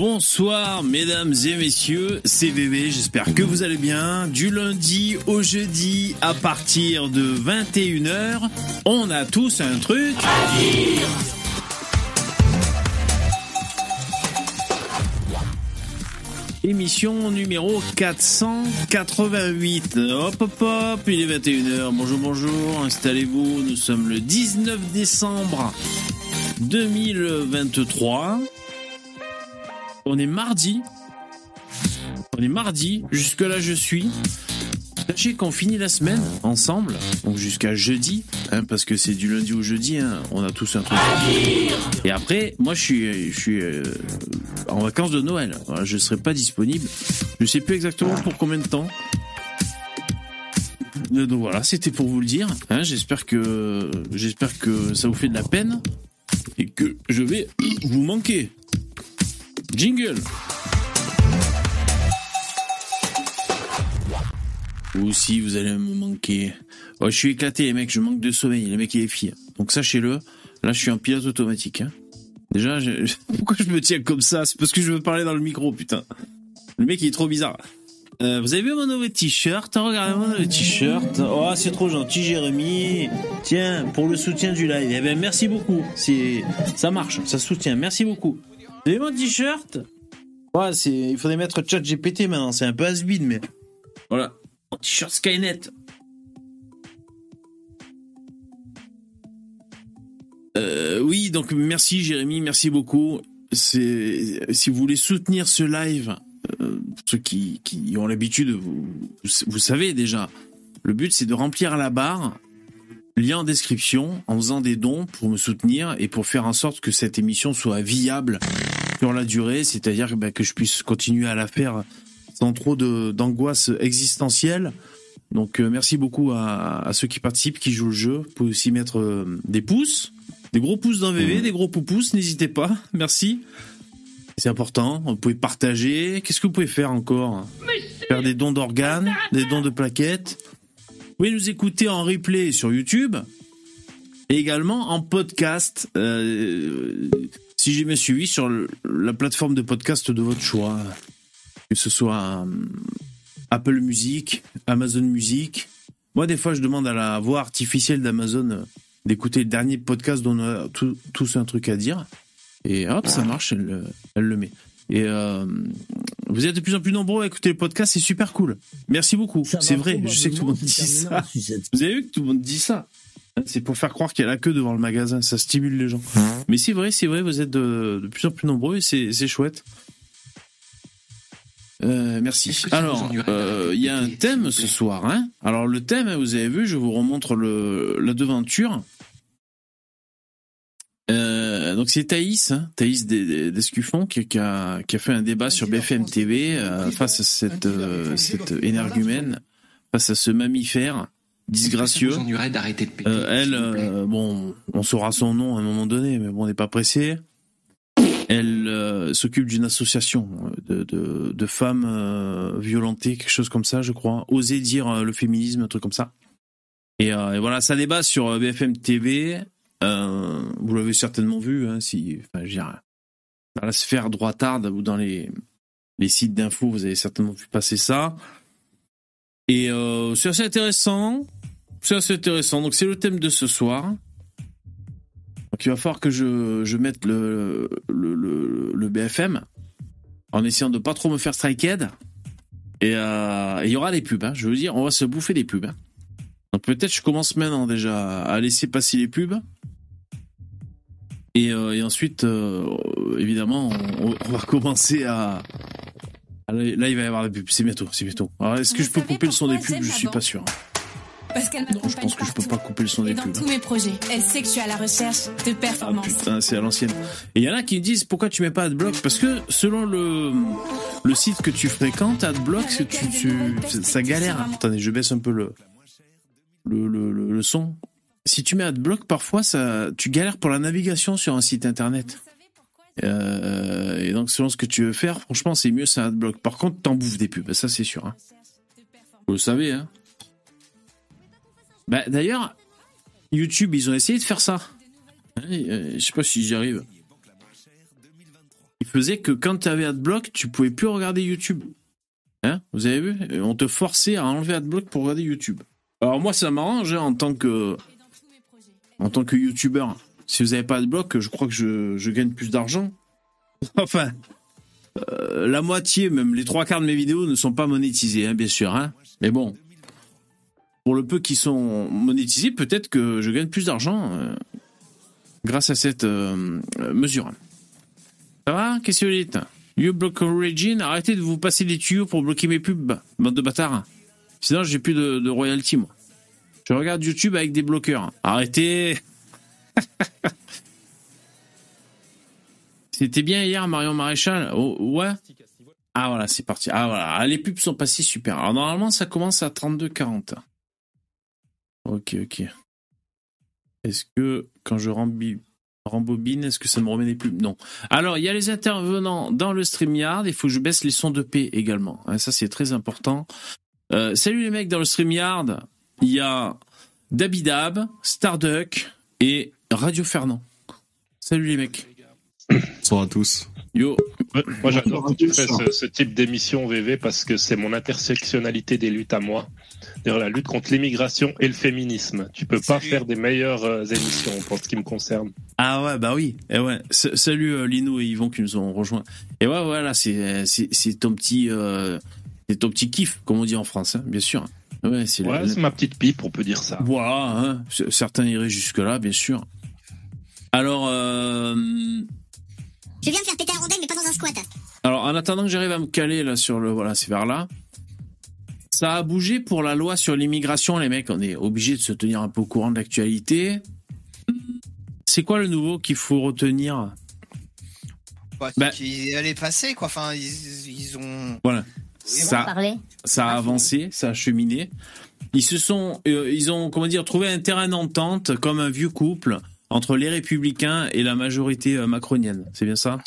Bonsoir mesdames et messieurs, c'est VV, j'espère que vous allez bien. Du lundi au jeudi à partir de 21h, on a tous un truc à dire. Émission numéro 488. Hop hop hop, il est 21h. Bonjour bonjour, installez-vous. Nous sommes le 19 décembre 2023. On est mardi. On est mardi. Jusque là, je suis. Sachez qu'on finit la semaine ensemble, donc jusqu'à jeudi, hein, parce que c'est du lundi au jeudi. Hein, on a tous un truc. Et après, moi, je suis, euh, en vacances de Noël. Je serai pas disponible. Je sais plus exactement pour combien de temps. Euh, Donc voilà, c'était pour vous le dire. hein. j'espère que ça vous fait de la peine et que je vais vous manquer. Jingle. Ou si vous allez me manquer. Oh, je suis éclaté les mecs, je manque de sommeil, les mecs et les filles. Donc sachez-le, là je suis en pilote automatique. hein. Déjà, pourquoi je me tiens comme ça? C'est parce que je veux parler dans le micro, putain. Le mec il est trop bizarre. Euh, vous avez vu mon nouveau t-shirt? Regardez mon nouveau t-shirt. Oh, c'est trop gentil, Jérémy. Tiens, pour le soutien du live. Eh ben, merci beaucoup. Ça marche, ça soutient. Merci beaucoup. Avez mon t-shirt Ouais, c'est, il faudrait mettre chat GPT maintenant. C'est un peu has mais voilà. Mon t-shirt Skynet. Euh, oui, donc merci Jérémy, merci beaucoup. C'est si vous voulez soutenir ce live, euh, ceux qui, qui ont l'habitude, vous, vous savez déjà, le but c'est de remplir la barre, lien en description, en faisant des dons pour me soutenir et pour faire en sorte que cette émission soit viable sur la durée, c'est-à-dire bah, que je puisse continuer à la faire sans trop de d'angoisse existentielle. Donc euh, merci beaucoup à, à ceux qui participent, qui jouent le jeu. Vous pouvez aussi mettre euh, des pouces, des gros pouces dans VV, des gros poupous, n'hésitez pas. Merci. C'est important. Vous pouvez partager. Qu'est-ce que vous pouvez faire encore? Faire des dons d'organes, des dons de plaquettes. Vous pouvez nous écouter en replay sur YouTube et également en podcast. euh, si j'ai bien suivi sur la plateforme de podcast de votre choix, que ce soit euh, Apple Music, Amazon Music. Moi, des fois, je demande à la voix artificielle d'Amazon euh, d'écouter le dernier podcast dont on a tous un truc à dire. Et hop, ça marche, elle, le- elle le met. Et euh, vous êtes de plus en plus nombreux à écouter le podcast, c'est super cool. Merci beaucoup. C'est vrai, je sais que tout le monde dit ça. Vous avez vu que tout le monde dit ça? Hein, C'est pour faire croire qu'il y a la queue devant le magasin, ça stimule les gens. Mais c'est vrai, c'est vrai, vous êtes de, de plus en plus nombreux et c'est c'est chouette. Euh, merci. Alors, euh, il y a un thème ce soir. Hein Alors le thème, hein, vous avez vu, je vous remontre le, la devanture. Euh, donc c'est Thaïs, hein, Thaïs des- des- d'Escuffon, qui, qui a, qui a fait un débat sur BFM TV euh, face à cette, euh, cette énergumène, face à ce mammifère disgracieux. D'arrêter de péter, Euh, elle, euh, bon, on saura son nom à un moment donné, mais bon, on n'est pas pressé. Elle euh, s'occupe d'une association de, de, de femmes euh, violentées, quelque chose comme ça, je crois. Oser dire euh, le féminisme, un truc comme ça. Et, euh, et voilà, ça débat sur euh, BFM TV. Vous l'avez certainement vu, hein, si, enfin, je dire, dans la sphère droitarde ou dans les, les sites d'infos, vous avez certainement vu passer ça. Et euh, c'est assez intéressant. C'est assez intéressant. Donc c'est le thème de ce soir. Donc il va falloir que je, je mette le, le, le, BFM en essayant de pas trop me faire striked. Et euh, et il y aura des pubs. hein. Je veux dire, on va se bouffer des pubs. hein. Donc peut-être je commence maintenant déjà à laisser passer les pubs. Et, euh, et ensuite, euh, évidemment, on, on va commencer à... Là, il va y avoir des pubs. C'est bientôt, c'est bientôt. Alors, est-ce que je peux couper le son des pubs? Je suis pas sûr. Parce qu'elle Non, je pense que je peux pas couper le son des Et dans pubs. tous mes projets, elle sait que je suis à la recherche de Ah performance. putain, c'est à l'ancienne. Et il y en a qui me disent pourquoi tu mets pas AdBlock? Parce que selon le, le site que tu fréquentes, AdBlock, tu, tu, ça galère. Attendez, je baisse un peu le, le, le, le, le son. Si tu mets AdBlock, parfois, ça, tu galères pour la navigation sur un site internet. Euh, et donc, selon ce que tu veux faire, franchement, c'est mieux, c'est AdBlock. Par contre, t'en bouffes des pubs, ça c'est sûr. hein. Vous le savez, hein. Bah, d'ailleurs, YouTube, ils ont essayé de faire ça. Hein, euh, Je sais pas si j'y arrive. il faisait que quand tu avais AdBlock, tu pouvais plus regarder YouTube. Hein Vous avez vu? On te forçait à enlever AdBlock pour regarder YouTube. Alors moi, ça m'arrange hein, en tant que en tant que YouTuber. Si vous n'avez pas AdBlock, je crois que je, gagne plus d'argent. enfin, euh, la moitié, même les trois quarts de mes vidéos ne sont pas monétisées, hein, bien sûr. Hein Mais bon, pour le peu qui sont monétisés, peut-être que je gagne plus d'argent euh, grâce à cette euh, mesure. Ça va Qu'est-ce que vous dites You block Origin, arrêtez de vous passer des tuyaux pour bloquer mes pubs, bande de bâtards. Sinon, j'ai plus de, de royalty, moi. Je regarde YouTube avec des bloqueurs. Arrêtez C'était bien hier, Marion Maréchal oh, Ouais Ah voilà, c'est parti. Ah voilà, ah, les pubs sont passées super. Alors normalement, ça commence à 32,40. Ok, ok. Est-ce que quand je rembobine, est-ce que ça me remet des pubs? Non. Alors, il y a les intervenants dans le StreamYard. Il faut que je baisse les sons de paix également. Ça, c'est très important. Euh, salut les mecs dans le StreamYard. Il y a Dabidab, Starduck et Radio Fernand. Salut les mecs. Bonsoir à tous. Yo. Moi, j'adore quand tu fais ce, type d'émission VV parce que c'est mon intersectionnalité des luttes à moi. D'ailleurs, la lutte contre l'immigration et le féminisme. Tu peux pas faire des meilleures euh, émissions pour ce qui me concerne. Ah ouais, bah oui. Et eh ouais. salut euh, Lino et Yvon qui nous ont rejoints. Et ouais, voilà, c'est c'est ton petit euh, c'est ton petit kiff, comme on dit en France, hein, bien sûr. Ouais, c'est ma petite pipe, on peut dire ça. Voilà, hein. certains iraient jusque là, bien sûr. Alors, euh, je viens de faire péter un rondelle, mais pas dans un squat. Alors, en attendant que j'arrive à me caler là sur le, voilà, c'est vers là. Ça a bougé pour la loi sur l'immigration, les mecs. On est obligé de se tenir un peu au courant de l'actualité. C'est quoi le nouveau qu'il faut retenir? Bah, bah, qui allait passer, quoi. Enfin, ils, ont. Voilà. Ça, ça a avancé, ça a cheminé. Ils se sont, euh, ils ont, comment dire, trouvé un terrain d'entente comme un vieux couple entre les républicains et la majorité euh, macronienne. C'est bien ça?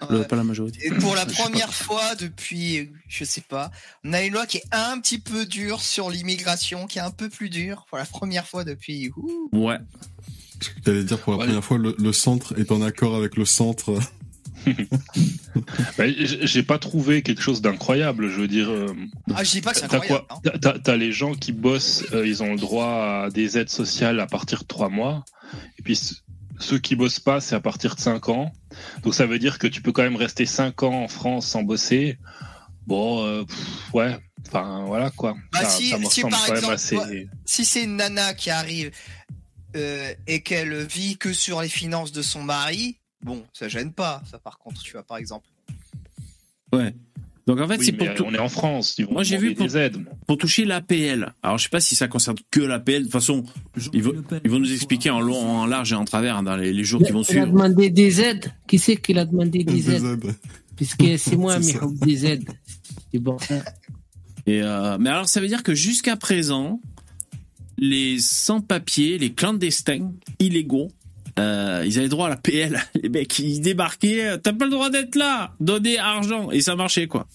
Pas la majorité. Et pour la première fois depuis, je sais pas, on a une loi qui est un petit peu dure sur l'immigration, qui est un peu plus dure pour la première fois depuis. Ouais. J'allais dire pour la première fois, le, centre est en accord avec le centre. J'ai pas trouvé quelque chose d'incroyable. Je veux dire. Euh, ah, je dis pas que c'est incroyable. T'as hein. les gens qui bossent, euh, ils ont le droit à des aides sociales à partir de trois mois. Et puis ceux qui bossent pas, c'est à partir de 5 ans. Donc ça veut dire que tu peux quand même rester 5 ans en France sans bosser. Bon, euh, ouais, enfin voilà quoi. Bah, si, par exemple, si c'est une nana qui arrive euh, et qu'elle vit que sur les finances de son mari, bon, ça gêne pas. Ça par contre, tu vois par exemple. Ouais. Donc en fait, c'est pour On est en France. Moi, j'ai vu pour, des aides. pour toucher l'APL. Alors je sais pas si ça concerne que l'APL. De toute façon, ils vont, ils vont nous expliquer en long, en large et en travers dans les, jours qui vont suivre. Il a demandé des aides. Qui c'est qui a demandé des, aides, Puisque c'est moi, mais des aides. C'est bon. Et euh, mais alors ça veut dire que jusqu'à présent, les sans-papiers, les clandestins, illégaux, euh, ils avaient droit à la PL. Les mecs, ils débarquaient, t'as pas le droit d'être là, donnez argent. Et ça marchait, quoi.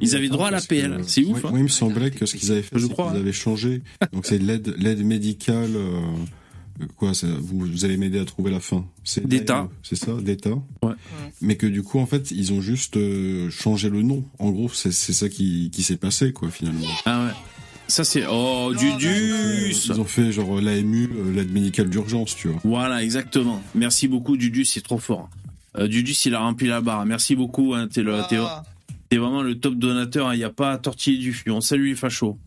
Ils avaient droit à la PL. C'est ouf. Hein. Oui, il me semblait que ce qu'ils avaient fait, c'est qu'ils avaient changé. Donc c'est l'aide, l'aide médicale. Euh, quoi vous, vous, allez m'aider à trouver la fin. C'est d'État. C'est ça, d'État. Ouais. Mais que du coup, en fait, ils ont juste euh, changé le nom. En gros, c'est, c'est ça qui, qui s'est passé, quoi, finalement. Ah ouais. Ça c'est oh Dudus. Ils ont fait genre l'AMU, euh, l'aide médicale d'urgence, tu vois. Voilà, exactement. Merci beaucoup Dudus, c'est trop fort. Euh, Dudus, il a rempli la barre. Merci beaucoup. Hein, t'es, le, ah. vraiment le top donateur. Hein. Il n'y a pas à tortiller du fion. Salut les fachos.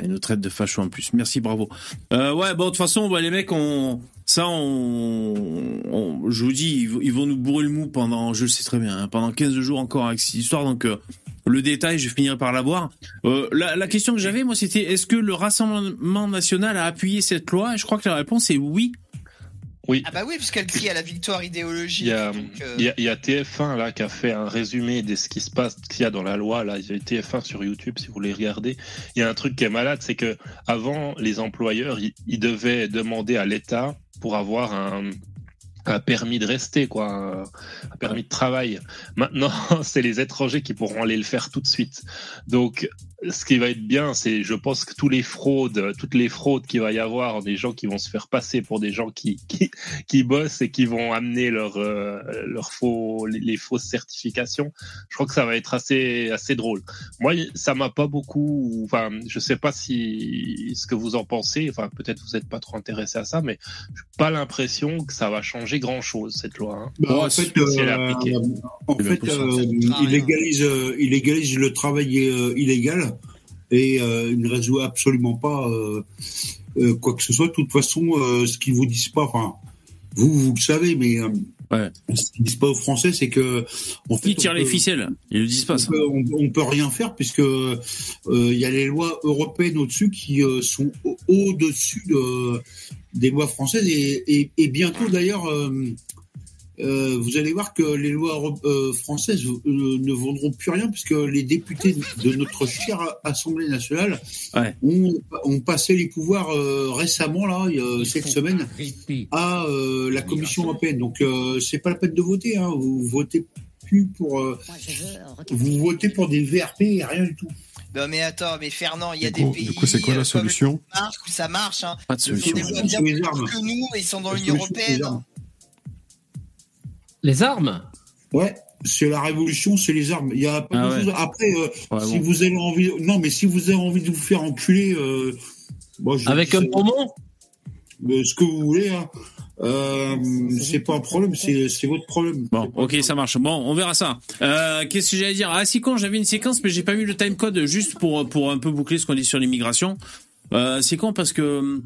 Et nous traite de fachos en plus. Merci, bravo. Euh, ouais, bon, de toute façon, bah, les mecs, on, ça, on, je vous dis, ils, vont nous bourrer le mou pendant, je le sais très bien, hein, pendant 15 jours encore avec cette histoire. Donc, euh, le détail, je finirai par l'avoir. Euh, la, question que j'avais, moi, c'était est-ce que le Rassemblement national a appuyé cette loi? Et je crois que la réponse est oui. Oui. Ah bah oui, puisqu'elle crie à la victoire idéologique. Euh, il y, a, TF1 là qui a fait un résumé de ce qui se passe, qu'il y a dans la loi. Là, il y a TF1 sur YouTube si vous voulez regarder. Il y a un truc qui est malade, c'est que avant les employeurs, ils devaient demander à l'État pour avoir un, un permis de rester, quoi, un permis de travail. Maintenant, c'est les étrangers qui pourront aller le faire tout de suite. Donc, ce qui va être bien, c'est, je pense que tous les fraudes, toutes les fraudes qu'il va y avoir, des gens qui vont se faire passer pour des gens qui qui, qui bossent et qui vont amener leur euh, leur faux les, fausses certifications. Je crois que ça va être assez assez drôle. Moi, ça m'a pas beaucoup. Enfin, je sais pas si ce que vous en pensez. Enfin, peut-être vous êtes pas trop intéressé à ça, mais j'ai pas l'impression que ça va changer grand chose cette loi. Hein. Bah, en fait, euh, en fait euh, il légalise il légalise le travail illégal et euh, il ne résout absolument pas euh, euh, quoi que ce soit. De toute façon, ce qu'ils vous disent pas, enfin, vous, vous le savez, mais ouais. ce qu'ils disent pas aux Français, c'est que en fait, ils tirent les ficelles. Ils le disent pas. On, peut, on, peut rien faire puisque il y a les lois européennes au-dessus qui sont au-dessus de, des lois françaises et, et, et bientôt d'ailleurs euh, vous allez voir que les lois euh, françaises euh, ne vendront plus rien puisque les députés de notre chère Assemblée nationale ont, passé les pouvoirs récemment là, cette semaine, à la Commission européenne. Donc c'est pas la peine de voter. Hein. Vous votez plus pour, vous votez pour des VRP et rien du tout. Non mais attends, mais Fernand, il y a des pays. Du coup, c'est quoi la solution? Ça marche. Hein. Pas de solution. Des bien plus que nous, ils sont dans l'Union européenne. Les armes? Ouais, c'est la révolution, c'est les armes. Il y a pas ah de Après, euh, si vous avez envie, non, mais si vous avez envie de vous faire enculer, euh, avec un poumon, ce que vous voulez, hein. Euh, c'est pas un problème, c'est votre problème. Bon, ok, ça marche. Bon, on verra ça. Qu'est-ce que j'allais dire? Ah, si con, j'avais une séquence, mais j'ai pas mis le time code juste pour pour un peu boucler ce qu'on dit sur l'immigration. c'est con parce que,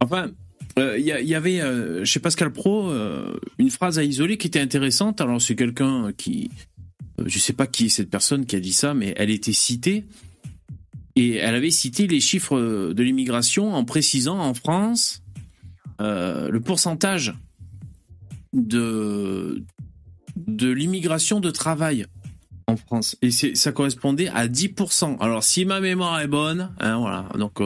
enfin, il euh, y, avait euh, chez Pascal Pro euh, une phrase à isoler qui était intéressante. Alors c'est quelqu'un qui, je sais pas qui est cette personne qui a dit ça, mais elle était citée et elle avait cité les chiffres de l'immigration en précisant en France le pourcentage de de l'immigration de travail en France et ça correspondait à 10%. Alors si ma mémoire est bonne, hein, voilà, donc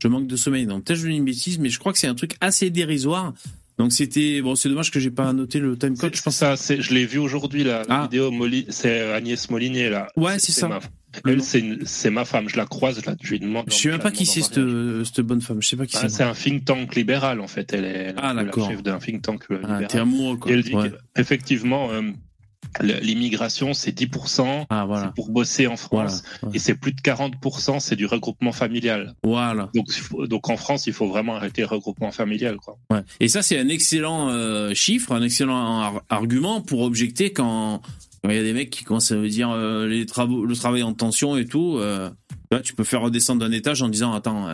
je manque de sommeil. Donc peut-être je dis une bêtise, mais je crois que c'est un truc assez dérisoire. Donc c'était bon, c'est dommage que j'ai pas noté le time code. Je pense ça, je l'ai vu aujourd'hui la ah. vidéo. c'est Agnès Molinier là. Ouais, c'est, ça. Ma, elle, c'est, ma femme. Je la croise là. Je lui demande. Je sais même pas qui c'est cette, bonne femme. Je sais pas qui ah, c'est. C'est un think tank libéral en fait. Elle est ah, la chef d'un think tank ah, libéral. t'es amoureux quoi. Et elle dit effectivement. Euh, l'immigration, c'est 10% ah, voilà. pour bosser en France et c'est plus de 40%, c'est du regroupement familial. Voilà. Donc, donc en France, il faut vraiment arrêter le regroupement familial. Quoi. Ouais. Et ça, c'est un excellent euh, chiffre, un excellent argument pour objecter quand il y a des mecs qui commencent à dire euh, les travaux, le travail en tension et tout. Euh, là, tu peux faire redescendre d'un étage en disant attends,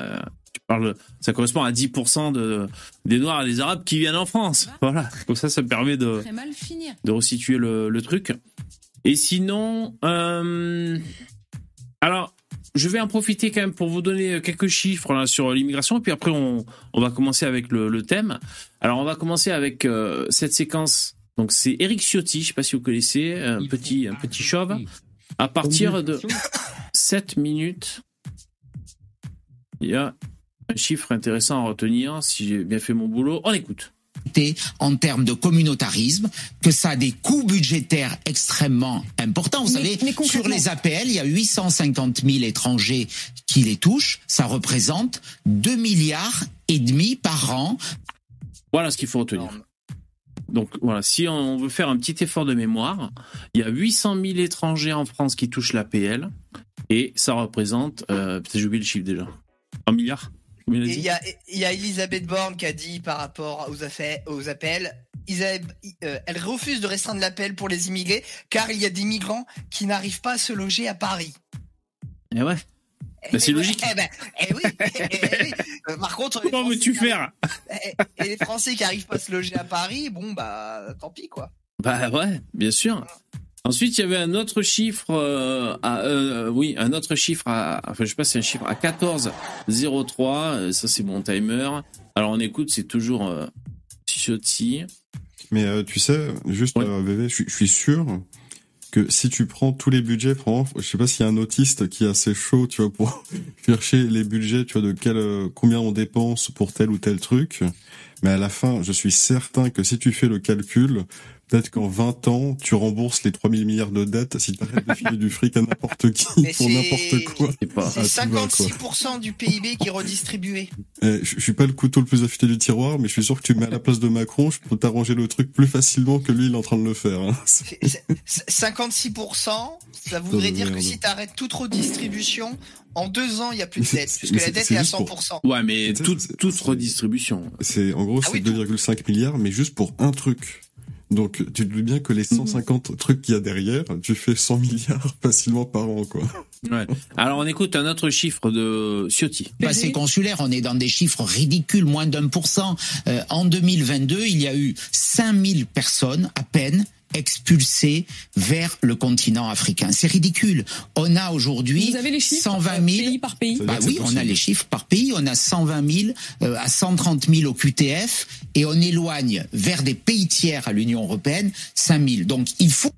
parle, ça correspond à 10% de, des Noirs et des Arabes qui viennent en France. Voilà. Comme ça, ça permet de, de resituer le, le truc. Et sinon, euh, alors, je vais en profiter quand même pour vous donner quelques chiffres là, sur l'immigration, puis après on, on, va commencer avec le, le, thème. Alors on va commencer avec euh, cette séquence. Donc c'est Eric Ciotti, je sais pas si vous connaissez, un petit, un petit chauve. À partir de 7 minutes, il y a un chiffre intéressant à retenir, si j'ai bien fait mon boulot, on écoute en termes de communautarisme, que ça a des coûts budgétaires extrêmement importants. Vous savez, sur les APL, il y a 850 000 étrangers qui les touchent. Ça représente 2 milliards et demi par an. Voilà ce qu'il faut retenir. Donc voilà, si on veut faire un petit effort de mémoire, il y a 800 000 étrangers en France qui touchent l'APL et ça représente, euh, j'ai oublié le chiffre déjà, un milliard il y a, y a Elisabeth Borne qui a dit par rapport aux, affaires, aux appels, euh, elle refuse de restreindre l'appel pour les immigrés car il y a des migrants qui n'arrivent pas à se loger à Paris. Et eh ouais. Eh bah, c'est ben, logique. Eh ben, eh oui, eh oui. Euh, par contre, comment veux-tu faire Et les Français qui arrivent pas à se loger à Paris, bon bah tant pis quoi. Bah ouais, bien sûr. Ensuite, il y avait un autre chiffre, euh, à, euh, oui, un autre chiffre à, enfin, je sais pas, c'est un chiffre à 14,03. Euh, ça, c'est mon timer. Alors, on écoute, c'est toujours euh, Mais tu sais, juste, VV, je, suis sûr que si tu prends tous les budgets, franchement, je sais pas s'il y a un autiste qui est assez chaud, tu vois, pour chercher les budgets, tu vois, de quel, combien on dépense pour tel ou tel truc. Mais à la fin, je suis certain que si tu fais le calcul, peut-être qu'en 20 ans, tu rembourses les 3000 milliards de dettes si tu arrêtes de filer du fric à n'importe qui pour n'importe quoi. C'est 56% du PIB qui est redistribué. Eh, je, suis pas le couteau le plus affûté du tiroir, mais je suis sûr que tu mets à la place de Macron, je peux t'arranger le truc plus facilement que lui il est en train de le faire. Hein. 56%, ça voudrait dire que si tu arrêtes toute redistribution, en deux ans, il y a plus de dette, puisque la dette est, à 100%. Ouais, mais toute, toute redistribution. C'est en gros, ah c'est 2,5 milliards, mais juste pour un truc. Donc, tu te dis bien que les 150 mhm. trucs qu'il y a derrière, tu fais 100 milliards facilement par an, quoi. Ouais. Alors, on écoute un autre chiffre de Ciotti. Passé consulaire, on est dans des chiffres ridicules, moins d'un pour cent. Euh, en 2022, il y a eu 5000 personnes, à peine, expulsés vers le continent africain. C'est ridicule. On a aujourd'hui 120 000 pays par pays. Bah oui, on a les chiffres par pays. On a 120 000 euh, à 130 000 au QTF et on éloigne vers des pays tiers à l'Union européenne 5 000. Donc il faut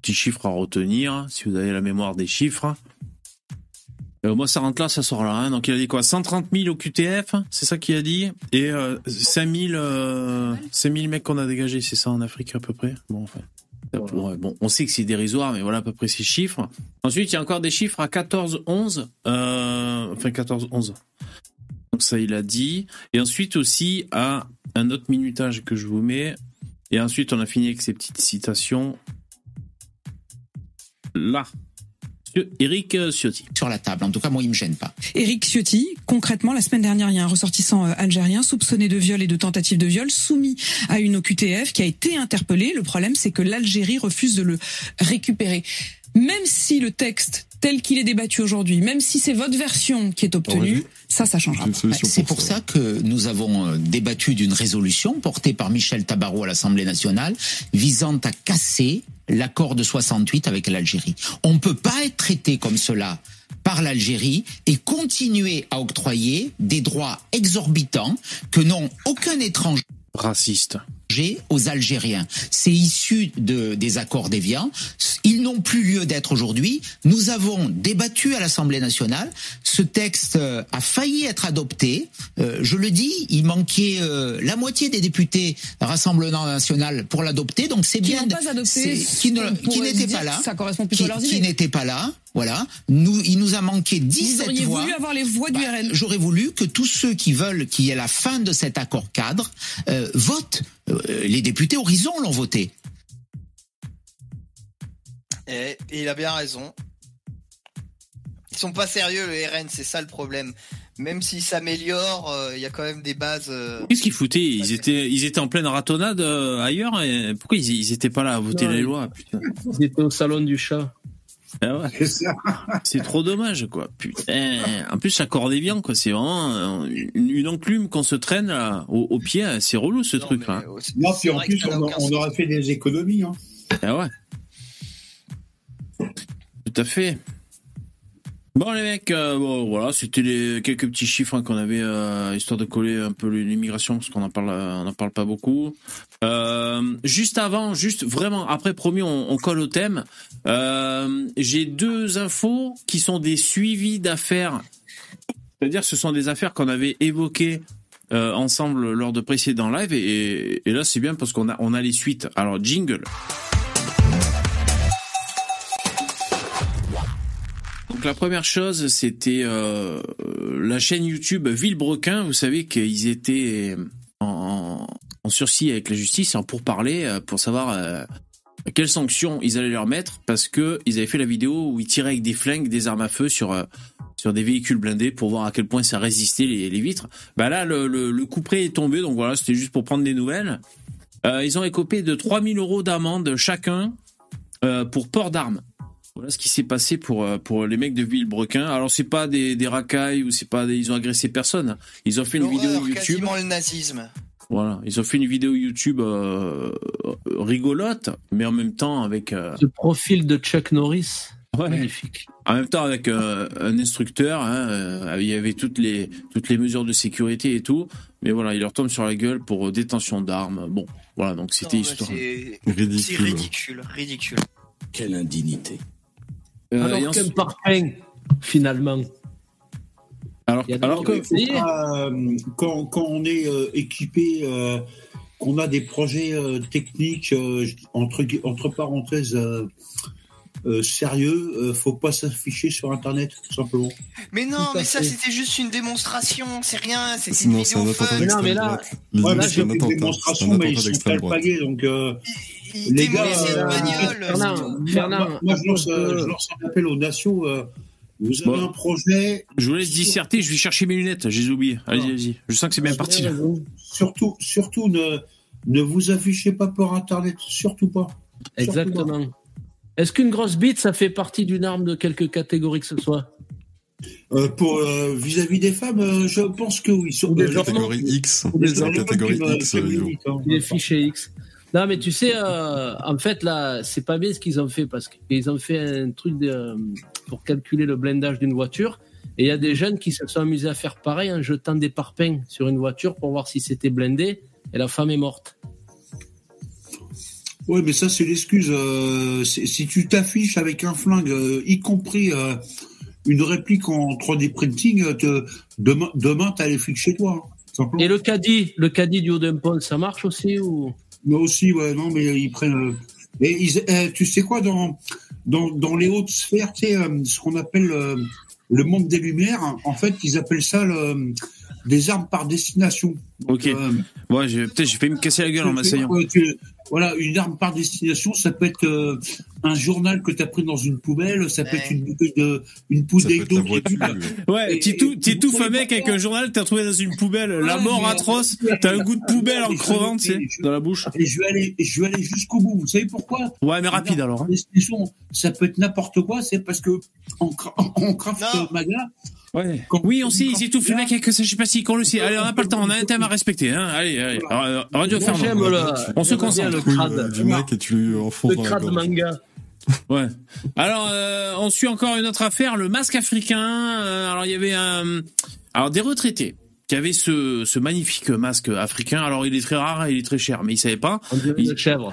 petit chiffre à retenir si vous avez la mémoire des chiffres. Euh, moi, ça rentre là, ça sort là. Hein. Donc, il a dit quoi? 130 000 au QTF, c'est ça qu'il a dit? Et euh, 5 000, euh, mecs qu'on a dégagés, c'est ça en Afrique à peu près? Bon, enfin. bon, on sait que c'est dérisoire, mais voilà à peu près ces chiffres. Ensuite, il y a encore des chiffres à 14, 11. Euh, enfin, 14, 11. Donc ça, il a dit. Et ensuite aussi à un autre minutage que je vous mets. Et ensuite, on a fini avec ces petites citations. Là. Eric euh, Ciotti. Sur la table, en tout cas moi il me gêne pas. Eric Ciotti, concrètement la semaine dernière il y a un ressortissant euh, algérien soupçonné de viol et de tentative de viol soumis à une OQTF qui a été interpellé. Le problème c'est que l'Algérie refuse de le récupérer. Même si le texte tel qu'il est débattu aujourd'hui, même si c'est votre version qui est obtenue, ça, ça changera. C'est pour ça que nous avons euh, débattu d'une résolution portée par Michel Tabarot à l'Assemblée nationale visant à casser l'accord de 68 avec l'Algérie. On ne peut pas être traité comme cela par l'Algérie et continuer à octroyer des droits exorbitants que n'ont aucun étranger raciste aux Algériens. C'est issu de, des accords d'Évian. Ils n'ont plus lieu d'être aujourd'hui. Nous avons débattu à l'Assemblée nationale. Ce texte euh, a failli être adopté. Euh, je le dis, il manquait euh, la moitié des députés Rassemblement national pour l'adopter. Donc c'est bien. Pas adopté, qui n'étaient pas là. Ça correspond plutôt qui, à qui n'étaient pas là. Voilà. Nous, il nous a manqué 17 Vous voix. voulu avoir les voix du bah, RN. J'aurais voulu que tous ceux qui veulent qu'il y ait la fin de cet accord cadre euh, votent. Euh, les députés Horizon l'ont voté. Et, il a bien raison. Ils sont pas sérieux le RN, c'est ça le problème. Même s'ils s'améliorent, euh, il y a quand même des bases. Qu'est-ce qu'ils foutaient Ils étaient, ils étaient en pleine ratonnade ailleurs. Et pourquoi ils, ils étaient pas là à voter les lois putain Ils étaient au salon du chat. Ah c'est trop dommage, quoi. Putain. En plus, l'accordé bien, quoi. C'est vraiment une, enclume qu'on se traîne au, pied. C'est relou, ce truc-là. Non, puis en plus, on, aurait fait des économies. Hein. Ah ouais. Tout à fait. Bon les mecs, euh, voilà, c'était les quelques petits chiffres hein, qu'on avait euh, histoire de coller un peu l'immigration parce qu'on en parle, on en parle pas beaucoup. Euh, juste avant, juste vraiment après promis, on, on colle au thème. J'ai deux infos qui sont des suivis d'affaires. C'est-à-dire, ce sont des affaires qu'on avait évoquées ensemble lors de précédents lives et, et là c'est bien parce qu'on a on a les suites. Alors jingle. Donc la première chose, c'était euh, la chaîne YouTube Villebrequin. Vous savez qu'ils étaient en, en, sursis avec la justice pour parler, euh, pour savoir euh, quelles sanctions ils allaient leur mettre, parce que ils avaient fait la vidéo où ils tiraient avec des flingues, des armes à feu sur sur des véhicules blindés pour voir à quel point ça résistait les, vitres. Bah là, le, le, le, coup près est tombé, donc voilà, c'était juste pour prendre des nouvelles. ils ont écopé de 3000 euros d'amende chacun pour port d'armes. Voilà ce qui s'est passé pour euh, pour les mecs de Villebrequin. Alors c'est pas des, des racailles ou c'est pas des, ils ont agressé personne. Ils ont fait une vidéo YouTube. Quasiment le nazisme. Voilà, ils ont fait une vidéo YouTube euh, rigolote, mais en même temps avec. Euh... Le profil de Chuck Norris. Ouais. Magnifique. En même temps avec euh, un instructeur, hein, euh, il y avait toutes les toutes les mesures de sécurité et tout, mais voilà, il leur tombe sur la gueule pour détention d'armes. Bon, voilà, donc c'était histoire. C'est ridicule. ridicule, ridicule. Quelle indignité. Euh, alors qu'un parfum, finalement. Alors, alors que euh, quand, quand, on est euh, équipé qu'on a des projets euh, techniques euh, entre entre parenthèses euh, euh, sérieux, euh, faut pas s'afficher sur Internet, tout simplement. Mais non, mais ça c'était juste une démonstration, c'est rien, une c'est un vidéo attentat fun. Mais non, mais là- Ouais, mais c'est c'est un une un démonstration, mais ils sont droite. alpagués, donc euh, Il Les gars, euh, une. Fernand, tout. moi, Fernand, moi, moi, je, lance, euh, je lance un appel aux nations. euh, vous avez Bon. un projet, Je vous laisse disserter, je vais chercher mes lunettes, je les ai oubliées. Allez, allez-y. Je sens que c'est bien parti. là. surtout, surtout ne, ne vous affichez pas par Internet, surtout pas. Exactement. Est-ce qu'une grosse bite, ça fait partie d'une arme de quelque catégorie que ce soit? Euh, pour euh, vis-à-vis des femmes, euh, je pense que oui. Sur, des euh, Catégorie X. Des la catégorie X, hein. Les fichiers X. Non, mais tu sais, euh, en fait, là, c'est pas bien ce qu'ils ont fait parce qu'ils ont fait un truc de, pour calculer le blindage d'une voiture. Et il y a des jeunes qui se sont amusés à faire pareil en jetant des parpaings sur une voiture pour voir si c'était blindé. Et la femme est morte. Ouais, mais ça, c'est l'excuse. euh, si tu t'affiches avec un flingue, euh, y compris euh, une réplique en 3D printing, te- demain, demain t'as les flics chez toi. hein. Et le caddie, le caddie du haut d'un pont, ça marche aussi ou? Mais aussi, ouais, non, mais ils prennent. euh, et ils- euh, tu sais quoi, dans, dans, dans les hautes sphères, tu sais, euh, ce qu'on appelle euh, le monde des lumières, en fait, ils appellent ça le- des armes par destination. Ok. Euh, Ouais, j'ai- peut-être j'ai failli me casser la gueule en m'asseyant. Tu- Voilà, une arme par destination, ça peut être euh, un journal que tu as pris dans une poubelle, ça peut Ouais. être une bouteille de, une bouteille être d'eau. Ouais, t'étouffes un mec avec un journal, t'as trouvé dans une poubelle. La mort mais- atroce, t'as un goût de poubelle en crevant, tu sais, dans la bouche. Et je vais aller, je vais aller jusqu'au bout. Vous savez pourquoi? Ouais, mais rapide alors. hein. destination, Ça peut être n'importe quoi, c'est parce que en, en craft Non. maga, Ouais. Oui, on sait, ils étouffent le mec avec ça, je sais pas si qu'on le sait. Allez, on n'a pas le temps, on a un thème à respecter. Hein. Allez, allez. Euh, Radio Moi, le- On se concentre. le crade. du mec et tu enfonces Le crade manga. Ouais. Alors, euh, on suit encore une autre affaire, le masque africain. Euh, alors, il y avait un, alors des retraités qui avaient ce, ce magnifique masque africain. Alors, il est très rare, et il est très cher, mais ils savaient pas. On dirait une chèvre.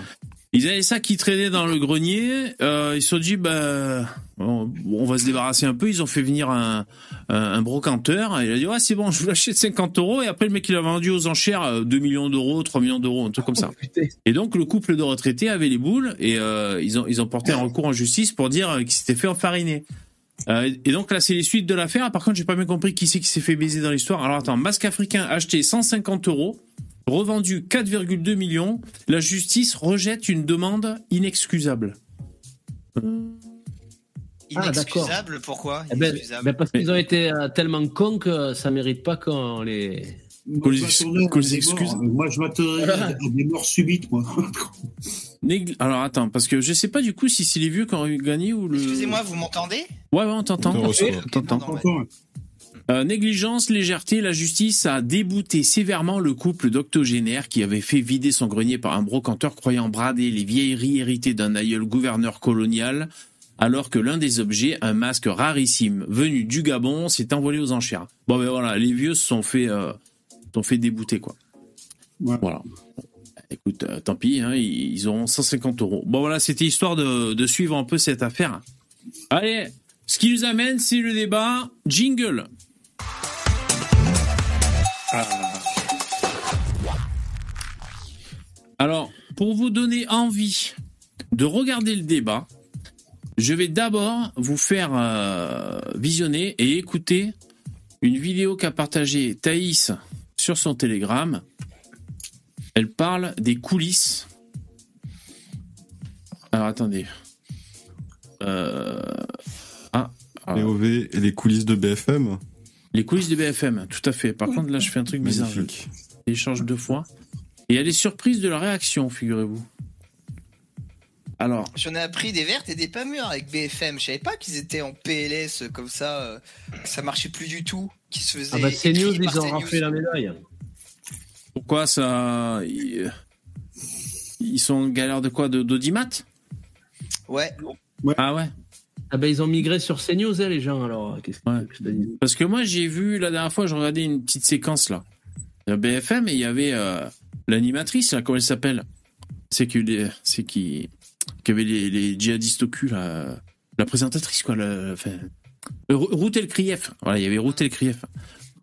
Ils avaient ça qui traînait dans le grenier. Euh, ils se sont dit, bah, on, on va se débarrasser un peu. Ils ont fait venir un, un, un brocanteur. Il a dit, ouais, c'est bon, je vous l'achète 50 euros. Et après, le mec, il a vendu aux enchères euh, 2 millions d'euros, 3 millions d'euros, un truc comme ça. Putain. Et donc, le couple de retraités avait les boules et euh, ils, ont, ils ont porté un recours en justice pour dire euh, qu'ils s'étaient fait enfariner. Euh, et donc là, c'est les suites de l'affaire. Par contre, j'ai pas bien compris qui c'est qui s'est fait baiser dans l'histoire. Alors attends, masque africain acheté 150 euros, revendu 4,2 millions. La justice rejette une demande inexcusable. Ah. Inexcusable, pourquoi Eh ben, Inexcusable. ben parce qu'ils ont été euh, tellement cons que ça mérite pas qu'on les. Qu'on les- excuse. Moi, je m'attendais à des morts subites, moi. Alors attends, parce que je sais pas du coup si c'est les vieux qui ont gagné ou le. Excusez-moi, vous m'entendez? Ouais, ouais, on t'entend. On t'entend. Euh, négligence, légèreté, la justice a débouté sévèrement le couple d'octogénaires qui avait fait vider son grenier par un brocanteur croyant brader les vieilleries héritées d'un aïeul gouverneur colonial, alors que l'un des objets, un masque rarissime venu du Gabon, s'est envolé aux enchères. Bon ben voilà, les vieux se sont fait, euh, sont fait débouter quoi. Ouais. Voilà. Écoute, euh, tant pis, hein, ils ils auront 150 euros. Bon voilà, c'était histoire de, de suivre un peu cette affaire. Allez, ce qui nous amène, c'est le débat jingle. Alors, pour vous donner envie de regarder le débat, je vais d'abord vous faire euh, visionner et écouter une vidéo qu'a partagée Thaïs sur son Telegram. Elle parle des coulisses. Alors attendez. Euh... Ah, ah, les coulisses de BFM. Les coulisses de BFM, tout à fait. Par contre, là, je fais un truc bizarre. Je Magnifique. télécharge deux fois. Et elle est surprise de la réaction, figurez-vous. Alors, J'en ai appris des vertes et des pas mûres avec BFM. Je savais pas qu'ils étaient en PLS comme ça. euh, que ça marchait plus du tout. Qu'ils se faisaient. Ah bah c'est news, écrire par ils ont CNews. raflé la médaille. pourquoi ça. Ils, ils sont en galère de quoi De d'audimat? Ouais. Ah ouais Ah ben ils ont migré sur CNews, hein, les gens, alors. Qu'est-ce que Ouais. Parce que moi, j'ai vu la dernière fois, je regardais une petite séquence là. Il y a BFM et il y avait euh, l'animatrice, là, comment elle s'appelle? C'est qui, les- c'est qui, qui avait les, les djihadistes au cul, là. La présentatrice, quoi. Enfin, euh, Ruth El Krief. Voilà, il y avait Ruth El Krief.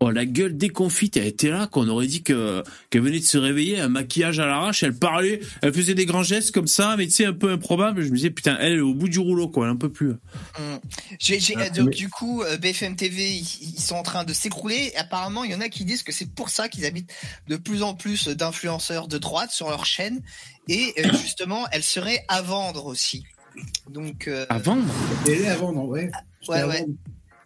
Oh, la gueule déconfite, elle était là, qu'on aurait dit que qu'elle venait de se réveiller, un maquillage à l'arrache, elle parlait, elle faisait des grands gestes comme ça, mais tu sais, un peu improbable. Je me disais, putain, elle est au bout du rouleau, quoi, elle un peu plus. Hum. J'ai- j'ai- Ah, donc mais- du coup, euh, BFM TV, ils, sont en train de s'écrouler. Apparemment, il y en a qui disent que c'est pour ça qu'ils habitent de plus en plus d'influenceurs de droite sur leur chaîne. Et euh, justement, elle serait à vendre aussi. Donc, euh, À vendre? Elle est à vendre, ouais. ouais, ouais.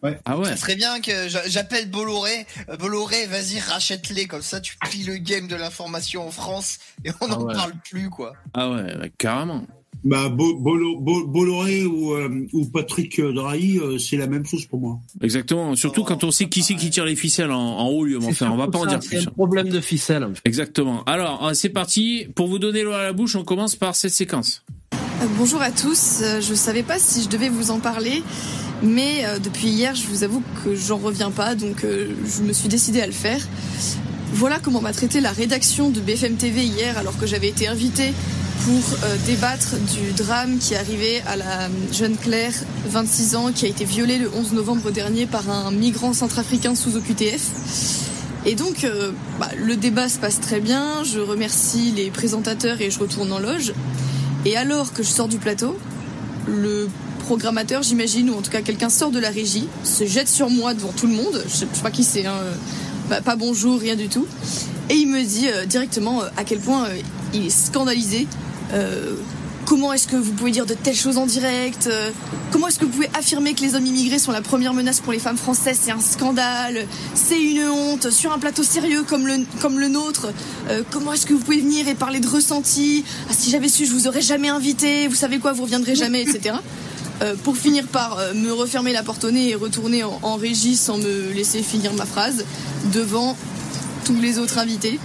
Ouais. Ah ouais. Ça serait bien que j'a- j'appelle Bolloré. Euh, Bolloré, vas-y, rachète-les. Comme ça, tu plies le game de l'information en France et on Ah n'en ouais. parle plus, quoi. Ah ouais, carrément. Bah, Bo- Bolo- Bo- Bolloré ou, euh, ou Patrick Drahi, euh, c'est la même chose pour moi. Exactement. Surtout quand on sait qui c'est qui tire les ficelles en, en haut lieu. Mais enfin, on va pas en dire C'est plus. un problème de ficelle. en fait. Exactement. Alors, c'est parti. Pour vous donner l'eau à la bouche, on commence par cette séquence. Euh, Bonjour à tous, je savais pas si je devais vous en parler, mais euh, depuis hier, je vous avoue que j'en reviens pas, donc euh, je me suis décidée à le faire. Voilà comment m'a traité la rédaction de BFM TV hier, alors que j'avais été invitée pour euh, débattre du drame qui est arrivé à la jeune Claire, 26 ans, qui a été violée le 11 novembre dernier par un migrant centrafricain sous OQTF. Et donc, bah, le débat se passe très bien, je remercie les présentateurs et je retourne en loge. Et alors que je sors du plateau, le programmateur, j'imagine, ou en tout cas quelqu'un sort de la régie, se jette sur moi devant tout le monde. Je sais, pas qui c'est, pas bonjour, rien du tout. Et il me dit euh, directement euh, à quel point euh, il est scandalisé. Comment est-ce que vous pouvez dire de telles choses en direct Comment est-ce que vous pouvez affirmer que les hommes immigrés sont la première menace pour les femmes françaises C'est un scandale, c'est une honte. Sur un plateau sérieux comme le, nôtre, comment est-ce que vous pouvez venir et parler de ressenti ah, Si j'avais su, je vous aurais jamais invité. Vous savez quoi, vous reviendrez jamais, etc. Euh, pour finir par euh, me refermer la porte au nez et retourner en, régie sans me laisser finir ma phrase devant tous les autres invités.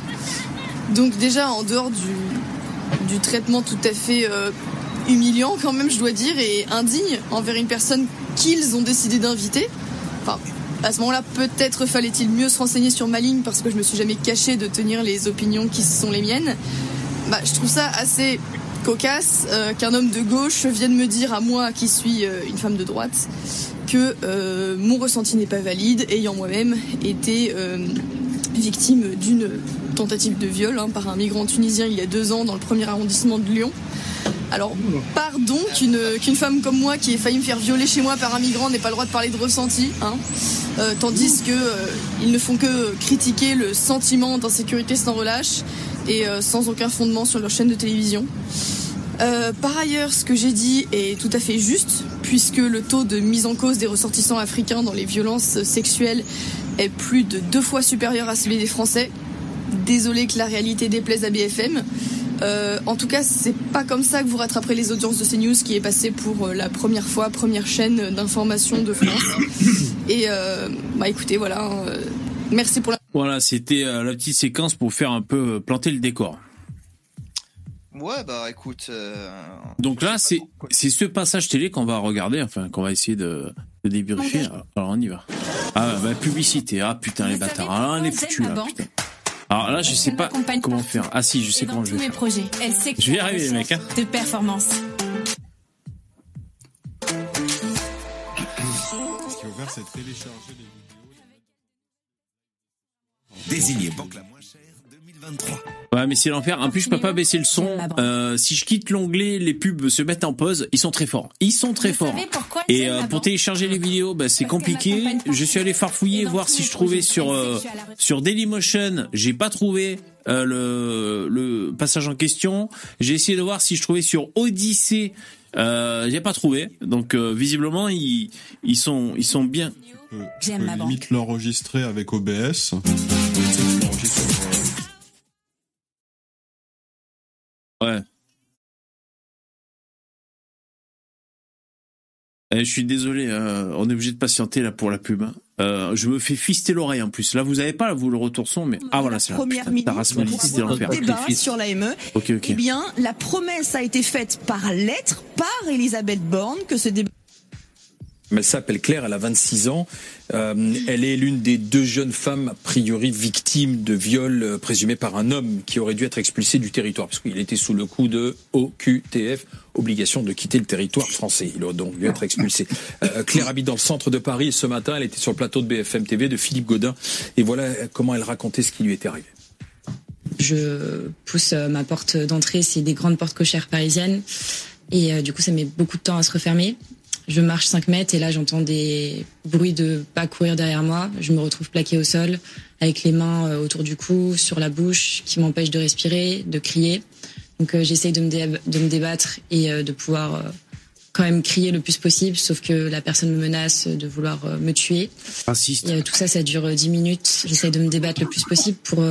Donc déjà en dehors du, traitement tout à fait euh, humiliant quand même je dois dire et indigne envers une personne qu'ils ont décidé d'inviter. Enfin, à ce moment-là, peut-être fallait-il mieux se renseigner sur ma ligne parce que je me suis jamais caché de tenir les opinions qui sont les miennes. Bah, je trouve ça assez cocasse euh, qu'un homme de gauche vienne me dire à moi qui suis euh, une femme de droite que euh, mon ressenti n'est pas valide ayant moi-même été victime d'une tentative de viol hein, par un migrant tunisien il y a deux ans dans le premier arrondissement de Lyon. Alors, pardon qu'une qu'une femme comme moi qui ait failli me faire violer chez moi par un migrant n'ait pas le droit de parler de ressenti, hein, tandis que euh, ils ne font que critiquer le sentiment d'insécurité sans relâche et euh, sans aucun fondement sur leur chaîne de télévision. Euh, par ailleurs, ce que j'ai dit est tout à fait juste, puisque le taux de mise en cause des ressortissants africains dans les violences sexuelles est plus de deux fois supérieur à celui des Français. Désolé que la réalité déplaise à BFM. Euh, en tout cas, c'est pas comme ça que vous rattraperez les audiences de CNews, qui est passé pour euh, la première fois, première chaîne d'information de France. Et euh, bah écoutez, voilà. euh, merci pour la. Voilà, c'était euh, la petite séquence pour faire un peu euh, planter le décor. Ouais, bah écoute. euh, Donc là, c'est c'est ce passage télé qu'on va regarder, enfin qu'on va essayer de, de débriefer. Alors, alors, on y va. Ah bah publicité. Ah putain les bâtards. Ah, on est foutu ma là. Putain. Alors là, je sais pas comment faire. Ah si, je sais comment je tous vais mes faire. projets. Elle sait que Je vais y arriver, les mecs. Hein. de performance. C'est télécharger. Désigné banque la moins chère 2023. Ouais, mais c'est l'enfer. En plus, je peux pas baisser le son. Euh, si je quitte l'onglet, les pubs se mettent en pause. Ils sont très forts. Ils sont très forts. Et euh, pour télécharger les vidéos, bah, c'est compliqué. Je suis allé farfouiller voir si je trouvais sur euh, sur Dailymotion. J'ai pas trouvé euh, le le passage en question. J'ai essayé de voir si je trouvais sur Odyssée. Euh, j'ai pas trouvé. Donc euh, visiblement, ils ils sont ils sont bien. Tu peux, tu peux limite l'enregistrer avec OBS. Ouais. Eh, je suis désolé, euh, on est obligé de patienter là pour la pub. hein. Euh, je me fais fister l'oreille en plus. Là, vous avez pas vous le retour son, mais ah voilà, c'est là. première minute sur l'AME. Ok, ok. Eh bien, la promesse a été faite par lettre par Elisabeth Borne que ce débat Elle s'appelle Claire, elle a 26 ans. Euh, elle est l'une des deux jeunes femmes, a priori, victimes de viol euh, présumés par un homme qui aurait dû être expulsé du territoire, parce qu'il était sous le coup de OQTF, obligation de quitter le territoire français. Il aurait donc dû être expulsé. Euh, Claire habite dans le centre de Paris et ce matin, elle était sur le plateau de BFM TV de Philippe Godin. Et voilà comment elle racontait ce qui lui était arrivé. Je pousse ma porte d'entrée, c'est des grandes portes cochères parisiennes. Et du coup, ça met beaucoup de temps à se refermer. Je marche 5 mètres et là, j'entends des bruits de pas courir derrière moi. Je me retrouve plaqué au sol, avec les mains euh, autour du cou, sur la bouche, qui m'empêchent de respirer, de crier. Donc, euh, j'essaye de, me dé- de me débattre et euh, de pouvoir euh, quand même crier le plus possible, sauf que la personne me menace de vouloir me tuer. Raciste. Et, tout ça, ça dure euh, 10 minutes. J'essaye de me débattre le plus possible pour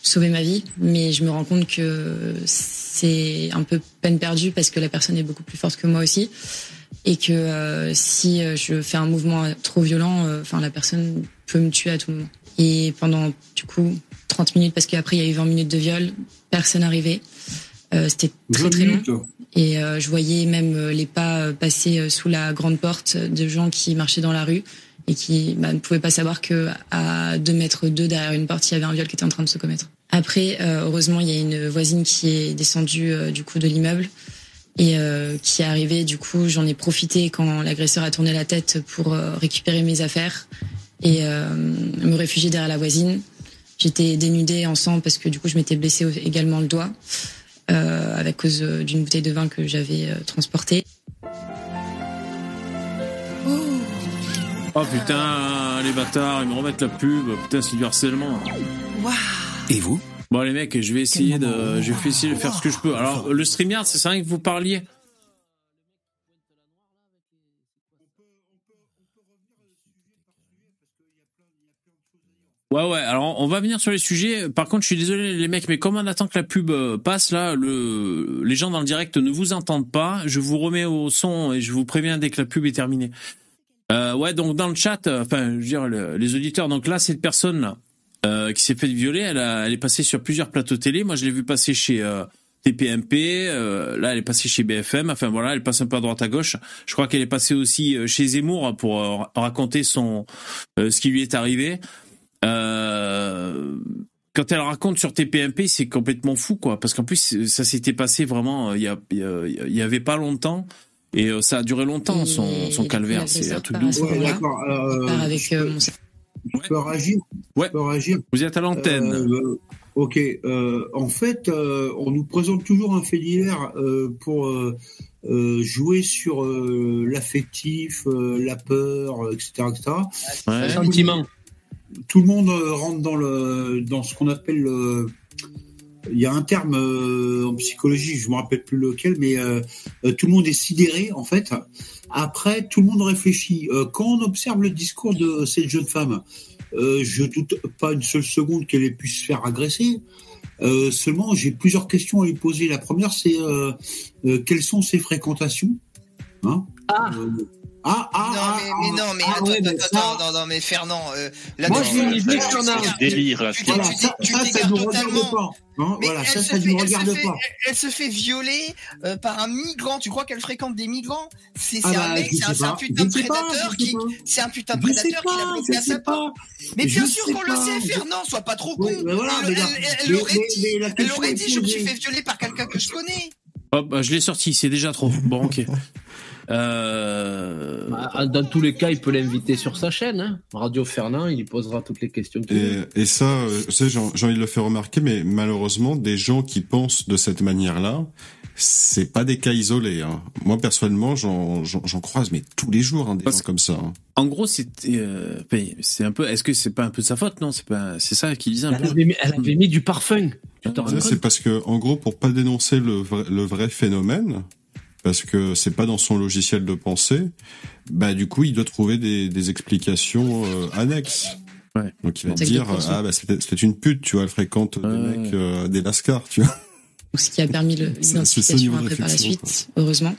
sauver ma vie, mais je me rends compte que c'est un peu peine perdue parce que la personne est beaucoup plus forte que moi aussi et que euh, si euh, je fais un mouvement trop violent, euh, enfin la personne peut me tuer à tout moment. Et pendant du coup 30 minutes, parce qu'après il y a eu 20 minutes de viol, personne n'arrivait. Euh, C'était très très long. Et euh, je voyais même les pas passer sous la grande porte de gens qui marchaient dans la rue et qui bah, ne pouvaient pas savoir que à deux mètres deux derrière une porte, il y avait un viol qui était en train de se commettre. Après, euh, heureusement, il y a une voisine qui est descendue euh, du coup de l'immeuble et euh, qui est arrivée. Du coup, j'en ai profité quand l'agresseur a tourné la tête pour euh, récupérer mes affaires et euh, me réfugier derrière la voisine. J'étais dénudée en sang parce que du coup, je m'étais blessée également le doigt euh, à cause d'une bouteille de vin que j'avais euh, transportée. Oh putain, les bâtards, ils me remettent la pub. Putain, c'est du harcèlement. Et vous? Bon les mecs, je vais essayer de, je vais essayer de faire ce que je peux. Alors le StreamYard, c'est ça que vous parliez Ouais ouais, alors on va venir sur les sujets. Par contre, je suis désolé les mecs, mais comme on attend que la pub euh, passe là, le les gens dans le direct ne vous entendent pas. Je vous remets au son et je vous préviens dès que la pub est terminée. Euh, ouais, donc dans le chat, euh, enfin, je veux dire le- les auditeurs. Donc là, cette personne là euh, qui s'est fait violer, elle, a, elle est passée sur plusieurs plateaux télé. Moi, je l'ai vu passer chez euh, TPMP. euh, là, elle est passée chez BFM. Enfin voilà, elle passe un peu à droite à gauche. Je crois qu'elle est passée aussi euh, chez Zemmour pour euh, raconter son euh, ce qui lui est arrivé. Euh, quand elle raconte sur TPMP, c'est complètement fou, quoi. Parce qu'en plus, ça s'était passé vraiment euh, il y, a, il avait pas longtemps. Et euh, ça a duré longtemps, son, son calvaire. C'est un truc de ouf. Ouais, d'accord. Euh, part avec euh, je peux réagir Ouais. Peux réagir Vous êtes à l'antenne. Euh, ok. Euh, en fait, euh, on nous présente toujours un fait divers euh, pour euh, euh, jouer sur euh, l'affectif, euh, la peur, euh, etc., etc. Le sentiment. Tout le monde euh, rentre dans le dans ce qu'on appelle le. Il y a un terme euh, en psychologie, je me rappelle plus lequel, mais euh, euh, tout le monde est sidéré en fait. Après, tout le monde réfléchit. Euh, quand on observe le discours de cette jeune femme, euh, je doute pas une seule seconde qu'elle ait pu se faire agresser. Euh, seulement, j'ai plusieurs questions à lui poser. La première, c'est quelles sont ses fréquentations hein? Euh, ah, ah, non, ah, mais, mais non, mais ah, attends, ouais, attends, mais attends, ça- non, non, mais Fernand, euh, là, Moi, Fernand. C'est délire, là, tu- tu- Voilà, tu- ça, tu ça, ça t'égares nous regarde totalement. pas. hein, Mais voilà, elle ça, se ça fait- nous elle se regarde fait- pas. Elle se fait violer euh, par un migrant. Tu crois qu'elle fréquente des migrants? C'est Ah c'est bah, un mec, c'est un, putain de prédateur qui, c'est un putain de prédateur qui l'a je à sa porte. Mais bien sûr qu'on le sait, Fernand. Sois pas trop con. Elle, aurait dit, je me suis fait violer par quelqu'un que je connais. Hop, bah, je l'ai sorti, c'est déjà trop. Bon, ok. Euh... Bah, Dans tous les cas, il peut l'inviter sur sa chaîne. Hein. Radio Fernand, il posera toutes les questions veut. Et, et ça, euh, tu sais, j'ai j'ai envie de le faire remarquer, mais malheureusement, des gens qui pensent de cette manière-là, c'est pas des cas isolés. Hein. Moi, personnellement, j'en j'en- j'en croise, mais tous les jours, hein, des gens comme ça. hein. En gros, c'est euh, c'est un peu. Est-ce que c'est pas un peu de sa faute? Non, c'est pas. C'est ça qu'il disait un Elle peu. avait, mis, elle avait mis du parfum. Compte C'est parce que, en gros, pour pas dénoncer le vrai, le vrai phénomène, parce que c'est pas dans son logiciel de pensée, bah du coup, il doit trouver des, des explications euh, annexes. Donc il va dire ah bah c'était une pute, tu vois, elle fréquente des mecs euh, des lascars, tu vois. ce qui a permis le- C'est- c'est ce l'identification après par la suite, heureusement.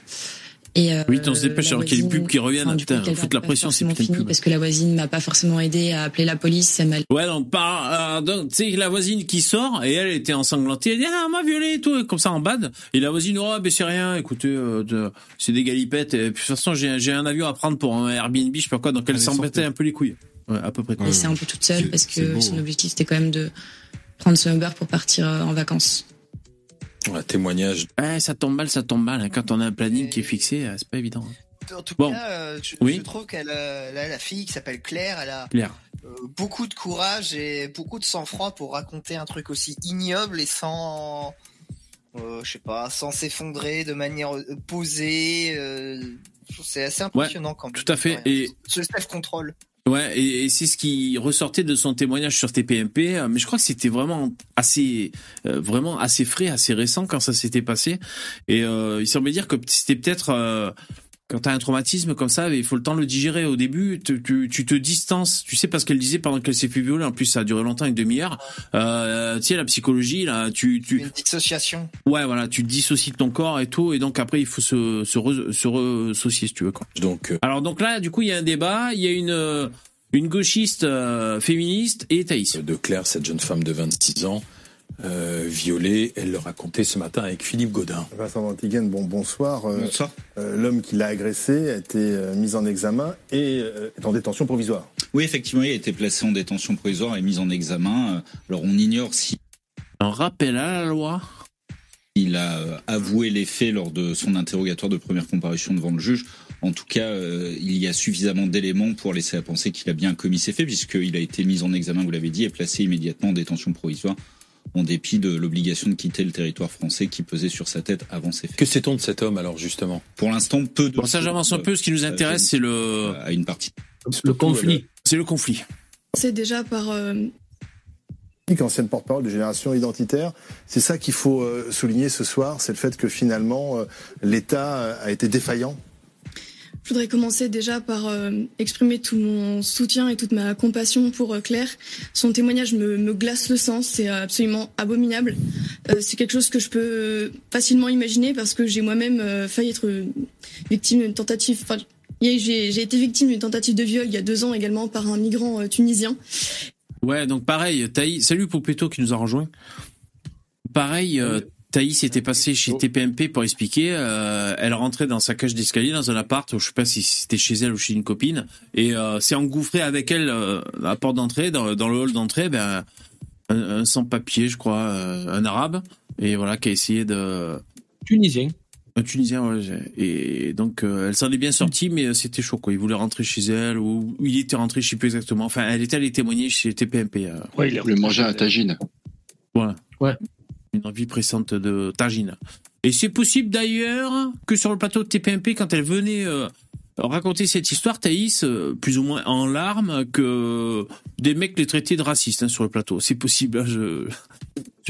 Et euh, Oui, on se dépêche alors qu'il y a une voisine- pub qui reviennent. enfin, coup, Putain, qu'elle foutre la pression, c'est putain de fini pub. Parce que la voisine m'a pas forcément aidé à appeler la police. Elle m'a Ouais, donc, par, euh, donc, tu sais, la voisine qui sort, et elle était ensanglantée, elle dit, ah, on m'a violé et tout, comme ça en bad. Et la voisine, oh, ben c'est rien, écoutez, euh, de- c'est des galipettes, et puis, de toute façon, j'ai, j'ai un avion à prendre pour un Airbnb, je sais pas quoi, donc elle Elle sortie. un peu les couilles. Ouais, à peu près. laissé un peu toute seule parce que beau, son hein. objectif c'était quand même de prendre son Uber pour partir euh, en vacances. Un témoignage. Ouais, ça tombe mal, ça tombe mal. hein. Quand on a un planning qui est fixé, euh, c'est pas évident. hein. En tout Bon. cas, euh, je, Oui. je trouve qu'elle, a- là, la fille qui s'appelle Claire, elle a Claire. euh, beaucoup de courage et beaucoup de sang-froid pour raconter un truc aussi ignoble et sans, euh, je sais pas, sans s'effondrer de manière euh, posée. euh, c'est assez impressionnant quand même. Tout à fait. Et, Ce self-control. Ouais, et, et c'est ce qui ressortait de son témoignage sur TPMP. euh, Mais je crois que c'était vraiment assez, euh, vraiment assez frais, assez récent quand ça s'était passé. Et euh, il semblait dire que c'était peut-être euh, quand t'as un traumatisme comme ça, il faut le temps de le digérer. Au début, tu, tu, tu te distances. Tu sais parce qu'elle disait pendant qu'elle s'est fait violer. En plus, ça a duré longtemps, une demi-heure. Euh, tu sais, la psychologie là, tu, tu, Une dissociation. ouais, voilà, tu dissocies de ton corps et tout. Et donc après, il faut se se, re- se resocier si tu veux quoi. Donc, euh, Alors donc là, du coup, il y a un débat. Il y a une euh, une gauchiste euh, féministe et Thaïs. de Claire, cette jeune femme de 26 ans, euh, violée, elle le racontait ce matin avec Philippe Godin. Vincent Vantiguen, bon, bonsoir. Euh, Bonsoir. euh, L'homme qui l'a agressé a été mis en examen et euh, est en détention provisoire. Oui, effectivement, il a été placé en détention provisoire et mis en examen. Alors, on ignore si Un rappel à la loi. il a avoué les faits lors de son interrogatoire de première comparution devant le juge. En tout cas, euh, il y a suffisamment d'éléments pour laisser à penser qu'il a bien commis ces faits, puisqu'il a été mis en examen, vous l'avez dit, et placé immédiatement en détention provisoire, en dépit de l'obligation de quitter le territoire français qui pesait sur sa tête avant ces faits. Que sait-on de cet homme alors justement? Pour l'instant, peu de... Bon, ça j'avance un peu. Ce qui nous intéresse, c'est le à une partie. le conflit. C'est le conflit. C'est déjà par euh, Ancienne porte-parole de Génération Identitaire. C'est ça qu'il faut euh, souligner ce soir, c'est le fait que finalement euh, l'État euh, a été défaillant. Je voudrais commencer déjà par euh, exprimer tout mon soutien et toute ma compassion pour euh, Claire. Son témoignage me, glace le sang, c'est absolument abominable. Euh, c'est quelque chose que je peux euh, facilement imaginer parce que j'ai moi-même euh, failli être euh, victime d'une tentative. J'ai été victime d'une tentative de viol il y a deux ans également par un migrant euh, tunisien. Ouais, donc pareil, Thaïs, salut Poupetto qui nous a rejoint. Pareil, euh, Thaïs était passée chez TPMP pour expliquer. euh, elle rentrait dans sa cage d'escalier dans un appart, je sais pas si c'était chez elle ou chez une copine, et euh, s'est engouffré avec elle euh, à la porte d'entrée, dans, dans le hall d'entrée, ben un, un sans-papier, je crois, euh, un arabe, et voilà, qui a essayé de Tunisien. un Tunisien, ouais. Et donc, euh, elle s'en est bien sortie, mais c'était chaud, quoi. Il voulait rentrer chez elle, ou il était rentré, je sais plus exactement. Enfin, elle était allée témoigner chez TPMP. euh. Ouais, il est Le manger à tagine. Voilà. Ouais. Une envie pressante de tagine. Et c'est possible d'ailleurs que sur le plateau de TPMP, quand elle venait euh, raconter cette histoire, Thaïs, euh, plus ou moins en larmes, que des mecs les traitaient de racistes hein, sur le plateau. C'est possible, hein, je...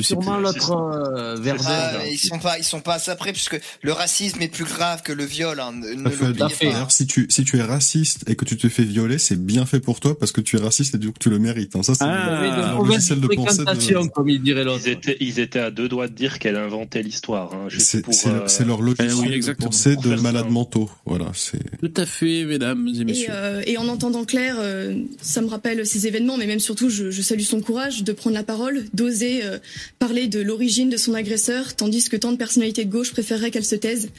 je sais Sûrement l'autre euh. Ah, ils sont pas, ils sont pas assez près puisque le racisme est plus grave que le viol. Hein. Ne, fait. pas. Si tu, si tu es raciste et que tu te fais violer, c'est bien fait pour toi parce que tu es raciste et du coup tu le mérites. hein. Ça, c'est Ah, le- de le mauvaise logiciel de pensée de- fréquentation, comme il dirait l'autre. Ils étaient, ils étaient à deux doigts de dire qu'elle inventait l'histoire. Hein, juste C'est pour, c'est leur- euh, c'est leur logiciel Eh oui, de exactement. pensée de malades mentaux. Voilà, c'est. Tout à fait, mesdames et Et, messieurs. euh, et en entendant Claire, euh, ça me rappelle ces événements, mais même surtout, je, je salue son courage de prendre la parole, d'oser euh, parler de l'origine de son agresseur, tandis que tant de personnalités de gauche préféreraient qu'elle se taise.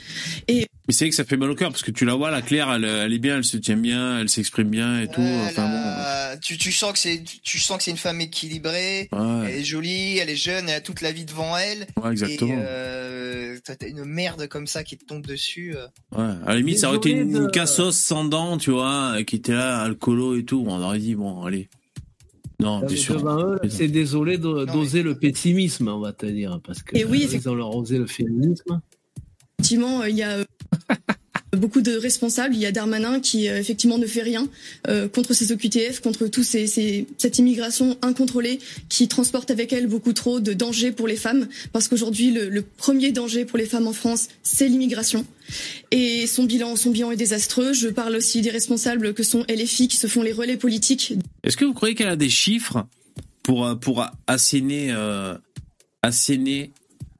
Et Mais c'est vrai que ça fait mal au cœur parce que tu la vois, la Claire, elle, elle est bien, elle se tient bien, elle s'exprime bien et tout. Enfin bon. tu, tu sens que c'est, tu sens que c'est une femme équilibrée. Ouais. Elle est jolie, elle est jeune, elle a toute la vie devant elle. Ouais, exactement. Et euh, t'as une merde comme ça qui te tombe dessus. euh. Ouais, à la limite, ça aurait été une de- cassos sans dents, tu vois, qui était là, alcoolo et tout. On aurait dit, bon, allez. Non, eux, c'est désolé d'oser le pessimisme, on va te dire, parce que Et oui, euh, ils ont leur osé le féminisme. effectivement, euh, il y a euh, beaucoup de responsables. Il y a Darmanin qui euh, effectivement ne fait rien euh, contre ces OQTF, contre tous ces, cette immigration incontrôlée qui transporte avec elle beaucoup trop de dangers pour les femmes. Parce qu'aujourd'hui, le, premier danger pour les femmes en France, c'est l'immigration. Et son bilan, son bilan est désastreux. Je parle aussi des responsables que sont LFI qui se font les relais politiques Est-ce que vous croyez qu'elle a des chiffres pour, pour asséner, euh, asséner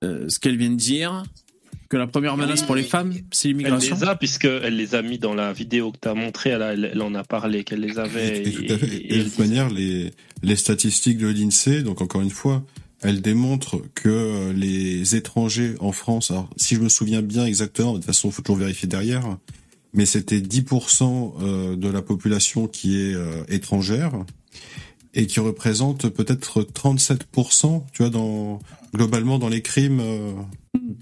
euh, ce qu'elle vient de dire? Que la première menace pour les femmes, c'est Elle l'immigration. les a, puisqu'elle les a mis dans la vidéo que tu as montrée, elle, a- elle- elle en a parlé, qu'elle les avait. Et, de toute manière, les, les statistiques de l'INSEE, donc encore une fois, elles démontrent que euh, les étrangers en France, alors si je me souviens bien exactement, de toute façon, il faut toujours vérifier derrière, mais c'était 10% euh, de la population qui est euh, étrangère et qui représente peut-être 37%, tu vois, dans globalement dans les crimes.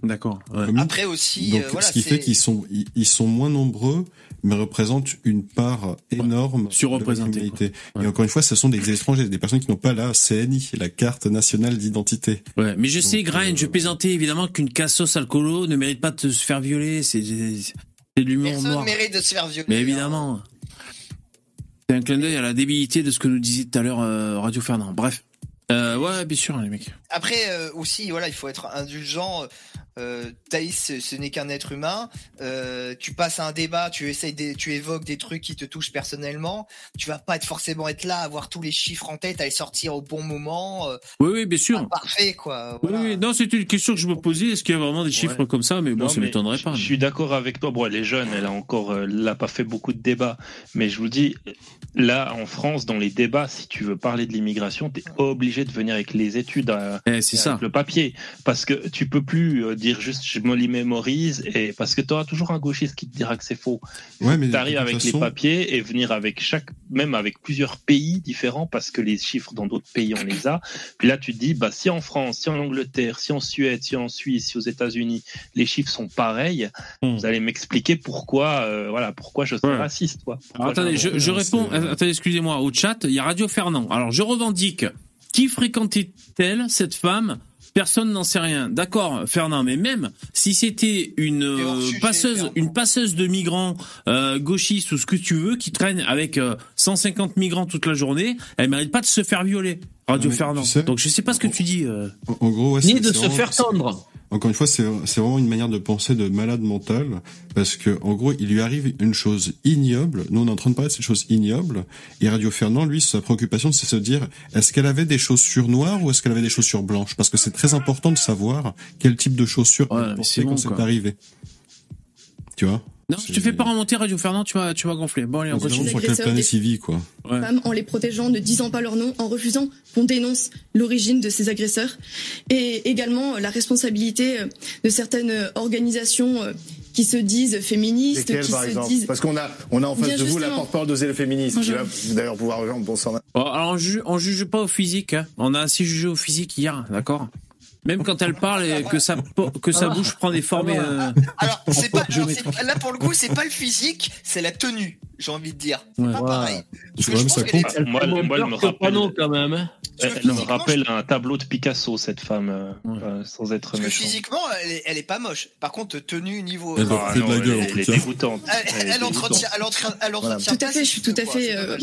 D'accord. commis. Après aussi, Donc, euh, voilà, ce qui fait qu'ils sont ils, ils sont moins nombreux, mais représentent une part énorme surreprésentée, de la criminalité. Et encore une fois, ce sont des étrangers, des personnes qui n'ont pas la CNI, la carte nationale d'identité. Ouais, mais je sais, Donc, Grind, euh, je plaisantais évidemment qu'une cassos alcoolo ne mérite pas de se faire violer. C'est de l'humour Personne noir. mérite de se faire violer. Mais hein. évidemment. C'est un clin d'œil à la débilité de ce que nous disait tout à l'heure euh, Radio Fernand. Bref. Euh, ouais, bien sûr, les mecs. Après euh, aussi, voilà, il faut être indulgent. Euh, Thaïs, ce ce n'est qu'un être humain. Euh, tu passes à un débat, tu essayes, des, tu évoques des trucs qui te touchent personnellement. Tu vas pas être forcément être là, avoir tous les chiffres en tête, à les sortir au bon moment. euh, Oui, oui, bien sûr. parfait, quoi. Oui, oui, non, c'est une question que je me posais. Est-ce qu'il y a vraiment des chiffres comme ça? Mais bon, Non, ça mais m'étonnerait pas. Je suis d'accord avec toi. Bon, elle est jeune, elle a encore, euh, elle a pas fait beaucoup de débats. Mais je vous dis, là, en France, dans les débats, si tu veux parler de l'immigration, t'es obligé de venir avec les études, à, Eh, c'est avec ça. le papier, parce que tu peux plus euh, dire juste je me mémorise, et parce que tu auras toujours un gauchiste qui te dira que c'est faux. Ouais, mais de Tu arrives toute avec façon- les papiers et venir avec chaque, même avec plusieurs pays différents, parce que les chiffres dans d'autres pays on les a. Puis là, tu te dis, bah si en France, si en Angleterre, si en Suède, si en Suisse, si aux États-Unis, les chiffres sont pareils, vous allez m'expliquer pourquoi, euh, voilà, pourquoi je suis Hmm. Ouais. raciste, quoi. Alors, attendez, je, réponds. euh, Attendez, excusez-moi. Au chat, il y a Radio Fernand. Alors, je revendique. Qui fréquentait-elle, cette femme Personne n'en sait rien. D'accord, Fernand, mais même si c'était une euh, passeuse, une passeuse de migrants euh, gauchistes ou ce que tu veux, qui traîne avec euh, 150 migrants toute la journée, elle mérite pas de se faire violer. Radio Fernand. tu sais- Donc je sais pas ce que tu dis. euh. En, en gros, ouais, Ni c'est- de se vraiment- faire tendre. Encore une fois, c'est c'est vraiment une manière de penser de malade mental, parce que en gros, il lui arrive une chose ignoble. Nous, on est en train de parler de cette chose ignoble, et Radio Fernand, lui, sa préoccupation, c'est de se dire, est-ce qu'elle avait des chaussures noires ou est-ce qu'elle avait des chaussures blanches? Parce que c'est très important de savoir quel type de chaussures elle portait c'est quand c'est arrivé. Tu vois? Non, je te fais pas remonter Radio Fernand, tu vas, tu vas gonfler. Bon, allez, on C'est vraiment continue. sur quelle planète il vit, quoi. femmes en les protégeant, ne disant pas leur nom, en refusant qu'on dénonce l'origine de ces agresseurs, et également euh, la responsabilité euh, de certaines euh, organisations qui se disent féministes, Lesquels, qui par se exemple? disent Parce qu'on a, on a en face Bien de vous la porte-parole Féministe, qui Bonjour. va d'ailleurs pouvoir rejoindre bon sang. Bon, alors on juge, on juge pas au physique. hein. On a assez jugé au physique hier, d'accord? Même quand elle parle et que sa que sa bouche prend des formes. euh, Alors, c'est pas, là pour le coup, c'est pas le physique, c'est la tenue, j'ai envie de dire. C'est Ouais. pas pareil. Ça compte. est- Moi, elle- moi, elle me rappelle, quand même. hein. elle, elle me rappelle un tableau de Picasso, cette femme, euh, euh, sans être Parce que méchant. physiquement, elle est, elle est pas moche. Par contre, tenue niveau. Elle doit Ah non, gueule, elle, elle est dégoûtante. Elle, Elle est elle entretient, elle entretient, elle entretient Tout à fait, je suis tout à fait euh,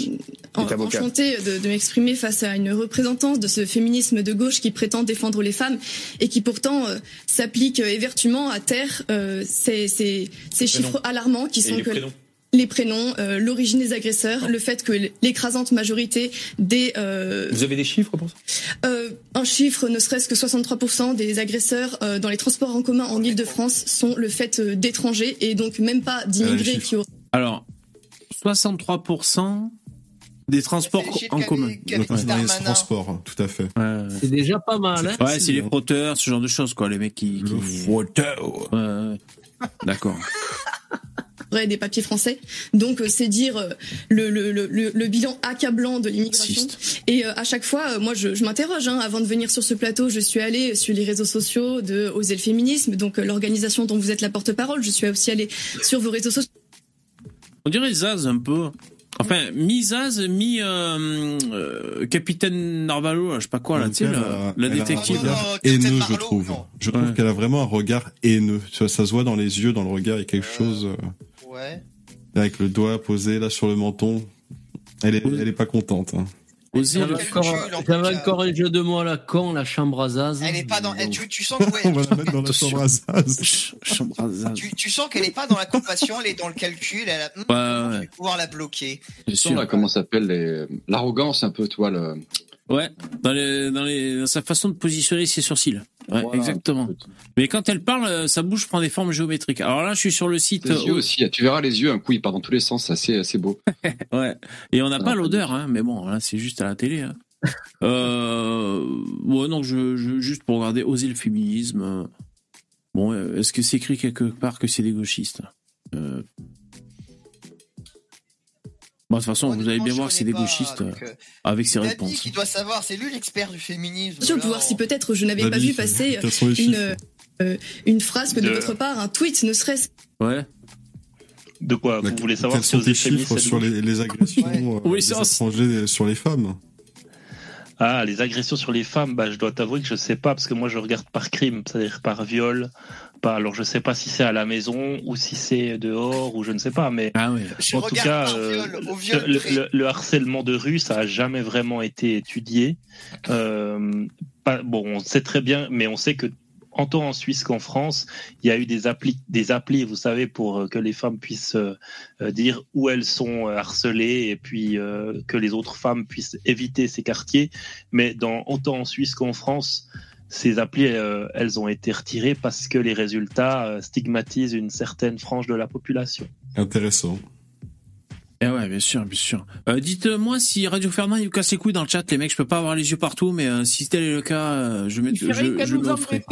enchantée de, de m'exprimer face à une représentante de ce féminisme de gauche qui prétend défendre les femmes et qui pourtant euh, s'applique euh, évertument à terre euh, ces, ces, ces chiffres alarmants qui Et sont les que prénoms. les prénoms, euh, l'origine des agresseurs, le fait que l'écrasante majorité des euh, Vous avez des chiffres pour ça? euh, un chiffre, ne serait-ce que 63% des agresseurs euh, dans les transports en commun en Ile-de-France sont le fait d'étrangers et donc même pas d'immigrés qui auraient Alors, 63% des transports en commun. Darmanin. transports, hein, tout à fait. C'est déjà pas mal. Hein. Ouais, c'est les frotteurs, ce genre de choses, quoi, les mecs qui. qui... Frotteur. Ouais, ouais. D'accord. des papiers français. Donc euh, c'est dire euh, le, le, le, le- le bilan accablant de l'immigration. Et euh, à chaque fois, euh, moi je, je m'interroge. Hein, avant de venir sur ce plateau, je suis allée sur les réseaux sociaux de Oser le féminisme, donc euh, l'organisation dont vous êtes la porte-parole. Je suis aussi allée sur vos réseaux sociaux. On dirait Zaz un peu. Enfin, mi-Zaz, mi-capitaine Narvalo, là, je sais pas quoi, là, tu sais, la, la elle a détective. un regard haineux, je trouve. Je trouve qu'elle a vraiment un regard haineux. Tu vois, ça se voit dans les yeux, dans le regard, il y a quelque chose. euh, Ouais. avec le doigt posé là sur le menton. Elle est, elle est pas contente. Hein. J'avais encore, j'avais encore un jeu de mots à la con, la chambre à Zaz. Elle est pas dans. eh, Tu, tu sens que ouais, On va la mettre dans la chambre à Zaz. Chambre à Zaz. tu, tu sens qu'elle est pas dans la compassion, elle est dans le calcul. Elle a, je vais pouvoir la bloquer. Tu sens là comment ça s'appelle les... l'arrogance un peu, toi le. Ouais, dans, les, dans, les, dans sa façon de positionner ses sourcils. Ouais, exactement. Mais quand elle parle, sa bouche prend des formes géométriques. Alors là, je suis sur le site. Les yeux aussi. Tu verras les yeux, un coup, ils partent dans tous les sens. C'est assez, assez beau. ouais. Et on n'a pas l'odeur, hein. Mais bon, là, c'est juste à la télé. Hein. euh, ouais, non, je, je, juste pour regarder oser le féminisme. Bon, est-ce que c'est écrit quelque part que c'est des gauchistes? Euh... Bon, de toute façon, vous allez bien voir que c'est des gauchistes euh, avec ses réponses. qui doit savoir, c'est lui l'expert du féminisme. Pour voir si peut-être je n'avais pas vu passer une, euh, une phrase que de, votre part, un tweet, ne serait-ce. Ouais. De quoi Vous voulez savoir Quels sont tes chiffres sur les, les agressions ouais. euh, des étrangers sur les femmes ah, les agressions sur les femmes, bah, je dois t'avouer que je sais pas, parce que moi je regarde par crime, c'est-à-dire par viol. Pas, alors je sais pas si c'est à la maison ou si c'est dehors ou je ne sais pas, mais ah oui. en tout cas, euh, le, le, le, harcèlement de rue, ça a jamais vraiment été étudié. Euh, pas, bon, on sait très bien, mais on sait que autant en Suisse qu'en France, il y a eu des applis, des applis, vous savez, pour euh, que les femmes puissent dire où elles sont harcelées et puis que les autres femmes puissent éviter ces quartiers. Mais dans autant en Suisse qu'en France, ces applis, euh, elles ont été retirées parce que les résultats euh, stigmatisent une certaine frange de la population. Intéressant. Eh ouais, bien sûr, bien sûr. Euh, Dites-moi si Radio Fernand il vous casse les couilles dans le chat, les mecs. Je peux pas avoir les yeux partout, mais euh, si tel est le cas, euh, je, mets, je, je, je me ferai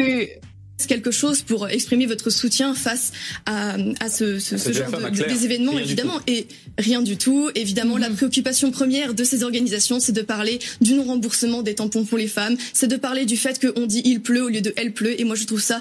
quelque chose pour exprimer votre soutien face à, à ce, ce, ce genre de, de, des événements, rien évidemment, et rien du tout. Évidemment, mmh. la préoccupation première de ces organisations, c'est de parler du non-remboursement des tampons pour les femmes, c'est de parler du fait qu'on dit il pleut au lieu de elle pleut, et moi je trouve ça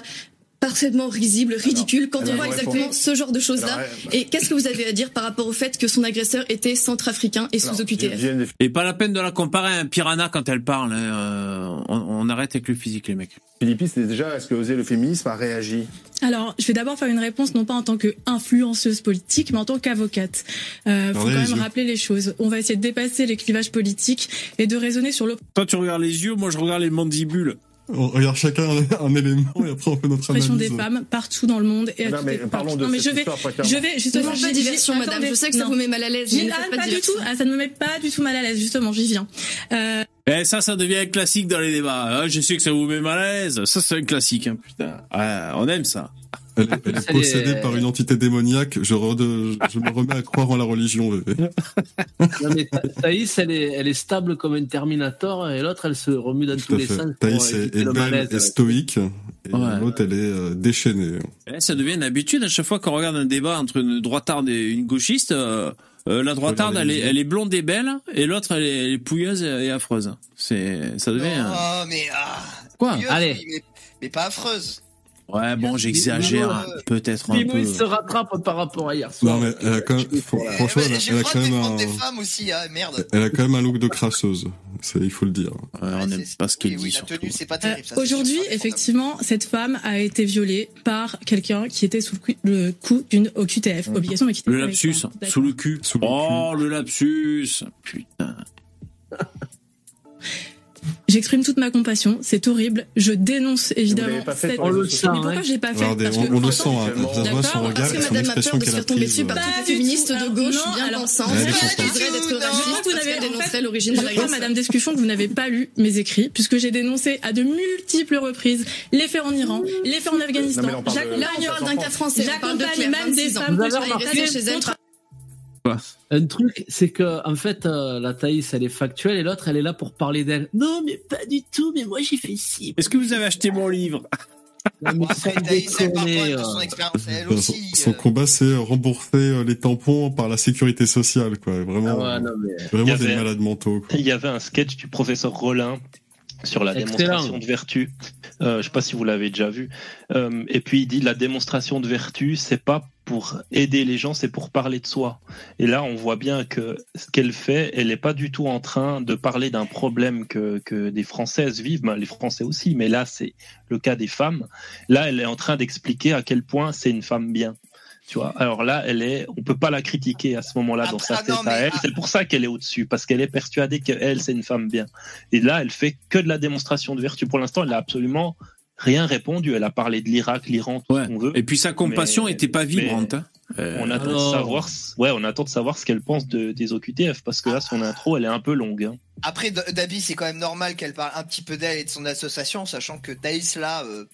parfaitement risible, ridicule, quand on voit exactement ce genre de choses-là. Et qu'est-ce que vous avez à dire par rapport au fait que son agresseur était centrafricain et sous OQTF Et pas la peine de la comparer à un piranha quand elle parle. Hein. Euh, on, on, arrête avec le physique, les mecs. Philippe, c'est déjà, est-ce que Oser le féminisme a réagi Alors, je vais d'abord faire une réponse, non pas en tant qu'influenceuse politique, mais en tant qu'avocate. Euh, faut quand même rappeler les choses. On va essayer de dépasser les clivages politiques et de raisonner sur le... Toi, tu regardes les yeux, moi, je regarde les mandibules. On regarde chacun un, un, élément et après on fait notre analyse. des femmes partout dans le monde et à non, mais parlons de non, mais je vais, je vais justement pas diversion, madame. Je sais que ça vous met mal à l'aise. Mais pas, pas du tout. Ah, ça ne me met pas du tout mal à l'aise. Justement, j'y viens. Euh... Eh, ça, ça devient un classique dans les débats. Ah, je sais que ça vous met mal à l'aise. Ça, c'est un classique, hein, putain. Ah, on aime ça. Elle, elle est possédée par une entité démoniaque. Je, me remets à croire en la religion. non, mais Thaïs, elle est, elle est stable comme un Terminator et l'autre, elle se remue dans tous les sens. Thaïs est, est belle et stoïque et ouais. l'autre, elle est euh, déchaînée. Et ça devient une habitude à chaque fois qu'on regarde un débat entre une droitarde et une gauchiste. Euh, euh, la droitarde, elle est, elle est blonde et belle, et l'autre, elle, elle est, pouilleuse et affreuse. C'est, ça devient. Oh, mais ah, quoi? Pouilleuse, Allez. Mais, mais pas affreuse. Ouais, bon, j'exagère peut-être un peu. il se rattrape par rapport à hier soir. Non, mais elle a quand même, franchement, elle, elle, a quand même un. Des femmes aussi, hein, merde. Elle a quand même un look de crasseuse. il faut le dire. Ouais, on n'aime pas ce qu'elle dit. Oui, c'est pas terrible. Euh, Aujourd'hui, effectivement, cette femme a été violée par quelqu'un qui était sous le coup d'une OQTF, mmh. obligation d'acquitter. Le lapsus, sous le cul. Oh, le lapsus. Putain. J'exprime toute ma compassion, c'est horrible. Je dénonce évidemment cette. On le sent. Mais pourquoi j'ai pas fait Regardez, parce on, que, on le sent, hein, ça se voit son regard, Parce que son madame a expression peur de se qu'elle a faire tomber prise. dessus par Pas des féministes de gauche Non, bien alors, pensants. Elle accuseraient d'être raciste vous parce n'avez- qu'elle dénoncerait l'origine de Je la crois, Madame Descuchon, que vous n'avez pas lu mes écrits, puisque j'ai dénoncé à de multiples reprises les faits en Iran, les faits en Afghanistan. On Là, on parle d'un cas français. on J'accompagne même des 26 ans. femmes que j'ai chez elle, Un truc, c'est que en fait, euh, la Thaïs, elle est factuelle et l'autre, elle est là pour parler d'elle. Non, mais pas du tout. Mais moi, j'ai fait ci. Est-ce que vous avez acheté mon livre? Non, mais Bon, sans après, Thaïs, elle parle déconner, de euh. son expérience, elle Son, aussi. son euh, combat, c'est rembourser les tampons par la sécurité sociale, quoi. Vraiment, Ah ouais, non, mais- Il y vraiment des avait- malades mentaux. Quoi. Il y avait un sketch du professeur Rollin sur la Excellent. démonstration de vertu. Euh, je sais pas si vous l'avez déjà vu. Euh, et puis il dit la démonstration de vertu, c'est pas pour aider les gens, c'est pour parler de soi. Et là, on voit bien que ce qu'elle fait, elle n'est pas du tout en train de parler d'un problème que, que des Françaises vivent, ben, les Français aussi, mais là, c'est le cas des femmes. Là, elle est en train d'expliquer à quel point c'est une femme bien. Tu vois. Alors là, elle est, on peut pas la critiquer à ce moment-là dans sa ah tête à elle. ah. C'est pour ça qu'elle est au-dessus, parce qu'elle est persuadée qu'elle, c'est une femme bien. Et là, elle fait que de la démonstration de vertu. Pour l'instant, elle a absolument rien répondu. Elle a parlé de l'Irak, l'Iran, tout ce qu'on veut. Et puis sa compassion était pas vibrante. Hein. Euh, on attend de savoir, ouais, on attend de savoir ce qu'elle pense de, des OQTF parce que là, son intro, elle est un peu longue. Hein. Après, Dabi, c'est quand même normal qu'elle parle un petit peu d'elle et de son association, sachant que Daïs là, euh,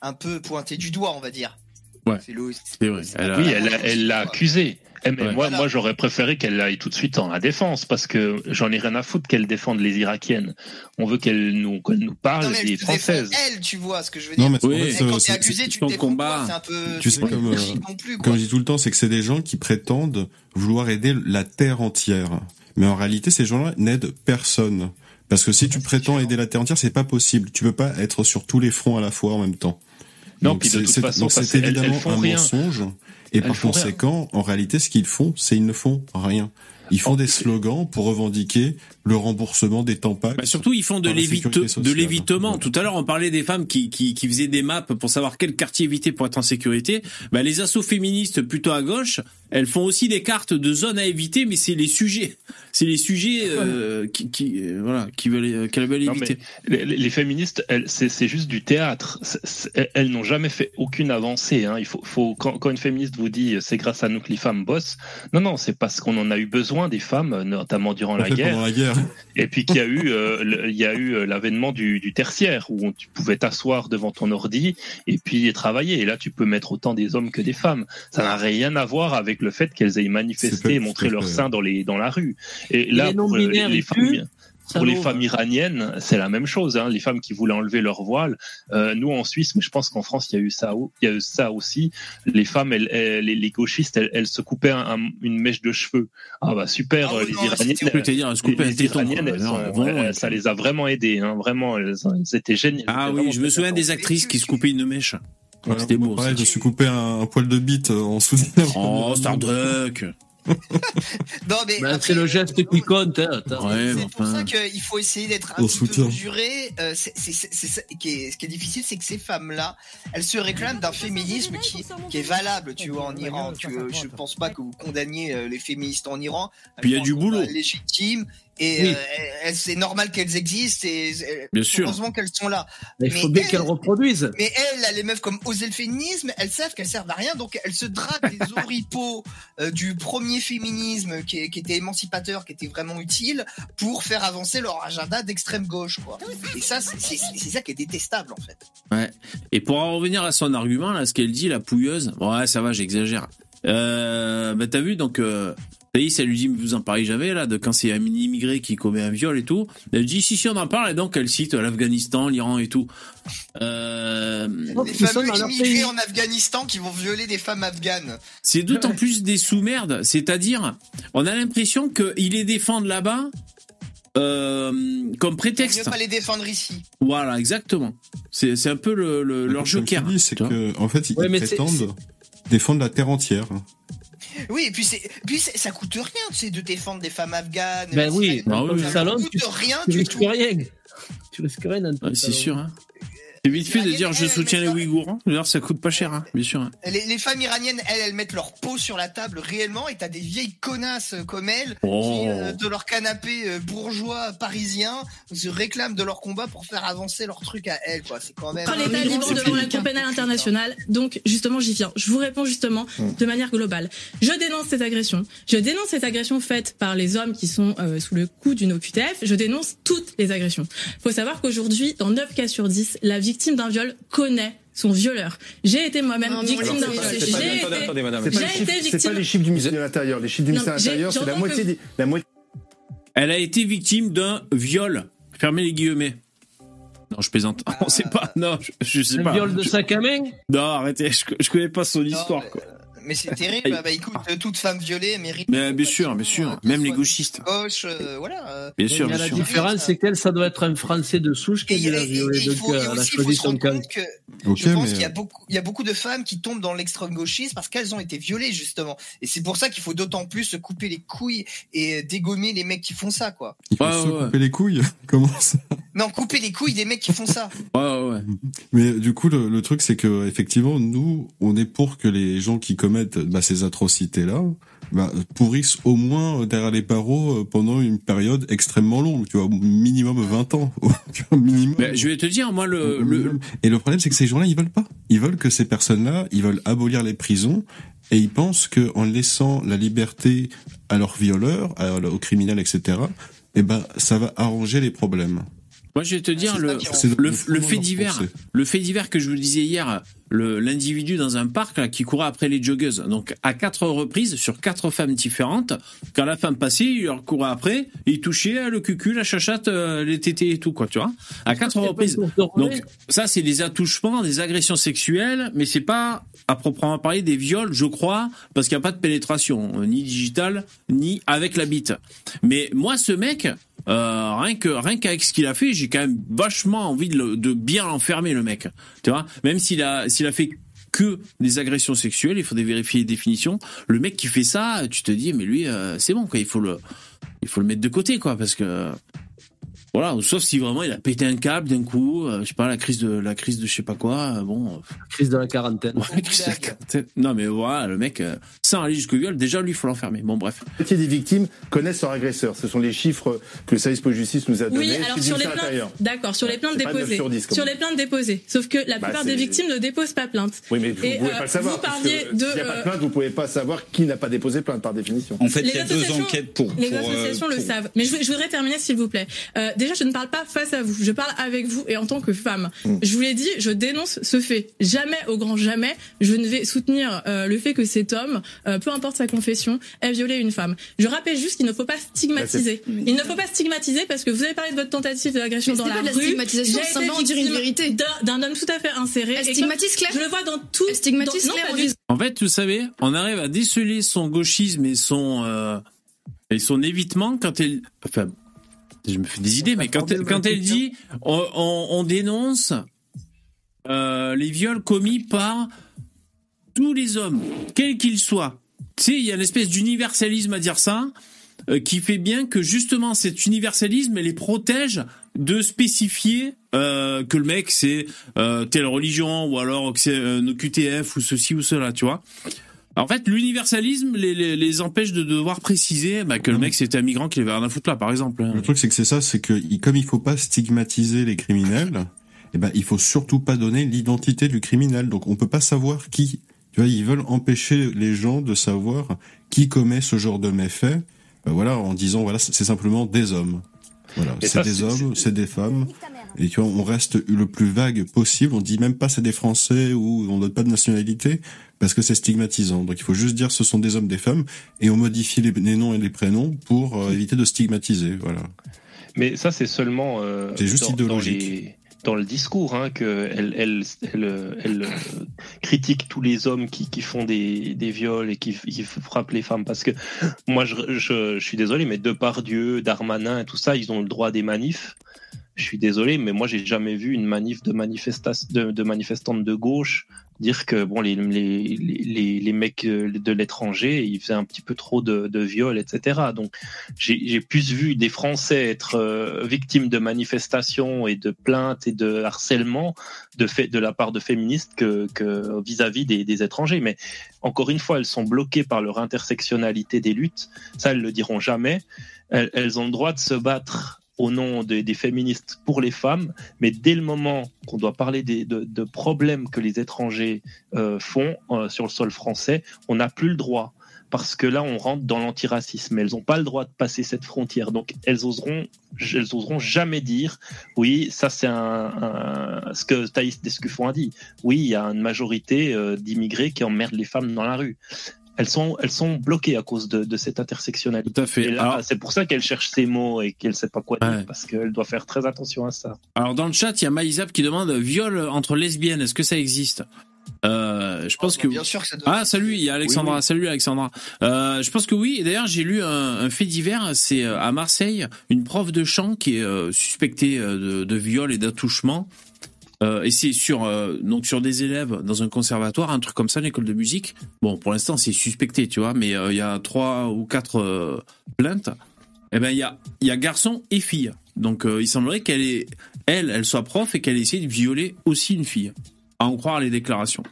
un peu pointé du doigt, on va dire. Ouais. C'est vrai. Elle a... Oui, elle l'a accusé. Eh, mais moi, moi j'aurais préféré qu'elle aille tout de suite en la défense parce que j'en ai rien à foutre qu'elle défende les Irakiennes. On veut qu'elle nous, qu'elle nous parle des Françaises. Elle, tu vois ce que je veux dire. Non, mais oui, quand t'es accusé, tu te combat. C'est un peu. Tu sais, comme, euh, comme je dis tout le temps, c'est que c'est des gens qui prétendent vouloir aider la terre entière. Mais en réalité, ces gens-là n'aident personne. Parce que si tu prétends aider la terre entière, c'est pas possible. Tu peux pas être sur tous les fronts à la fois en même temps. Non, puis de toute façon, c'est évidemment un mensonge. Et par conséquent, en réalité, ce qu'ils font, c'est ils ne font rien. Ils font des slogans pour revendiquer le remboursement des tampax. Bah surtout, ils font de l'évitement. Tout à l'heure, on parlait des femmes qui, qui, qui, faisaient des maps pour savoir quel quartier éviter pour être en sécurité. Bah, les assauts féministes plutôt à gauche, elles font aussi des cartes de zones à éviter, mais c'est les sujets, c'est les sujets euh, qui, qui euh, voilà, qui veulent, euh, qu'elles veulent éviter. Les, les, féministes, c'est juste du théâtre. elles n'ont jamais fait aucune avancée. Hein. Il faut, faut quand, quand, une féministe vous dit c'est grâce à nous que les femmes bossent, non, non, c'est parce qu'on en a eu besoin des femmes, notamment durant la guerre. la guerre. Et puis qu'il y a eu, il y a eu l'avènement du, du, tertiaire où tu pouvais t'asseoir devant ton ordi et puis travailler. Et là, tu peux mettre autant des hommes que des femmes. Ça n'a rien à voir avec le fait qu'elles aient manifesté et montré leur sein dans les dans la rue. Et là, pour les femmes, pour les femmes iraniennes, c'est la même chose. Hein, les femmes qui voulaient enlever leur voile. Euh, nous en Suisse, mais je pense qu'en France, il y a eu ça, il y a eu ça aussi. Les femmes, elles, les, gauchistes, elles, se coupaient une mèche de cheveux. Ah bah super, ah les iraniennes. les, iraniennes, ça les a vraiment aidées. Hein, vraiment, elles, étaient géniales. Ah oui, je me souviens des actrices qui se coupaient une mèche. C'était beau. Pareil, je suis coupé un, poil de bite euh, en soutien. Oh, Starduck non mais bah, c'est le geste qui compte. Hein, c'est pour ça qu'il faut essayer d'être un petit peu mesuré. Euh, c'est, ce qui est difficile, c'est que ces femmes-là, elles se réclament d'un féminisme qui, qui est valable, tu vois, en Iran. Tu, je pense pas que vous condamniez euh, les féministes en Iran. Puis il y a du boulot. Légitime et euh, c'est normal qu'elles existent et bien sûr. heureusement qu'elles sont là. Mais il faut bien qu'elles reproduisent. Mais elles, les meufs comme oser le féminisme, elles savent qu'elles servent à rien, donc elles se draguent les oripeaux euh, du premier féminisme qui, qui, était émancipateur, qui était vraiment utile pour faire avancer leur agenda d'extrême gauche, quoi. Et ça, c'est ça qui est détestable en fait. Ouais. Et pour en revenir à son argument là, ce qu'elle dit, la pouilleuse, ouais, ça va, j'exagère. Euh, bah t'as vu donc. Euh, ça lui dit, vous en parlez jamais, là, de quand c'est un immigré qui commet un viol et tout. Elle dit, si, si, on en parle, et donc elle cite l'Afghanistan, l'Iran et tout. Euh... Les fameux immigrés en Afghanistan qui vont violer des femmes afghanes. C'est d'autant plus des sous-merdes, c'est-à-dire, on a l'impression qu'ils les défendent là-bas, euh, comme prétexte. On pas les défendre ici. Voilà, exactement. C'est un peu le, le leur joker. C'est que, en fait, ils prétendent défendre la terre entière. Oui, et puis, puis ça coûte rien, tu sais, de défendre des femmes afghanes. Ben oui, ça, oui. ça coûte tu, rien tu risques rien. Tu risques rien. c'est sûr. Hein. C'est vite fait de dire je soutiens les Ouïghours. Hein. D'ailleurs, ça coûte pas cher, hein, bien sûr. Hein. Les, femmes iraniennes, elles, elles mettent leur peau sur la table réellement, et t'as des vieilles connasses comme elles oh. qui, euh, de leur canapé euh, bourgeois parisien, se réclament de leur combat pour faire avancer leur truc à elles. Quoi. C'est quand même. Quand l'État libre devant la Cour pénale internationale, donc justement, j'y viens. Je vous réponds justement hum. de manière globale. Je dénonce cette agression. Je dénonce cette agression faite par les hommes qui sont euh, sous le coup d'une OQTF. Je dénonce toutes les agressions. Faut savoir qu'aujourd'hui, dans 9 cas sur 10, la victime d'un viol connaît son violeur. J'ai été moi-même victime d'un viol. J'ai été, victime. C'est pas les chiffres du ministère de l'Intérieur. Les chiffres du ministère de l'Intérieur, c'est la moitié, la moitié. Elle a été victime d'un viol. Fermez les guillemets. Non, je plaisante. On sait pas. Non, je, sais pas. Un viol de sac à main? Non, arrêtez. Je, je connais pas son histoire. quoi. Mais c'est terrible. bah, écoute, toute femme violée mérite. Mais bien sûr, bien sûr. Même les gauchistes. Gauche, euh, voilà. Euh. Bien sûr, bien sûr. La différence, c'est qu'elle, ça doit être un Français de souche qui l'a violée. Donc, euh, elle a choisi son camp. Je pense qu'il y a beaucoup, il y a beaucoup de femmes qui tombent dans l'extrême gauchisme parce qu'elles ont été violées justement. Et c'est pour ça qu'il faut d'autant plus se couper les couilles et dégommer les mecs qui font ça, quoi. Il faut se couper les couilles. Comment ça Non, couper les couilles des mecs qui font ça. Ouais, ouais. Mais du coup, le, le truc, c'est que effectivement, nous, on est pour que les gens qui commettent commettent bah, ces atrocités-là bah, pourrissent au moins derrière les barreaux euh, pendant une période extrêmement longue, tu vois, minimum 20 ans. minimum. Ben, je vais te dire, moi, le, le... Et le problème, c'est que ces gens-là, ils veulent pas. Ils veulent que ces personnes-là, ils veulent abolir les prisons et ils pensent que en laissant la liberté à leurs violeurs, à, aux criminels, etc., eh ben, ça va arranger les problèmes. Moi, je vais te dire le, le, le, fait divers, le fait divers que je vous disais hier, l'individu dans un parc là, qui courait après les joggeuses. Donc, à quatre reprises, sur quatre femmes différentes, quand la femme passait, il leur courait après, il touchait le cucul, la chachate, euh, les tétés et tout, quoi, tu vois. À quatre reprises. Donc, ça, c'est des attouchements, des agressions sexuelles, mais c'est pas, à proprement parler, des viols, je crois, parce qu'il n'y a pas de pénétration, ni digitale, ni avec la bite. Mais moi, ce mec, euh, rien que rien qu'avec ce qu'il a fait, j'ai quand même vachement envie de, de bien l'enfermer le mec. Tu vois, même s'il a s'il a fait que des agressions sexuelles, il faudrait vérifier les définitions. Le mec qui fait ça, tu te dis mais lui euh, c'est bon quoi, il faut le il faut le mettre de côté quoi parce que voilà, sauf si vraiment il a pété un câble d'un coup, euh, je sais pas la crise de la crise de je sais pas quoi, euh, bon. Euh, crise de la quarantaine. Ouais, crise de la quarantaine. Non mais voilà, le mec euh, sans aller jusqu'au viol, déjà lui il faut l'enfermer. Bon bref. La moitié des victimes connaissent leur agresseur. Ce sont les chiffres que le service police justice nous a donnés. Oui, alors sur les plaintes, d'accord, sur les plaintes déposées, sur, 10, sur les plaintes déposées. Sauf que la plupart des victimes ne déposent pas plainte. Oui, mais vous Et, pouvez euh, pas le savoir. vous parliez de, S'il n'y a pas de plainte, vous pouvez pas savoir qui n'a pas déposé plainte par définition. En fait, Les il y a deux enquêtes pour. Les pour, associations le savent. Mais je, je voudrais terminer, s'il vous plaît. Déjà, je ne parle pas face à vous. Je parle avec vous et en tant que femme. Mm. Je vous l'ai dit, je dénonce ce fait. Jamais, au grand jamais, je ne vais soutenir euh, le fait que cet homme, euh, peu importe sa confession, ait violé une femme. Je rappelle juste qu'il ne faut pas stigmatiser. Bah, Il ne faut pas stigmatiser parce que vous avez parlé de votre tentative d'agression dans la pas de la rue. stigmatisation, c'est dire une vérité. d'un- homme tout à fait inséré. Elle stigmatise Claire Je le vois dans tout. Elle stigmatise dans- non, Claire, du En fait, vous savez, on arrive à déceler son gauchisme et son euh, et son évitement quand elle. Enfin, je me fais des idées, mais quand elle, dit, on, on- on dénonce euh, les viols commis par tous les hommes, quels qu'ils soient. Tu sais, il y a une espèce d'universalisme à dire ça, euh, qui fait bien que justement cet universalisme les protège de spécifier euh, que le mec c'est telle religion ou alors que c'est QTF ou ceci ou cela, tu vois. En fait, l'universalisme les, les, les empêche de devoir préciser bah, que le mec c'était un migrant qui avait rien à foutre là, par exemple. hein. Le truc, c'est que c'est ça, c'est que comme il faut pas stigmatiser les criminels, eh ben, il faut surtout pas donner l'identité du criminel. Donc, on peut pas savoir qui. Tu vois, ils veulent empêcher les gens de savoir qui commet ce genre de méfait. Ben voilà, en disant voilà, c'est simplement des hommes. Voilà, c'est des hommes, c'est des femmes. Et tu vois, on reste le plus vague possible. On dit même pas c'est des Français ou on donne pas de nationalité parce que c'est stigmatisant. Donc il faut juste dire ce sont des hommes, des femmes et on modifie les, les noms et les prénoms pour euh, éviter de stigmatiser. Voilà. Mais ça, c'est seulement euh, C'est juste dans, dans idéologique. les- dans le discours hein, que elle, elle, elle, elle, euh, critique tous les hommes qui, qui font des, des viols et qui, qui frappent les femmes. Parce que moi, je, je, je suis désolé, mais Depardieu, Darmanin et tout ça, ils ont le droit à des manifs. Je suis désolé, mais moi, j'ai jamais vu une manif de, de, de manifestantes de gauche dire que bon les les les, les mecs euh, de l'étranger ils faisaient un petit peu trop de, de viols etc donc j'ai plus vu des Français être euh, victimes de manifestations et de plaintes et de harcèlement de fait de la part de féministes que que vis-à-vis des, des étrangers. Mais encore une fois elles sont bloquées par leur intersectionnalité des luttes. Ça elles le diront jamais. Elles, elles ont le droit de se battre au nom des, féministes pour les femmes, mais dès le moment qu'on doit parler des, de, problèmes que les étrangers euh, font euh, sur le sol français, on n'a plus le droit. Parce que là, on rentre dans l'antiracisme. Elles n'ont pas le droit de passer cette frontière. Donc, elles oseront, elles oseront jamais dire, oui, ça c'est un- ce que Thaïs Descuffon a dit. Oui, il y a une majorité euh, d'immigrés qui emmerdent les femmes dans la rue. Elles sont, elles sont bloquées à cause de, de cette intersectionnalité. Tout à fait. Alors- c'est pour ça qu'elle cherche ces mots et qu'elle sait pas quoi dire, parce qu'elle doit faire très attention à ça. Alors dans le chat, il y a Maïsab qui demande viol entre lesbiennes, est-ce que ça existe? Euh, je pense que Bien sûr que ça doit ah salut il y a Alexandra. Oui, oui. salut Alexandra. Euh, je pense que oui. Et d'ailleurs j'ai lu un, un fait divers. C'est euh, à Marseille une prof de chant qui est euh, suspectée de, de viol et d'attouchement euh, et c'est sur euh, donc sur des élèves dans un conservatoire un truc comme ça une école de musique. Bon pour l'instant c'est suspecté tu vois mais euh, il y a trois ou quatre plaintes. Eh ben il y a y a garçon et fille. Donc il semblerait qu'elle est elle elle soit prof et qu'elle ait essayé de violer aussi une fille à en croire les déclarations.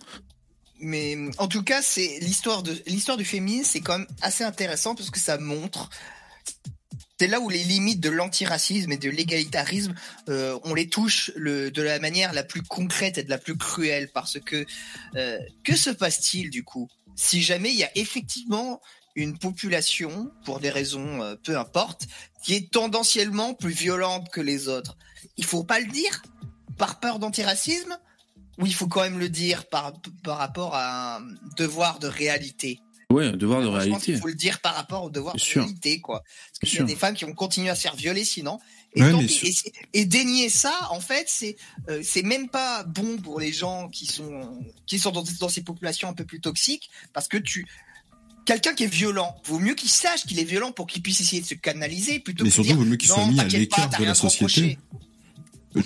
Mais en tout cas, c'est l'histoire l'histoire du féminisme, c'est quand même assez intéressant parce que ça montre. C'est là où les limites de l'antiracisme et de l'égalitarisme, euh, on les touche de la manière la plus concrète et de la plus cruelle. Parce que euh, que se passe-t-il du coup? Si jamais il y a effectivement une population, pour des raisons euh, peu importe, qui est tendanciellement plus violente que les autres Il faut pas le dire par peur d'antiracisme? Ou il faut quand même le dire par, par rapport à un devoir de réalité? Ouais, un devoir de réalité. qu'il faut le dire par rapport au devoir de réalité, quoi. Parce qu'il y a sûr. des femmes qui vont continuer à se faire violer sinon. Et, Ouais, pis. dénier ça, en fait, c'est euh, c'est même pas bon pour les gens qui sont qui sont dans, dans ces populations un peu plus toxiques, parce que tu quelqu'un qui est violent, vaut mieux qu'il sache qu'il est violent pour qu'il puisse essayer de se canaliser plutôt Mais que de surtout, dire, vaut mieux qu'il soit mis à l'écart de la société.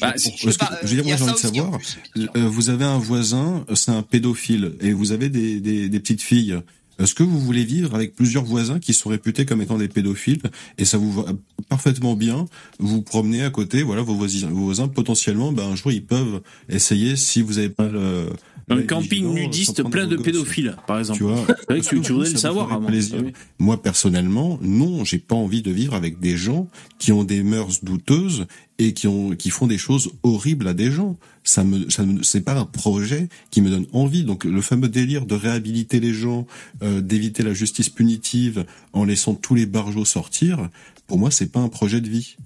Bah, Je- si- parce je sais que- pas, je veux dire, il moi a j'ai envie de savoir, plus, euh, vous avez un voisin, c'est un pédophile, et vous avez des, des, des petites filles. Est-ce que vous voulez vivre avec plusieurs voisins qui sont réputés comme étant des pédophiles et ça vous va parfaitement bien Vous vous promenez à côté, voilà vos voisins, vos voisins potentiellement, ben un jour ils peuvent essayer si vous avez pas le Un camping nudiste plein de pédophiles, par exemple. Tu vois, vrai que tu, tu voudrais le savoir avant. Oui. Moi personnellement, non, j'ai pas envie de vivre avec des gens qui ont des mœurs douteuses et qui ont qui font des choses horribles à des gens. Ça me ça me c'est pas un projet qui me donne envie. Donc le fameux délire de réhabiliter les gens, euh, d'éviter la justice punitive en laissant tous les barjots sortir, pour moi c'est pas un projet de vie.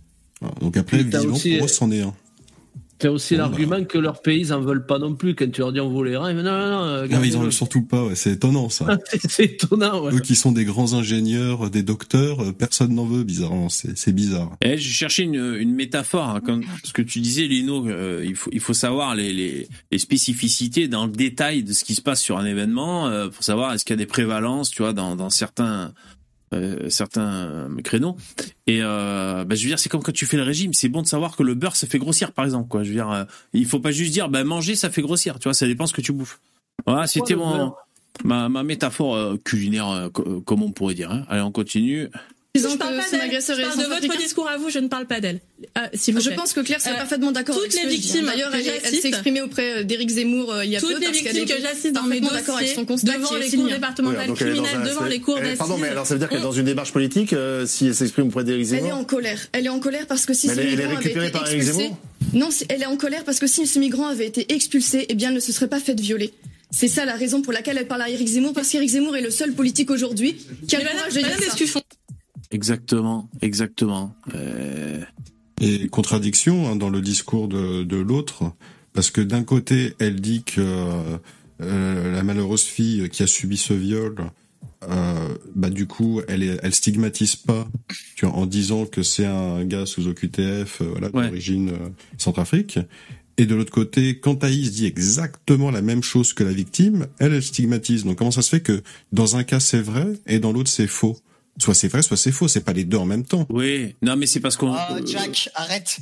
Voilà. Donc après aussi- pour moi c'en est un. Tu as aussi Bon, l'argument que leurs pays ils en veulent pas non plus. Quand tu leur dis on vous les rend, ils disent, non, non, non, euh, Non, mais ils en veulent surtout pas. ouais. C'est étonnant ça. C'est étonnant. Ouais. Eux qui sont des grands ingénieurs, des docteurs, euh, personne n'en veut. Bizarrement, c'est c'est bizarre. Eh, je cherchais une, une métaphore, hein, comme ce que tu disais, Lino. euh, il faut il faut savoir les, les, les spécificités dans le détail de ce qui se passe sur un événement euh, pour savoir est-ce qu'il y a des prévalences, tu vois, dans, dans certains euh, certains créneaux. Et euh, bah, je veux dire, c'est comme quand tu fais le régime. C'est bon de savoir que le beurre ça fait grossir, par exemple. Quoi. Je veux dire, euh, il faut pas juste dire, bah manger ça fait grossir. Tu vois, ça dépend ce que tu bouffes. Voilà, c'était mon ma, ma métaphore euh, culinaire, euh, co- comme on pourrait dire. hein. Allez, on continue. Je parle que pas son d'elle. agresseur Je parle de votre discours à vous, je ne parle pas d'elle. Ah, s'il vous Je pense que Claire serait Euh, parfaitement d'accord toutes avec ce les victimes D'ailleurs, elle, s'est exprimée auprès euh, d'Éric Zemmour euh, il y a peu. Toutes les victimes que j'assiste dans mes dossiers son constat devant les cours départementales dans criminelles, un- devant c'est- les cours d'assises. Pardon, mais alors ça veut dire qu'elle est dans une démarche politique euh, si elle s'exprime auprès d'Éric Elle est Zemmour en colère. Elle est en colère parce que si ce migrant avait été expulsé. Zemmour Non, c'est- elle est en colère parce que si ce migrant avait été expulsé, eh bien, elle ne se serait pas faite violer. C'est ça la raison pour laquelle elle parle à Éric Zemmour, parce qu'Éric Zemmour est le seul politique aujourd'hui qui a le courage de dire ça. Exactement, exactement. Euh, Et contradiction hein, dans le discours de, de l'autre, parce que d'un côté, elle dit que euh, la malheureuse fille qui a subi ce viol, euh, bah du coup, elle, est, elle stigmatise pas, tu vois, en disant que c'est un gars sous OQTF, euh, voilà, Ouais. d'origine euh, Centrafrique. Et de l'autre côté, quand Thaïs dit exactement la même chose que la victime, elle, elle stigmatise. Donc comment ça se fait que dans un cas c'est vrai et dans l'autre c'est faux? Soit c'est vrai, soit c'est faux. C'est pas les deux en même temps. oui, non, mais c'est parce qu'on. Ah, euh, Jack, arrête.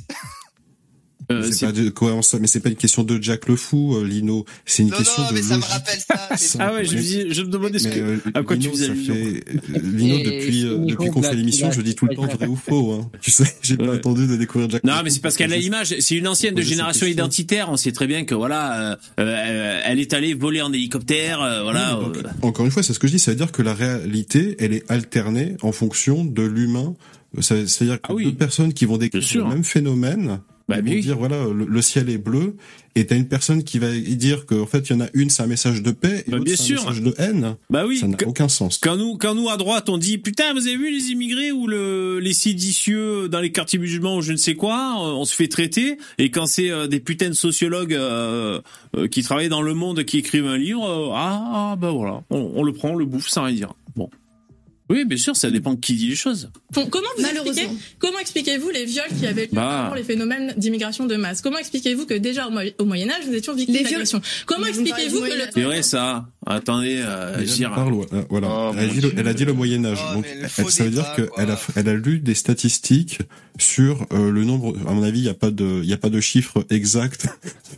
Euh, c'est pas de cohérence, mais c'est pas une question de Jack le fou, euh, Lino. C'est une Non, question non, de mais ça me rappelle ça. Ah ouais, je me, dis- je me demandais ce que, euh, à quoi tu Lino, faisais fait- euh, Lino, Et depuis, euh, depuis qu'on fait l'émission, je dis tout le temps vrai ou faux. Hein. Tu sais, j'ai pas Ouais. attendu de découvrir Jack. Non, le mais Fou c'est parce qu'elle a l'image. C'est une ancienne de génération question. identitaire. On sait très bien que voilà, elle est allée voler en hélicoptère. euh, voilà. Oui, donc, euh, Encore une fois, c'est ce que je dis. Ça veut dire que la réalité, elle est alternée en fonction de l'humain. Ça- C'est-à-dire que Ah oui. deux personnes qui vont décrire le même phénomène, Bah ils vont oui. dire voilà, le, le ciel est bleu, et t'as une personne qui va dire qu'en fait, il y en a une, c'est un message de paix, et Bah, l'autre, c'est un message de haine. Bah oui. Ça n'a aucun sens. Quand nous, quand nous à droite, on dit putain, vous avez vu les immigrés ou le, les séditieux dans les quartiers musulmans ou je ne sais quoi, euh, on se fait traiter. Et quand c'est euh, des putains de sociologues euh, euh, qui travaillent dans le monde qui écrivent un livre, euh, ah, ah bah voilà, on, on le prend, on le bouffe sans rien dire. Bon. Oui, bien sûr, ça dépend de qui dit les choses. Bon, comment vous Malheureusement. expliquez, comment expliquez-vous les viols qui avaient lieu Bah. avant les phénomènes d'immigration de masse? Comment expliquez-vous que déjà au, Mo- au Moyen Âge vous étions viols- d'agressions Comment expliquez-vous que le. C'est vrai ça. Attendez, euh, dire, parle, euh, voilà. Oh, elle, a dit le, Dieu. elle a dit le Moyen Âge. Oh, donc, ça veut dire qu'elle a, elle a lu des statistiques sur euh, le nombre. À mon avis, il y a pas de, il a pas de chiffre exact.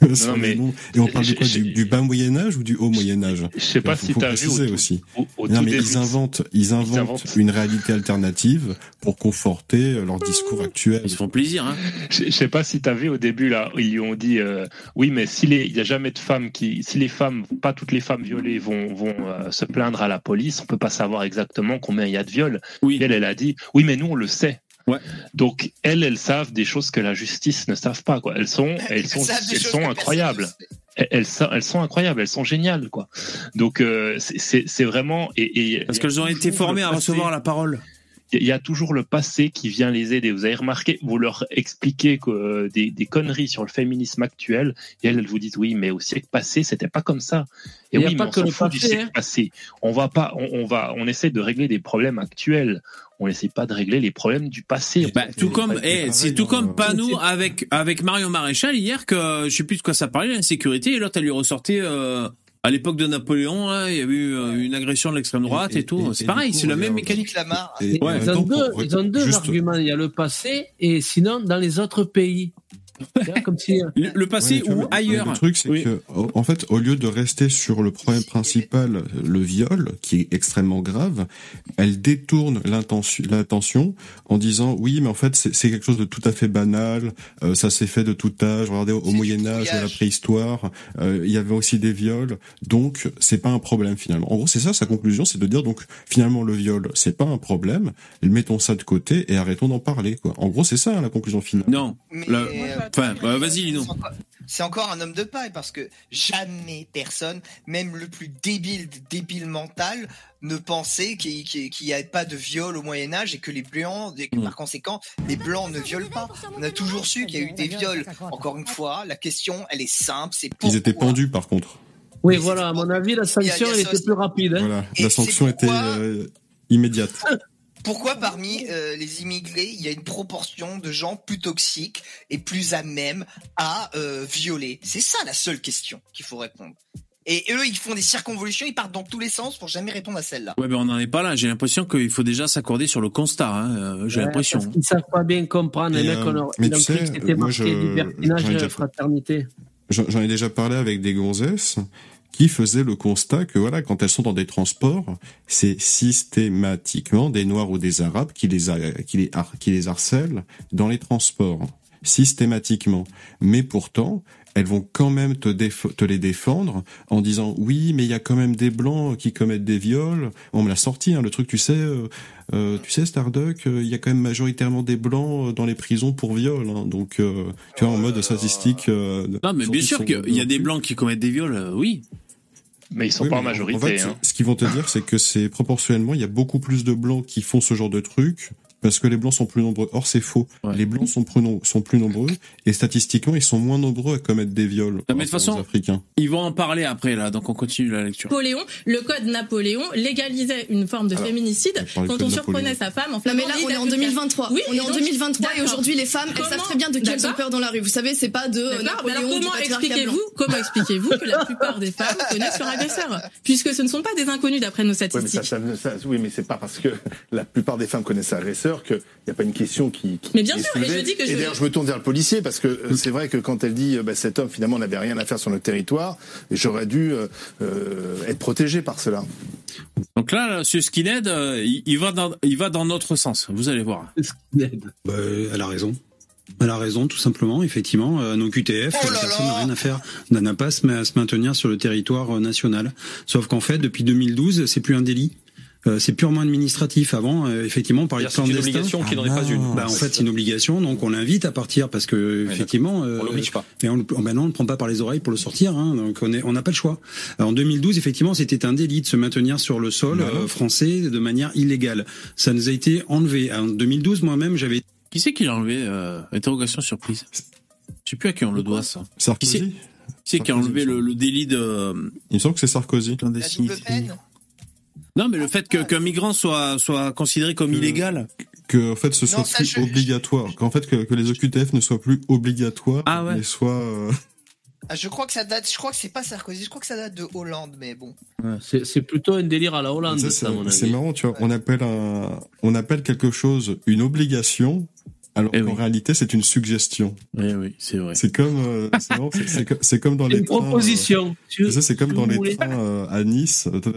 sur Non, mais-. Et on parle de quoi du, du bas Moyen Âge ou du haut Moyen Âge? Je sais pas Faut- si faut t'as vu aussi. au- au non mais début. ils inventent, ils inventent, inventent. une réalité alternative pour conforter euh, leur discours actuel. ils se font plaisir. Hein. Je je sais pas si t'as vu au début là, ils lui ont dit euh, oui mais si les, il y a jamais de femmes qui, si les femmes, pas toutes les femmes violées et vont, vont euh, se plaindre à la police, on peut pas savoir exactement combien il y a de viols. Oui. Elle, elle a dit, oui, mais nous, on le sait. Ouais. Donc elles, elles savent des choses que la justice ne savent pas. Quoi. Elles sont, elles sont, elles sont incroyables. Elles, elles sont, elles sont incroyables. Elles sont géniales. Quoi. Donc euh, c'est- vraiment. Et, et Parce qu'elles ont été formées à recevoir la parole. Il y a toujours le passé qui vient les aider. Vous avez remarqué, vous leur expliquez que, euh, des, des conneries sur le féminisme actuel, et elles, elles vous disent oui, mais au siècle passé, c'était pas comme ça. Et Il y a oui, pas mais on que s'en du passé, siècle hein. passé. On va pas, on, on va, on essaie de régler des problèmes actuels. On n'essaie pas de régler les problèmes du passé. Bah, tout comme, eh, c'est tout comme Panou avec avec Marion Maréchal hier que je sais plus de quoi ça parlait l'insécurité et l'autre elle lui ressortait euh, à l'époque de Napoléon hein, il y avait eu euh, une agression de l'extrême droite et, tout c'est pareil c'est la même mécanique Ouais. Ils ont deux, pour- ils ont deux juste- arguments. Il y a le passé et sinon dans les autres pays. Comme si. le, le passé Ouais, ou vois, ailleurs Le truc, c'est que, en fait, au lieu de rester sur le problème principal, le viol, qui est extrêmement grave, elle détourne l'intention, l'attention en disant oui, mais en fait, c'est quelque chose de tout à fait banal. euh, ça s'est fait de tout âge. Regardez au, au Moyen Âge, à la préhistoire, euh, il y avait aussi des viols. Donc, c'est pas un problème finalement. En gros, c'est ça sa conclusion, c'est de dire donc finalement le viol, c'est pas un problème. Mettons ça de côté et arrêtons d'en parler. Quoi. En gros, c'est ça hein, la conclusion finale. non Mais, La- euh, enfin bah, vas-y Lino C'est encore- un homme de paille parce que jamais personne, même le plus débile des débiles mental, ne pensait qu'il n'y avait pas de viol au Moyen Âge et que les blancs, et que par conséquent, les blancs ne violent pas. On a toujours su qu'il y a eu des viols. Encore une fois, la question, elle est simple, c'est Ils étaient pendus par contre. Oui, voilà. À mon avis, la y sanction a elle ça était plus rapide. hein. Voilà, la c'est sanction était euh, immédiate. Pourquoi parmi euh, les immigrés, il y a une proportion de gens plus toxiques et plus à même à euh, violer? C'est ça la seule question qu'il faut répondre. Et eux, ils font des circonvolutions, ils partent dans tous les sens pour jamais répondre à celle-là. ouais mais on n'en est pas là j'ai l'impression qu'il faut déjà s'accorder sur le constat hein, euh, j'ai Ouais, l'impression Parce qu'ils savent pas bien comprendre. Et, les mecs, euh, on leur- mais tu sais, que c'était moi, marqué je- libertinage j'en ai et déjà- fraternité. J'en j'en ai déjà parlé avec des gonzesses qui faisaient le constat que voilà, quand elles sont dans des transports, c'est systématiquement des Noirs ou des Arabes qui les, a- qui les, har- qui les harcèlent dans les transports. Systématiquement. Mais pourtant, elles vont quand même te, te les défendre en disant oui, mais il y a quand même des blancs qui commettent des viols. On me l'a sorti, hein, le truc, tu sais, euh, euh, tu sais, Starduck, euh, il y a quand même majoritairement des blancs euh, dans les prisons pour viol. hein. donc, euh, tu vois, en mode statistique. non mais bien sûr qu'il y a des blancs qui commettent des viols oui Mais ils sont Oui, pas en majorité. fait, hein. ce qu'ils vont te dire, c'est que c'est proportionnellement, il y a beaucoup plus de blancs qui font ce genre de truc parce que les blancs sont plus nombreux. Or, c'est faux. Les blancs sont plus, nom- sont plus nombreux et statistiquement, ils sont moins nombreux à commettre des viols. Non, mais de toute façon, Africains. ils vont en parler après là donc on continue la lecture Napoléon, le code Napoléon légalisait une forme de Alors, féminicide on quand on surprenait sa femme en Non mais là on est en 2023. Oui, on est en donc, 2023 et aujourd'hui les femmes elles savent très bien de qui elles ont peur dans la rue. Vous savez c'est pas de euh, mais Napoléon alors comment expliquez-vous comment expliquez-vous que la plupart des femmes connaissent leur agresseur puisque ce ne sont pas des inconnus d'après nos mais statistiques. ça, ça- ça- oui, mais c'est pas parce que la plupart des femmes connaissent leur agresseur qu'il n'y a pas une question qui. qui Mais bien est sûr, mais je soulevée. dis que Et je- d'ailleurs, je me tourne vers le policier parce que euh, c'est vrai que quand elle dit euh, bah, cet homme finalement n'avait rien à faire sur notre territoire, j'aurais dû euh, être protégé par cela. donc là là, ce skinhead euh, il, il va dans il va dans notre sens vous allez voir Bah, elle a raison. Elle a raison, tout simplement. Effectivement, euh, nos QTF, Oh la personne n'a rien à faire, n'a pas à se, à se maintenir sur le territoire national. Sauf qu'en fait, depuis 2012, c'est plus un délit. Euh, c'est purement administratif. Avant, euh, effectivement, on parlait de C'est-à-dire, c'est une clandestin. obligation qui n'en est pas une. Bah, en fait, c'est une obligation, donc on l'invite à partir parce que effectivement, euh, On l'oblige pas. Mais on, le- ben non, on ne prend pas par les oreilles pour le sortir, hein, donc on on n'a pas le choix. Alors, en 2012, effectivement, c'était un délit de se maintenir sur le sol euh, français de manière illégale. Ça nous a été enlevé. En 2012, moi-même, j'avais qui c'est qui l'a enlevé euh, interrogation surprise je sais plus à qui on le doit ça Sarkozy qui c'est qui a enlevé le, le délit de Il me semble que c'est Sarkozy. clandestinité non mais le fait que qu'un migrant soit soit considéré comme illégal Que en fait, ce soit Non, ça, plus je- obligatoire. Qu'en fait, que, que les OQTF ne soient plus obligatoires, Ah ouais. mais soient. euh, Ah, je crois que ça date, je crois que c'est pas Sarkozy, je crois que ça date de Hollande, mais bon. Ouais, C'est c'est plutôt un délire à la Hollande, Ça, ça, à mon c'est marrant, tu vois. On appelle un, on appelle quelque chose une obligation, Alors Eh qu'en oui. réalité, c'est une suggestion. Oui, oui, c'est vrai. C'est comme, euh, c'est comme dans les Une trains, euh, proposition. Tu sais, c'est comme dans les voulez. trains euh, à Nice. Toi,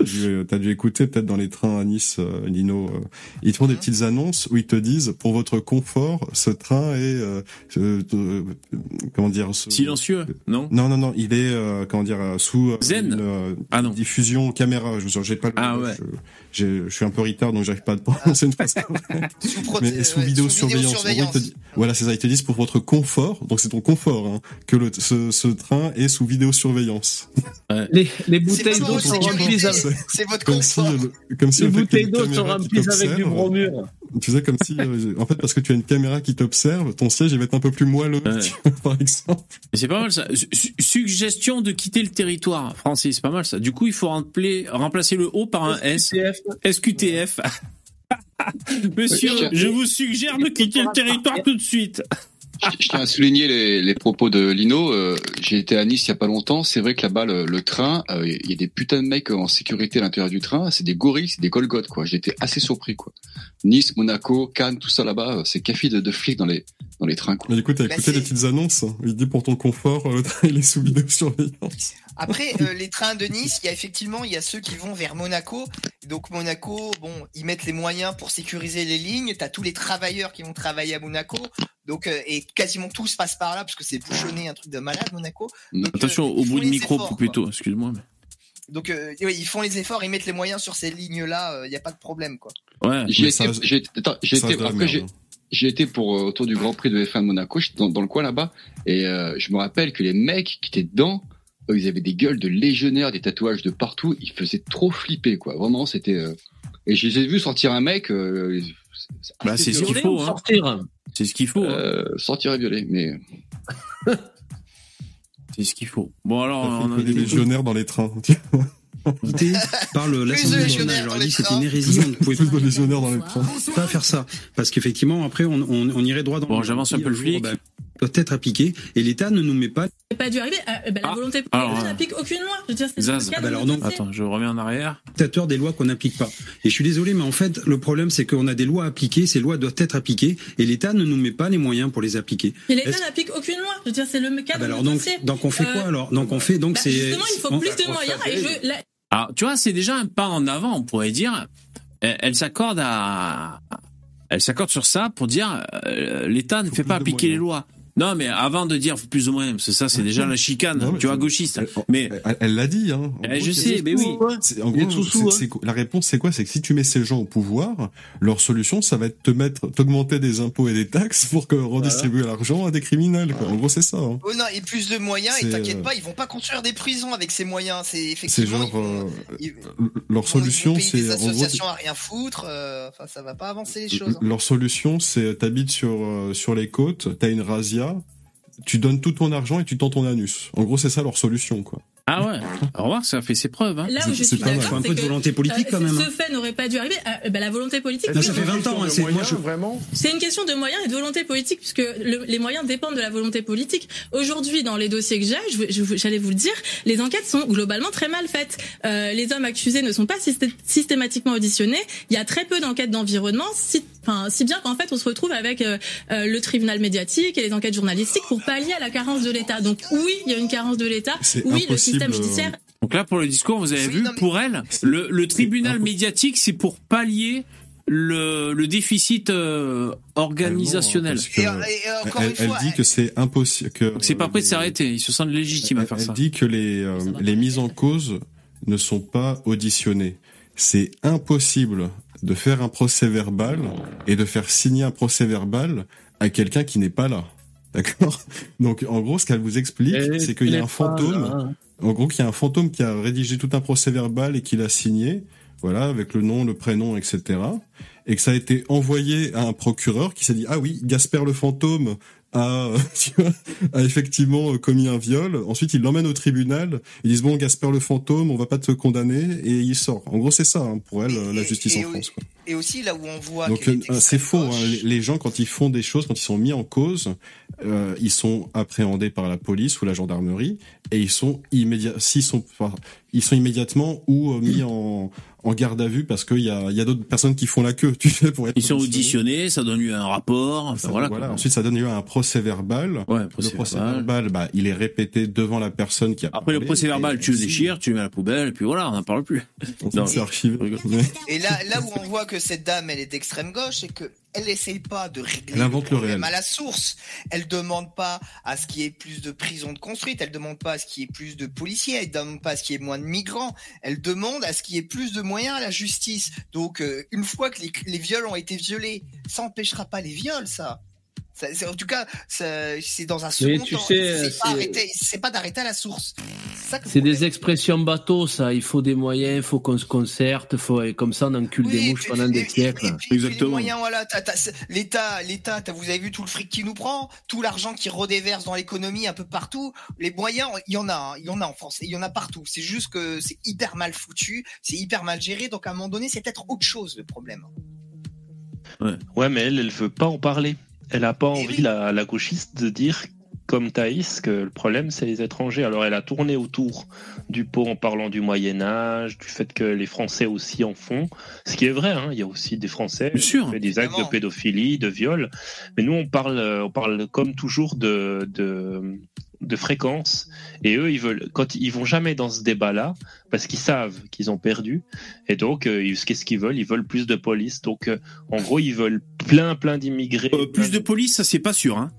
T'as dû, écouter peut-être dans les trains à Nice, euh, Lino. euh, ils te font des petites annonces où ils te disent, pour votre confort, ce train est, euh, euh, euh, comment dire, ce- Silencieux, non? Non, non, non. Il est, euh, comment dire, euh, sous euh, Zen. une euh, Ah non. diffusion caméra. Je vous j'ai pas. le- Ah ouais. Je, je suis un peu retard, donc j'arrive pas à te prononcer une phrase. Sous proté- Mais sous te disent- voilà, c'est ça. Ils te disent pour votre confort, donc c'est ton confort, hein, que le, ce, ce train est sous vidéosurveillance. Les, les bouteilles d'eau sont remplies avec, c'est votre Comme si, confort. le- comme si les bouteilles d'eau sont remplies avec du bromure. Tu sais, comme si, euh, en fait, parce que tu as une caméra qui t'observe, ton siège, il va être un peu plus moelleux, vois, par exemple. Mais c'est pas mal ça. Su- suggestion de quitter le territoire français, c'est pas mal ça. Du coup, il faut remplacer le O par un S. SQTF. Monsieur, je vous suggère de quitter le territoire tout de suite. Je, tiens à souligner les, les propos de Lino. Euh, J'ai été à Nice il y a pas longtemps. C'est vrai que là-bas, le, le train, euh, il y a des putains de mecs en sécurité à l'intérieur du train. C'est des gorilles, c'est des golgotes, quoi. J'étais assez surpris, quoi. Nice, Monaco, Cannes, tout ça là-bas, euh, c'est café de, de flics dans les dans les trains, quoi. Mais coup, t'as Bah, écouté c'est- les petites annonces. Il dit pour ton confort, euh, le train, il est sous vidéosurveillance. Après, euh, les trains de Nice, il y a effectivement, il y a ceux qui vont vers Monaco. Donc Monaco, bon, ils mettent les moyens pour sécuriser les lignes. T'as tous les travailleurs qui vont travailler à Monaco. Donc euh, et quasiment tout se passe par là parce que c'est bouchonné, un truc de malade Monaco. Donc, Attention euh, au bout du micro efforts, plutôt, excuse-moi. mais- Donc euh, oui, ils font les efforts, ils mettent les moyens sur ces lignes-là. Il n'y a pas de problème quoi. Ouais. J'ai été, j'ai j'ai, pour euh, autour du Grand Prix de F1 de Monaco, j'étais dans, dans le coin là-bas, et euh, je me rappelle que les mecs qui étaient dedans, ils avaient des gueules de légionnaires, des tatouages de partout, ils faisaient trop flipper, quoi. Vraiment, c'était. euh, Et je les ai vus sortir un mec. Euh... Bah, c'est ce qu'il faut. Hein. sortir C'est ce qu'il faut. hein. Euh, sortir et violer, mais C'est ce qu'il faut. Bon alors, on a des légionnaires dans les trains. Par le- l'Assemblée de nationale. ai dit les c'était une trains. hérésie, on ne pouvait Plus de légionnaires dans les trains. pas faire ça. Parce qu'effectivement, après, on, on, on irait droit dans Bon, le- j'avance un peu le flic. Doit être appliqué et l'État ne nous met pas. C'est pas dû arriver. Ah, bah, la Ah, volonté politique euh, n'applique aucune loi. Je veux dire, c'est Zaz. Ah, bah alors donc. Attends, je reviens en arrière. dictateur des lois qu'on n'applique pas. Et je suis désolé, mais en fait, le problème, c'est qu'on a des lois appliquées, ces lois doivent être appliquées, et l'État ne nous met pas les moyens pour les appliquer. Mais l'État n'applique aucune loi. Je veux dire, c'est le cas Ah bah alors donc, donc on fait quoi Euh, alors? Donc on fait, donc bah, c'est. Justement, il faut on- plus de moyens. Et je, là, Alors, tu vois, c'est déjà un pas en avant, on pourrait dire. Elle, elle s'accorde à, elle s'accorde sur ça pour dire euh, l'État ne fait pas appliquer moyens. les lois. Non, mais avant de dire plus ou moins, parce que ça, c'est déjà la chicane, Non, tu vois, gauchiste. Elle- Mais Elle l'a dit, hein. Eh, gros, je sais, mais oui. c'est- En gros, c'est- la réponse, c'est quoi? C'est que si tu mets ces gens au pouvoir, leur solution, ça va être te mettre, t'augmenter des impôts et des taxes pour que redistribuer l'argent à des criminels. quoi. En gros, c'est ça. hein. Oh non, et plus de moyens, et t'inquiète euh, pas, ils vont pas construire des prisons avec ces moyens. C'est C'est effectivement. genre ils vont- euh, ils- leur solution, c'est des en gros associations à rien foutre. euh, Enfin, ça va pas avancer les choses. hein. leur solution, c'est t'habites sur euh, sur les côtes, t'as une razzia, tu donnes tout ton argent et tu tends ton anus. En gros, c'est ça leur solution, quoi. ah ouais, remarque, ça fait ses preuves. Hein. là où je c'est suis pas mal. d'accord, un peu de volonté politique, euh, quand même, Ce hein. fait n'aurait pas dû arriver. Ah, bah, la volonté politique. Non, oui, ça fait 20 ans, hein, c'est moi je. vraiment. C'est une question de moyens et de volonté politique, puisque le- les moyens dépendent de la volonté politique. Aujourd'hui, dans les dossiers que j'ai, j'allais vous le dire, les enquêtes sont globalement très mal faites. Euh, les hommes accusés ne sont pas systé- systématiquement auditionnés. Il y a très peu d'enquêtes d'environnement, si, enfin, si bien qu'en fait, on se retrouve avec euh, euh, le tribunal médiatique et les enquêtes journalistiques pour pallier à la carence de l'État. Donc oui, il y a une carence de l'État. Oui, le système euh, judiciaire Donc là, pour le discours, vous avez Oui, vu, non, mais- pour elle, le, le tribunal médiatique, c'est pour pallier le, le déficit euh, organisationnel. Parce que Et, et, encore elle, une elle fois, dit que c'est impossible. Que Donc c'est pas prêt de s'arrêter. Ils se sentent légitimes à Elle, faire elle ça. dit que les, euh, les mises en cause ne sont pas auditionnées. C'est impossible de faire un procès verbal et de faire signer un procès verbal à quelqu'un qui n'est pas là. D'accord? Donc en gros, ce qu'elle vous explique, c'est qu'il y a un fantôme. En gros, qu'il y a un fantôme qui a rédigé tout un procès verbal et qui l'a signé, voilà, avec le nom, le prénom, etc. Et que ça a été envoyé à un procureur qui s'est dit ah oui, Gasper le fantôme a, tu vois, a effectivement commis un viol. Ensuite, il l'emmène au tribunal. Ils disent bon, Gasper le fantôme, on va pas te condamner, et il sort. En gros, c'est ça hein, pour elle la justice et- en France. Quoi. et aussi là où on voit. Donc euh, extrêmes c'est faux. hein. Les, gens quand ils font des choses, quand ils sont mis en cause, euh, ils sont appréhendés par la police ou la gendarmerie et ils sont immédiats. S'ils sont, ils sont immédiatement ou euh, mis en, en garde à vue parce qu'il y a, il y a d'autres personnes qui font la queue, tu sais, pour être Ils sont auditionnés, ça donne lieu à un rapport. Enfin, Ça- voilà. voilà. quoi. Ensuite, ça donne lieu à un procès verbal. Ouais, procès le procès verbal. verbal, bah, il est répété devant la personne qui a. Après le procès et- verbal, tu le déchires, tu le mets à la poubelle, et puis voilà, on n'en parle plus. Non. C'est archivé. Et là, là où on voit que cette dame, elle est d'extrême gauche, c'est que elle essaye pas de régler Elle invente le problème réel. à la source. Elle demande pas à ce qu'il y ait plus de prisons de construites. Elle demande pas à ce qu'il y ait plus de policiers. Elle demande pas à ce qu'il y ait moins de migrants. Elle demande à ce qu'il y ait plus de moyens à la justice. Donc, euh, une fois que les, les viols ont été violés, ça empêchera pas les viols, ça. Ça- en tout cas, c'est dans un second Mais tu temps. sais, c'est pas d'arrêter à la source. C'est des expressions bateaux, ça. Il faut des moyens, il faut qu'on se concerte, faut, et comme ça on encule des mouches pendant des siècles. Puis les moyens, voilà, l'État, l'État, vous avez vu tout le fric qui nous prend, tout l'argent qui redéverse dans l'économie un peu partout. Les moyens, il y en a, hein, il y en a en France, et il y en a partout. C'est juste que c'est hyper mal foutu, c'est hyper mal géré. Donc à un moment donné, c'est peut-être autre chose le problème. Ouais, mais elle, elle veut pas en parler. Elle a pas envie, la, la gauchiste, de dire, comme Thaïs, que le problème, c'est les étrangers. Alors, elle a tourné autour du pot en parlant du Moyen-Âge, du fait que les Français aussi en font. Ce qui est vrai, hein. Il y a aussi des Français qui font des actes de pédophilie, de viol. Mais nous, on parle, on parle comme toujours de, de, de fréquence. Et eux, ils veulent, quand ils vont jamais dans ce débat-là, parce qu'ils savent qu'ils ont perdu. Et donc, euh, qu'est-ce qu'ils veulent? Ils veulent plus de police. Donc, euh, en gros, ils veulent plein, plein d'immigrés. Euh, plus de police, ça c'est pas sûr. Hein.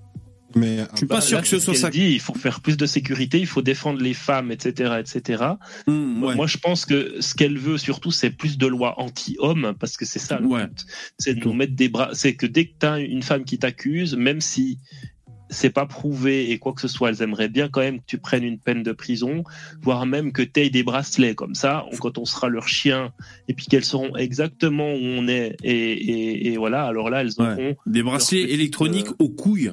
Mais je suis pas Bah, sûr là, que ce soit qu'elle ça. dit, il faut faire plus de sécurité, il faut défendre les femmes, etc., etc. Mmh, Moi, moi, je pense que ce qu'elle veut surtout, c'est plus de lois anti-hommes, parce que c'est ça le but. C'est de nous mettre des bras. C'est que dès que t'as une femme qui t'accuse, même si c'est pas prouvé et quoi que ce soit, elles aimeraient bien quand même que tu prennes une peine de prison, voire même que tu aies des bracelets comme ça, quand on sera leur chien, et puis qu'elles sauront exactement où on est, et, et, et voilà, alors là, elles auront Des bracelets électroniques euh, aux couilles.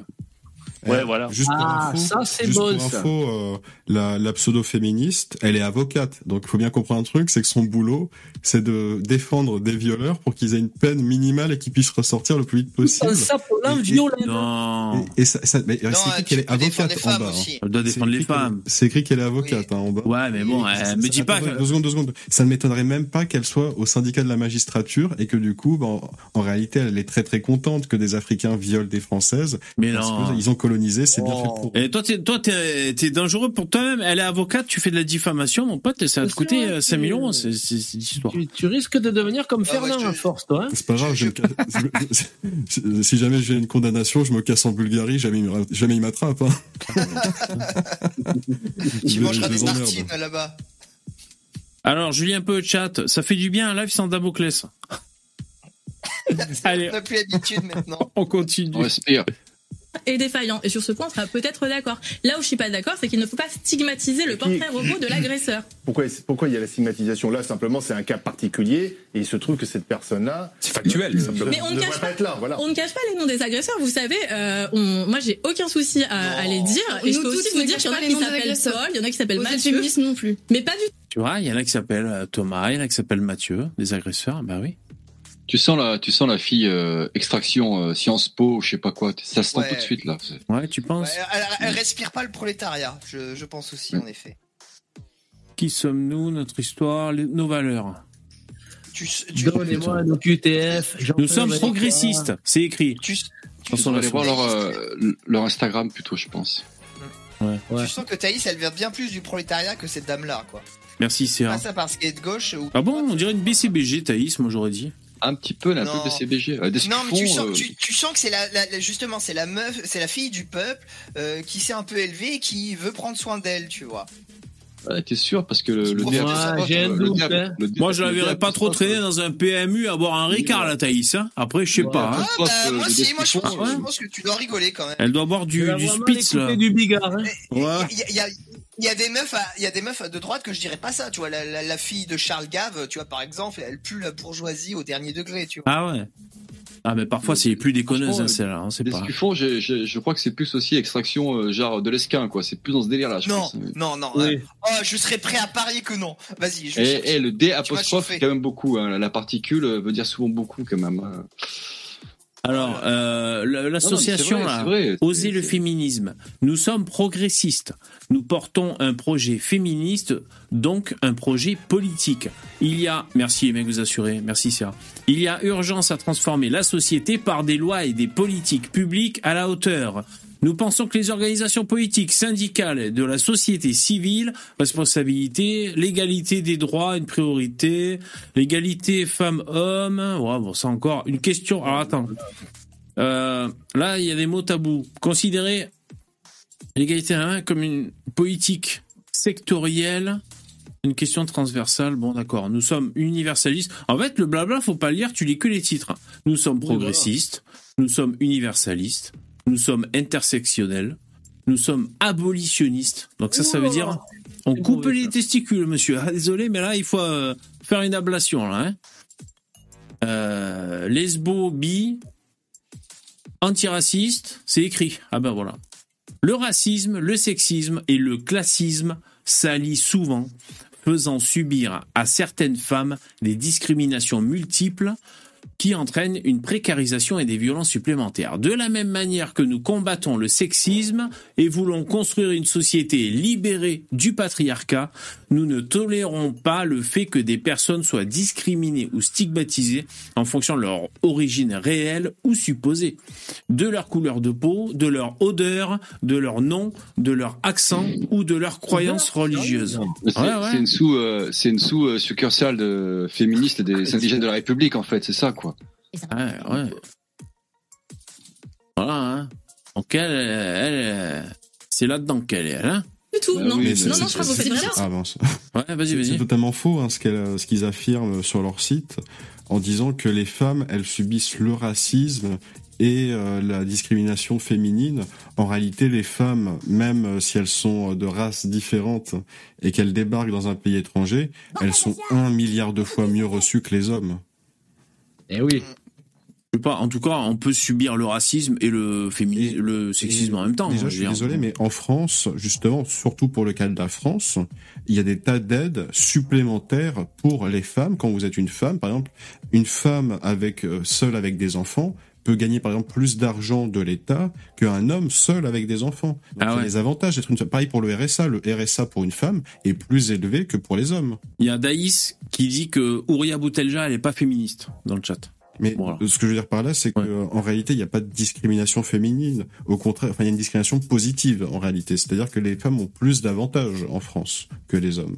Ouais, voilà. Juste pour Ah, info, ça, c'est bon, pour ça. info, euh, la, la pseudo-féministe, elle est avocate. Donc, il faut bien comprendre un truc, c'est que son boulot, c'est de défendre des violeurs pour qu'ils aient une peine minimale et qu'ils puissent ressortir le plus vite possible. Ça pour l'inviolent. Non. Et, et ça, ça- mais Non, c'est écrit qu'elle est avocate en bas. aussi. hein. Elle doit défendre les femmes. C'est écrit qu'elle est avocate hein, en bas. Ouais, mais bon, euh, me dis pas Deux secondes, deux secondes. Ça ne m'étonnerait même pas qu'elle soit au syndicat de la magistrature et que du coup, ben, en réalité, elle est très très contente que des Africains violent des Françaises. Mais parce non. Ils ont colonisé, c'est bien fait pour. Et toi, t'es, toi, t'es, t'es dangereux pour toi-même. Elle est avocate, tu fais de la diffamation, mon pote, et ça va te coûter sûr, euh, 5 tu- millions, c'est, c'est, c'est l'histoire. Tu, tu risques de devenir comme Ah ouais, Fernand je- à force, toi. hein. C'est pas grave, je si- jamais j'ai une condamnation, je me casse en Bulgarie, jamais, jamais il m'attrape. Hein. Tu Je- mangeras je des tartines là-bas. Alors, Julien, un peu au chat. Ça fait du bien un live sans Damoclès. Allez, On n'a plus l'habitude maintenant. on continue. On respire. Est défaillant. Et sur ce point, on sera peut-être d'accord. Là où je suis pas d'accord, c'est qu'il ne faut pas stigmatiser le portrait robot de l'agresseur. Pourquoi, pourquoi il y a la stigmatisation Là, simplement, c'est un cas particulier et il se trouve que cette personne-là. C'est factuel. ne- simplement. Mais on ne cache pas pas, être là. Voilà. on ne cache pas les noms des agresseurs. Vous savez, euh, on, moi j'ai aucun souci à, à les dire. Et je Nous peux aussi vous dire qu'il y en a qui s'appellent. Paul, il y en a qui s'appellent Mathieu. non plus. Mais pas du tout. Tu vois, il y en a qui s'appellent euh, Thomas, il y en a qui s'appellent Mathieu, des agresseurs, bah oui. Tu sens la, tu sens la fille euh, extraction euh, Sciences Po, je sais pas quoi. Ça se sent Ouais. tout de suite là. Ouais, tu penses Ouais, elle, elle respire pas le prolétariat, je, je pense aussi, en effet. Qui sommes-nous, notre histoire, les- nos valeurs? Tu, tu, Donnez-moi nos QTF. Nous sommes progressistes, c'est écrit. tu, Tu aller voir leur, euh, leur Instagram plutôt, je pense. Ouais. tu sens que Thaïs, elle vient bien plus du prolétariat que cette dame-là, quoi. Merci, c'est Pas ça parce qu'elle est de gauche ou. Ah bon, on dirait une BCBG, Thaïs, moi j'aurais dit. Un petit peu, Non. peu de CBG. Euh, Non, mais tu font, sens, euh, tu, tu sens que c'est la, la- la- justement c'est la meuf, c'est la fille du peuple euh, qui s'est un peu élevée et qui veut prendre soin d'elle, tu vois. ouais, T'es sûr parce que le, doute, hein. Moi je la verrais pas trop traîner dans un PMU à boire un Ricard, la Thaïs. Hein. Après, je sais pas. hein. Ah, bah, euh, moi aussi, moi je pense, description, je pense que tu dois rigoler quand même. Elle doit boire du, du Spitz, là. du bigard. hein. Il y, Ouais. a- il y a- des meufs, à- il y a des meufs de droite que je dirais pas ça, tu vois. La, la- la fille de Charles Gave, tu vois par exemple, elle pue la bourgeoisie au dernier degré, tu vois. Ah ouais. Ah, mais parfois, c'est plus déconneuse, hein, celle-là. On sait pas. J'ai- je crois que c'est plus aussi extraction euh, genre de l'esquin, quoi. C'est plus dans ce délire-là, je Non, pense. non, non. Oui. euh, oh, je serais prêt à parier que non. Vas-y, je Et, et le D apostrophe, quand même beaucoup. hein. La particule euh, veut dire souvent beaucoup, quand même. hein. Alors, euh, la- l'association. Oser le féminisme. Nous sommes progressistes. Nous portons un projet féministe, donc un projet politique. Il y a, merci les mecs, vous assurez, merci Sarah. Il y a urgence à transformer la société par des lois et des politiques publiques à la hauteur. Nous pensons que les organisations politiques, syndicales, de la société civile, responsabilité, l'égalité des droits, une priorité, l'égalité femmes-hommes, ouais, bon, c'est encore une question. Alors attends, Euh, là il y a des mots tabous. Considérer l'égalité hein, comme une politique sectorielle, une question transversale. Bon d'accord, nous sommes universalistes. En fait, le blabla, faut pas le lire, tu lis que les titres. Nous sommes progressistes, nous sommes universalistes, nous sommes intersectionnels, nous sommes abolitionnistes. Donc ça, ça veut dire on coupe les testicules, monsieur. Ah, désolé, mais là, il faut euh, faire une ablation, là. Hein. Euh, lesbo, bi, antiraciste, c'est écrit. Ah ben voilà. Le racisme, le sexisme et le classisme s'allient souvent, faisant subir à certaines femmes des discriminations multiples qui entraînent une précarisation et des violences supplémentaires. De la même manière que nous combattons le sexisme et voulons construire une société libérée du patriarcat, nous ne tolérons pas le fait que des personnes soient discriminées ou stigmatisées en fonction de leur origine réelle ou supposée, de leur couleur de peau, de leur odeur, de leur nom, de leur accent ou de leur croyance religieuse. C'est Ouais, ouais. c'est une sous, euh, c'est une sous euh, succursale de féministes des indigènes de la République en fait, c'est ça quoi. Ouais, ouais. Voilà, hein. Donc elle, c'est là-dedans qu'elle est, elle, hein Du tout, non. Mais non, c'est- non, je crois que vous faites bien. Ah, mince. Ouais, vas-y, C'est- vas-y. C'est totalement faux hein, ce qu'ils affirment sur leur site en disant que les femmes, elles subissent le racisme et euh, la discrimination féminine. En réalité, les femmes, même euh, si elles sont de races différentes et qu'elles débarquent dans un pays étranger, elles sont un milliard de fois mieux reçues que les hommes. Eh oui. Je sais pas, en tout cas, on peut subir le racisme et le féminisme, le sexisme en même temps. Déjà, hein, je suis désolé, mais en France, justement, surtout pour le cas de la France, il y a des tas d'aides supplémentaires pour les femmes. Quand vous êtes une femme, par exemple, une femme avec euh, seule avec des enfants peut gagner par exemple plus d'argent de l'État qu'un homme seul avec des enfants. Donc, Ah il y a ouais. des avantages d'être une femme. Pareil pour le RSA. Le RSA pour une femme est plus élevé que pour les hommes. Il y a Daïs qui dit que Ouria Boutelja, elle est pas féministe dans le chat. Mais ce que je veux dire par là, c'est que euh, en réalité, il n'y a pas de discrimination féminine. Au contraire, enfin, il y a une discrimination positive en réalité. C'est-à-dire que les femmes ont plus d'avantages en France que les hommes.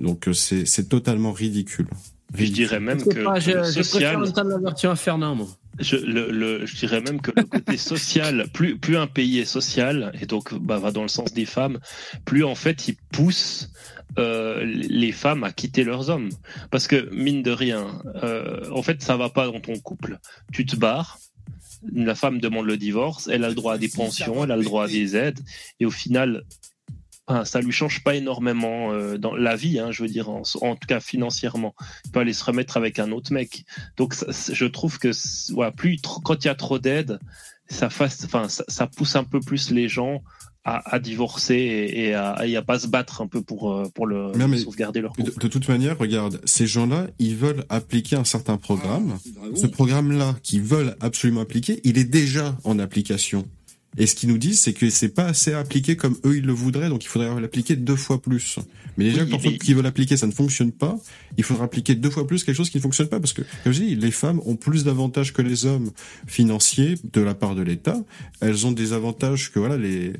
Donc euh, c'est totalement ridicule. Je dirais même que pas, je, le je préfère social, entendre la version à Fernand, moi. je, le, le- je dirais même que le côté social, plus, plus un pays est social, et donc bah, va dans le sens des femmes, plus en fait il pousse euh, les femmes à quitter leurs hommes. Parce que mine de rien, euh, en fait ça va pas dans ton couple. Tu te barres, la femme demande le divorce, elle a le droit à des pensions, elle a le droit à des aides, et au final, enfin, ça lui change pas énormément euh, dans la vie, hein, je veux dire, en, en tout cas financièrement. Il peut aller se remettre avec un autre mec. Donc ça, je trouve que ouais, plus quand il y a trop d'aide, ça, fasse, enfin, ça, ça pousse un peu plus les gens à, à divorcer et, et à, et à pas se battre un peu pour, euh, pour le mais sauvegarder leur De, de toute manière, regarde, ces gens-là, ils veulent appliquer un certain programme. Ce programme-là, qu'ils veulent absolument appliquer, il est déjà en application. Et ce qu'ils nous disent, c'est que c'est pas assez appliqué comme eux ils le voudraient, donc il faudrait l'appliquer deux fois plus. Mais déjà, Oui, quand mais- qu'ils veulent appliquer, ça ne fonctionne pas. Il faudra appliquer deux fois plus quelque chose qui ne fonctionne pas, parce que, comme je dis, les femmes ont plus d'avantages que les hommes financiers de la part de l'État. Elles ont des avantages que voilà, les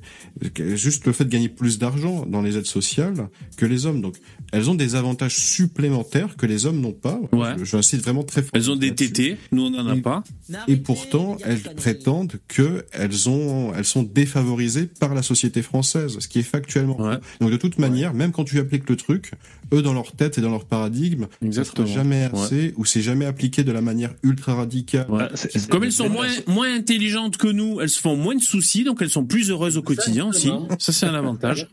juste le fait de gagner plus d'argent dans les aides sociales que les hommes. Donc, elles ont des avantages supplémentaires que les hommes n'ont pas. Je- J'insiste vraiment très fort. Elles ont des tétés, nous on n'en a pas. Et pourtant, elles prétendent que elles ont, elles sont défavorisées par la société française, ce qui est factuellement. Donc de toute manière, même quand tu appliques le truc, eux dans leur tête et dans leur paradigme, ça Exactement. sera jamais Ouais. assez ou c'est jamais appliqué de la manière ultra radicale. Comme elles sont moins, moins intelligentes que nous, elles se font moins de soucis, donc elles sont plus heureuses au quotidien aussi. Ça, c'est un avantage.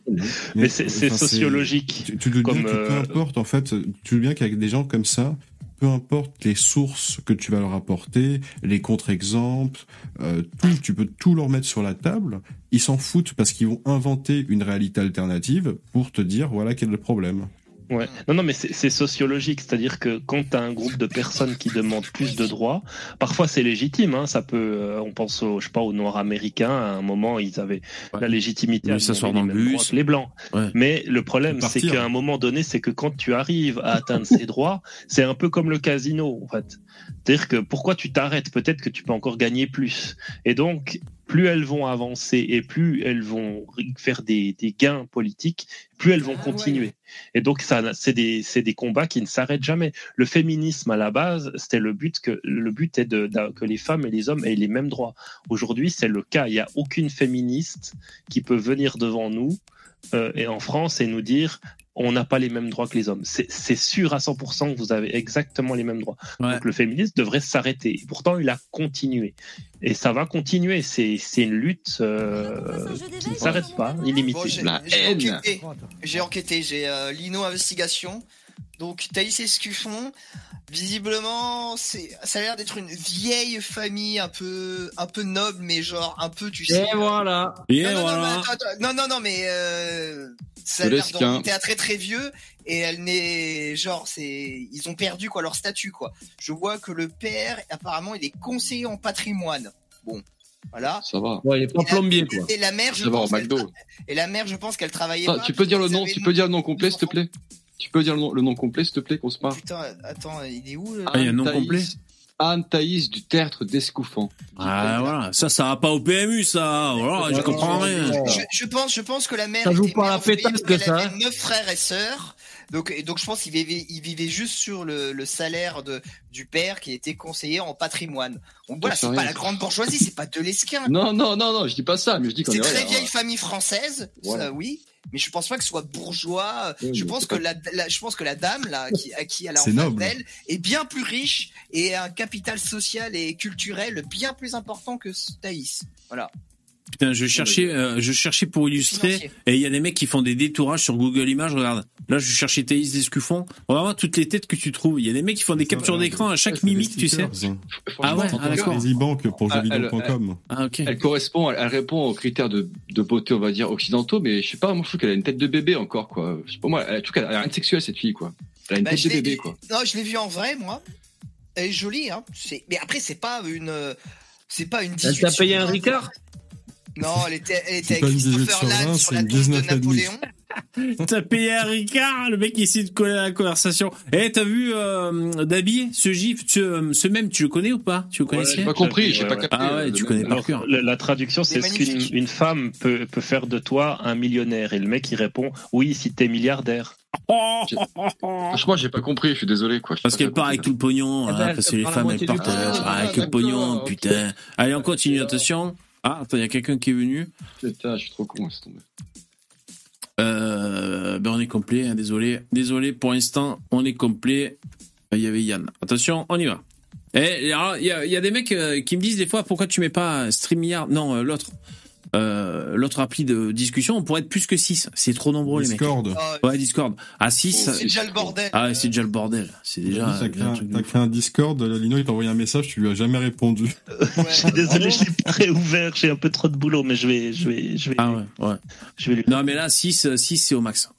Mais c'est sociologique. Tu, comme, que peu euh, importe, en fait, tu doutes bien qu'avec des gens comme ça, peu importe les sources que tu vas leur apporter, les contre-exemples, euh, tu peux tout leur mettre sur la table. Ils s'en foutent parce qu'ils vont inventer une réalité alternative pour te dire voilà quel est le problème. Ouais. Non, non, mais c'est c'est sociologique, c'est-à-dire que quand tu as un groupe de personnes qui demandent plus de droits, parfois c'est légitime. Hein, ça peut, euh, on pense, au, je sais pas, aux Noirs américains. À un moment, ils avaient la légitimité à s'asseoir demander dans les le bus. les blancs. Ouais. Mais le problème, c'est qu'à un moment donné, c'est que quand tu arrives à atteindre ces droits, c'est un peu comme le casino, en fait. C'est-à-dire que pourquoi tu t'arrêtes? Peut-être que tu peux encore gagner plus. Et donc, plus elles vont avancer et plus elles vont faire des, des gains politiques, plus elles vont continuer. Et donc, ça, c'est des, combats qui ne s'arrêtent jamais. Le féminisme, à la base, c'était le but que, le but est de, que les femmes et les hommes aient les mêmes droits. Aujourd'hui, c'est le cas. Il n'y a aucune féministe qui peut venir devant nous, euh, et en France et nous dire, on n'a pas les mêmes droits que les hommes. C'est sûr à 100% que vous avez exactement les mêmes droits. Donc le féminisme devrait s'arrêter. Et Pourtant, il a continué. Et ça va continuer. C'est c'est une lutte euh, qui ne s'arrête pas, illimitée. Bon, j'ai- j'ai enquêté. J'ai enquêté, j'ai euh, Lino Investigation. Donc Thaïs Escuffon, visiblement, c'est, ça a l'air d'être une vieille famille un peu, un peu noble, mais genre un peu, tu sais. Et voilà. Et non, non, non, voilà. mais attends, attends, non, non, non, mais euh, ça a l'air remonter à très très vieux et elle n'est genre c'est ils ont perdu quoi leur statut quoi. Je vois que le père apparemment il est conseiller en patrimoine. Bon, voilà. Ça va. Ouais, il est pas Et la- plombier, quoi. Et la mère, je Ça pense McDo. et la mère, je pense qu'elle travaillait Ah, pas. tu peux dire le nom, tu peux dire le nom complet, s'il te plaît? Tu peux dire le nom, le nom complet, s'il te plaît, qu'on se parle? Putain, attends, il est où le... Ah, il y a un nom Thaïs- complet? Anne Thaïs du Tertre d'Escouffant. Ah, voilà. Ça, ça va pas au PMU, ça. Voilà, je comprends rien. Je, je pense, je pense que la mère Ça joue pas à la pétanque, elle ça, avait hein. neuf frères et sœurs. Donc, et donc je pense qu'il vivait, il vivait juste sur le, le salaire de, du père qui était conseiller en patrimoine. Donc voilà, c'est pas rien. la grande bourgeoisie, c'est pas de l'esquin. Non, non, non, non, je dis pas ça, mais je dis qu'on C'est est très vieille hein. famille française, Voilà. ça oui. Mais je pense pas que ce soit bourgeois. Oui, je pense que la, la- je pense que la dame là, qui, à qui elle a en d'elle, est bien plus riche et a un capital social et culturel bien plus important que Thaïs. Voilà. Putain, je cherchais, euh, je cherchais pour illustrer, Financier. et il y a des mecs qui font des détourages sur Google Images. Regarde, là, je cherchais Thaïs Descuffon. On va voir toutes les têtes que tu trouves. Il y a des mecs qui font des captures d'écran à chaque mimique, tu sais. Ah ouais, ah, d'accord. Pour Ah, elle- jeuxvideo.com. Ah ok. Elle correspond, elle, elle répond aux critères de, de beauté, on va dire, occidentaux, mais je sais pas, moi je trouve qu'elle a une tête de bébé encore, quoi. Je sais pas, moi, elle, en tout cas, elle a rien de sexuel, cette fille, quoi. Elle a une Bah, tête de bébé, quoi. Non, je l'ai vue en vrai, moi. Elle est jolie, hein. Mais après, c'est pas une. euh, C'est pas une 18 Elle t'a payé un 20. Ricard? Non, elle était, elle était avec pas une 18 Christopher sur 20, Land sur la tombe de 19 et demi. Napoléon. T'as payé un Ricard, le mec il essaie de coller à la conversation. Eh, t'as vu euh, Dabi, ce gif, ce, ce même, tu le connais ou pas? Tu le connaissais? j'ai pas compris, j'ai pas capté, Ah ouais, euh, tu le connais par Alors, cœur. la, la traduction, c'est ce qu'une femme peut, peut faire de toi un millionnaire. Et le mec, il répond Oui, si t'es milliardaire. Franchement, j'ai pas compris, je suis désolé, quoi. Parce pas qu'elle part avec tout le pognon, Eh hein, ben, parce que les femmes elles partent euh, avec le d'accord, pognon, putain. Allez, on continue, attention. Ah, attends, il y a quelqu'un qui est venu. Putain, je suis trop con, laisse tomber. Euh, ben on est complet, hein, désolé. Désolé, pour l'instant, on est complet. Euh, Il y avait Yann. Attention, on y va. Alors, il y y a des mecs euh, qui me disent des fois pourquoi tu mets pas StreamYard? Non, euh, l'autre. Euh, l'autre appli de discussion, on pourrait être plus que 6. C'est trop nombreux Discord. les mecs. Ouais, Discord. À 6. C'est déjà le bordel. Ah, ouais, c'est déjà le bordel. C'est déjà. T'as un- truc créé un Discord, Lino il t'a envoyé un message, tu lui as jamais répondu. Je suis désolé, je l'ai pas réouvert. J'ai un peu trop de boulot, mais je vais, je vais, je vais. Ah ouais, ouais. Je vais lui. Non, mais là, 6, 6 c'est au max.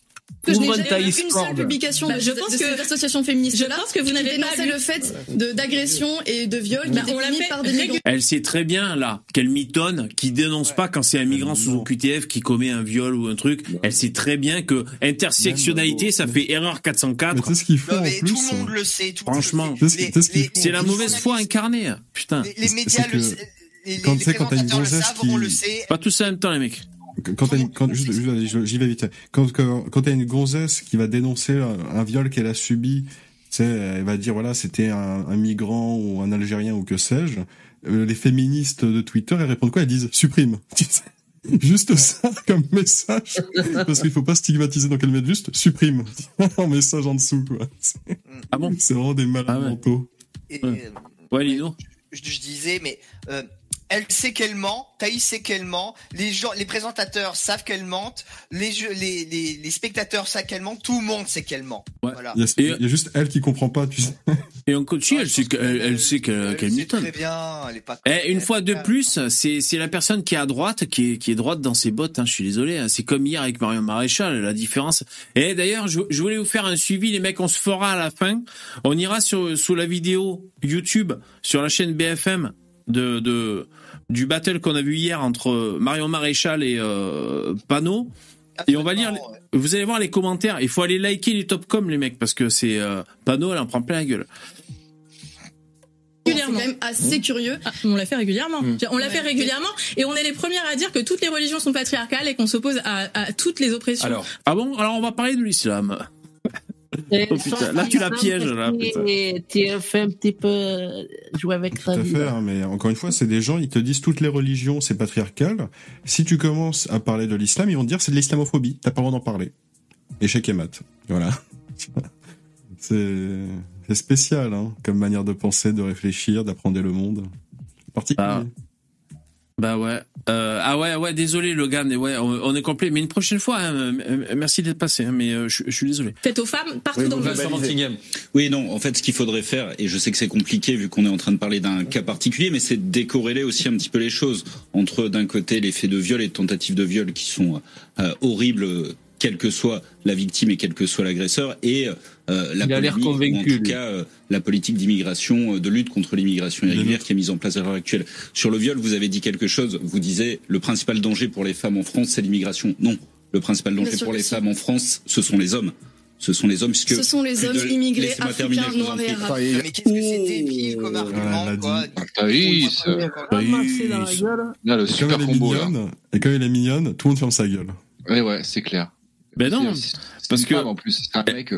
Que je n'ai jamais vu seule publication Bah, de, je pense de que- féministes je pense que vous qui n'avez pas lu. le fait d'agression et de viol qui Bah, étaient on l'a commis fait par des migrants. Elle sait très bien, là, qu'elle mitonne, qui dénonce pas quand c'est un migrant sous OQTF qui commet un viol ou un truc. Elle sait très bien que intersectionnalité, ça fait erreur Mais 404. tu sais ce qu'il faut Non, en mais plus tout le monde le sait. Tout Franchement. qui- C'est la mauvaise foi incarnée. Putain. Les, C'est- médias c'est le savent. Les, quand sais, quand t'as une gonzesse savent, qui- on le sait. Pas tous en même temps, les mecs. Quand quand, j'y vais vite. Quand, quand, quand t'as une gonzesse qui va dénoncer un, un viol qu'elle a subi, tu sais, elle va dire voilà, c'était un, un migrant ou un Algérien ou que sais-je. Euh, les féministes de Twitter, elles répondent quoi? Elles disent supprime. Tu sais, Juste ça comme message, parce qu'il faut pas stigmatiser, donc elles mettent juste supprime en message en dessous quoi. C'est- Ah bon? C'est vraiment des malades Ah ouais. mentaux. Et, Ouais. euh, Ouais, Lino. je, je disais, mais euh, elle sait qu'elle ment, Thaïs sait qu'elle ment, les gens, les présentateurs savent qu'elle ment, les, jeux, les, les, les spectateurs savent qu'elle ment, tout le monde sait qu'elle ment. Voilà. Il y, a, il y a juste elle qui comprend pas, tu sais. Et en coaching, elle sait qu'elle elle sait qu'elle mitonne. très bien, elle est pas. Eh, une fois de plus, c'est c'est la personne qui est à droite qui est qui est droite dans ses bottes. Hein, je suis désolé. hein. C'est comme hier avec Marion Maréchal. La différence. Et d'ailleurs, je, je voulais vous faire un suivi, les mecs. On se fera à la fin. On ira sur sous la vidéo YouTube sur la chaîne BFM de de du battle qu'on a vu hier entre Marion Maréchal et euh, Pano. Et on va lire. Vous allez voir les commentaires. Il faut aller liker les top com les mecs parce que c'est euh, Pano, elle en prend plein la gueule. régulièrement. C'est quand même assez curieux. Ah, on l'a fait régulièrement. Mm. On l'a fait régulièrement et on est les premières à dire que toutes les religions sont patriarcales et qu'on s'oppose à, à toutes les oppressions. ah bon? Alors on va parler de l'islam. Oh putain, là tu la pièges là. as fait un petit peu euh, jouer avec Tout à fait, hein, mais encore une fois, c'est des gens, ils te disent toutes les religions, c'est patriarcal. Si tu commences à parler de l'islam, ils vont te dire c'est de l'islamophobie, t'as pas le droit d'en parler. Échec et mat. Voilà. c'est spécial, hein, comme manière de penser, de réfléchir, d'apprendre le monde. Particulier. Bah ouais. Euh, ah ouais, ouais, désolé Logan, mais ouais, on, on est complet. Mais une prochaine fois, hein, euh, merci d'être passé, hein, mais euh, je, je suis désolé. Faites aux femmes partout dans le monde. Oui, non, en fait, ce qu'il faudrait faire, et je sais que c'est compliqué vu qu'on est en train de parler d'un cas particulier, mais c'est de décorréler aussi un petit peu les choses entre d'un côté les faits de viol et de tentatives de viol qui sont euh, horribles, quelle que soit la victime et quel que soit l'agresseur, et euh, la Il a l'air ou en convaincu, tout cas euh, la politique d'immigration, euh, de lutte contre l'immigration irrégulière qui est mise en place à l'heure actuelle. Sur le viol, vous avez dit quelque chose. Vous disiez le principal danger pour les femmes en France, c'est l'immigration. Non, le principal danger pour les si. femmes en France, ce sont les hommes. Ce sont les hommes, puisque Ce sont les hommes de- immigrés, africains, noirs et arabes. Mais qu'est-ce que c'est débile comme argument, quoi. Thaïs. Gueule. Là, le super elle est combo, là. et comme elle est mignonne, tout le monde ferme sa gueule. Ouais, ouais, c'est clair. Ben non, parce que- en plus, c'est un mec.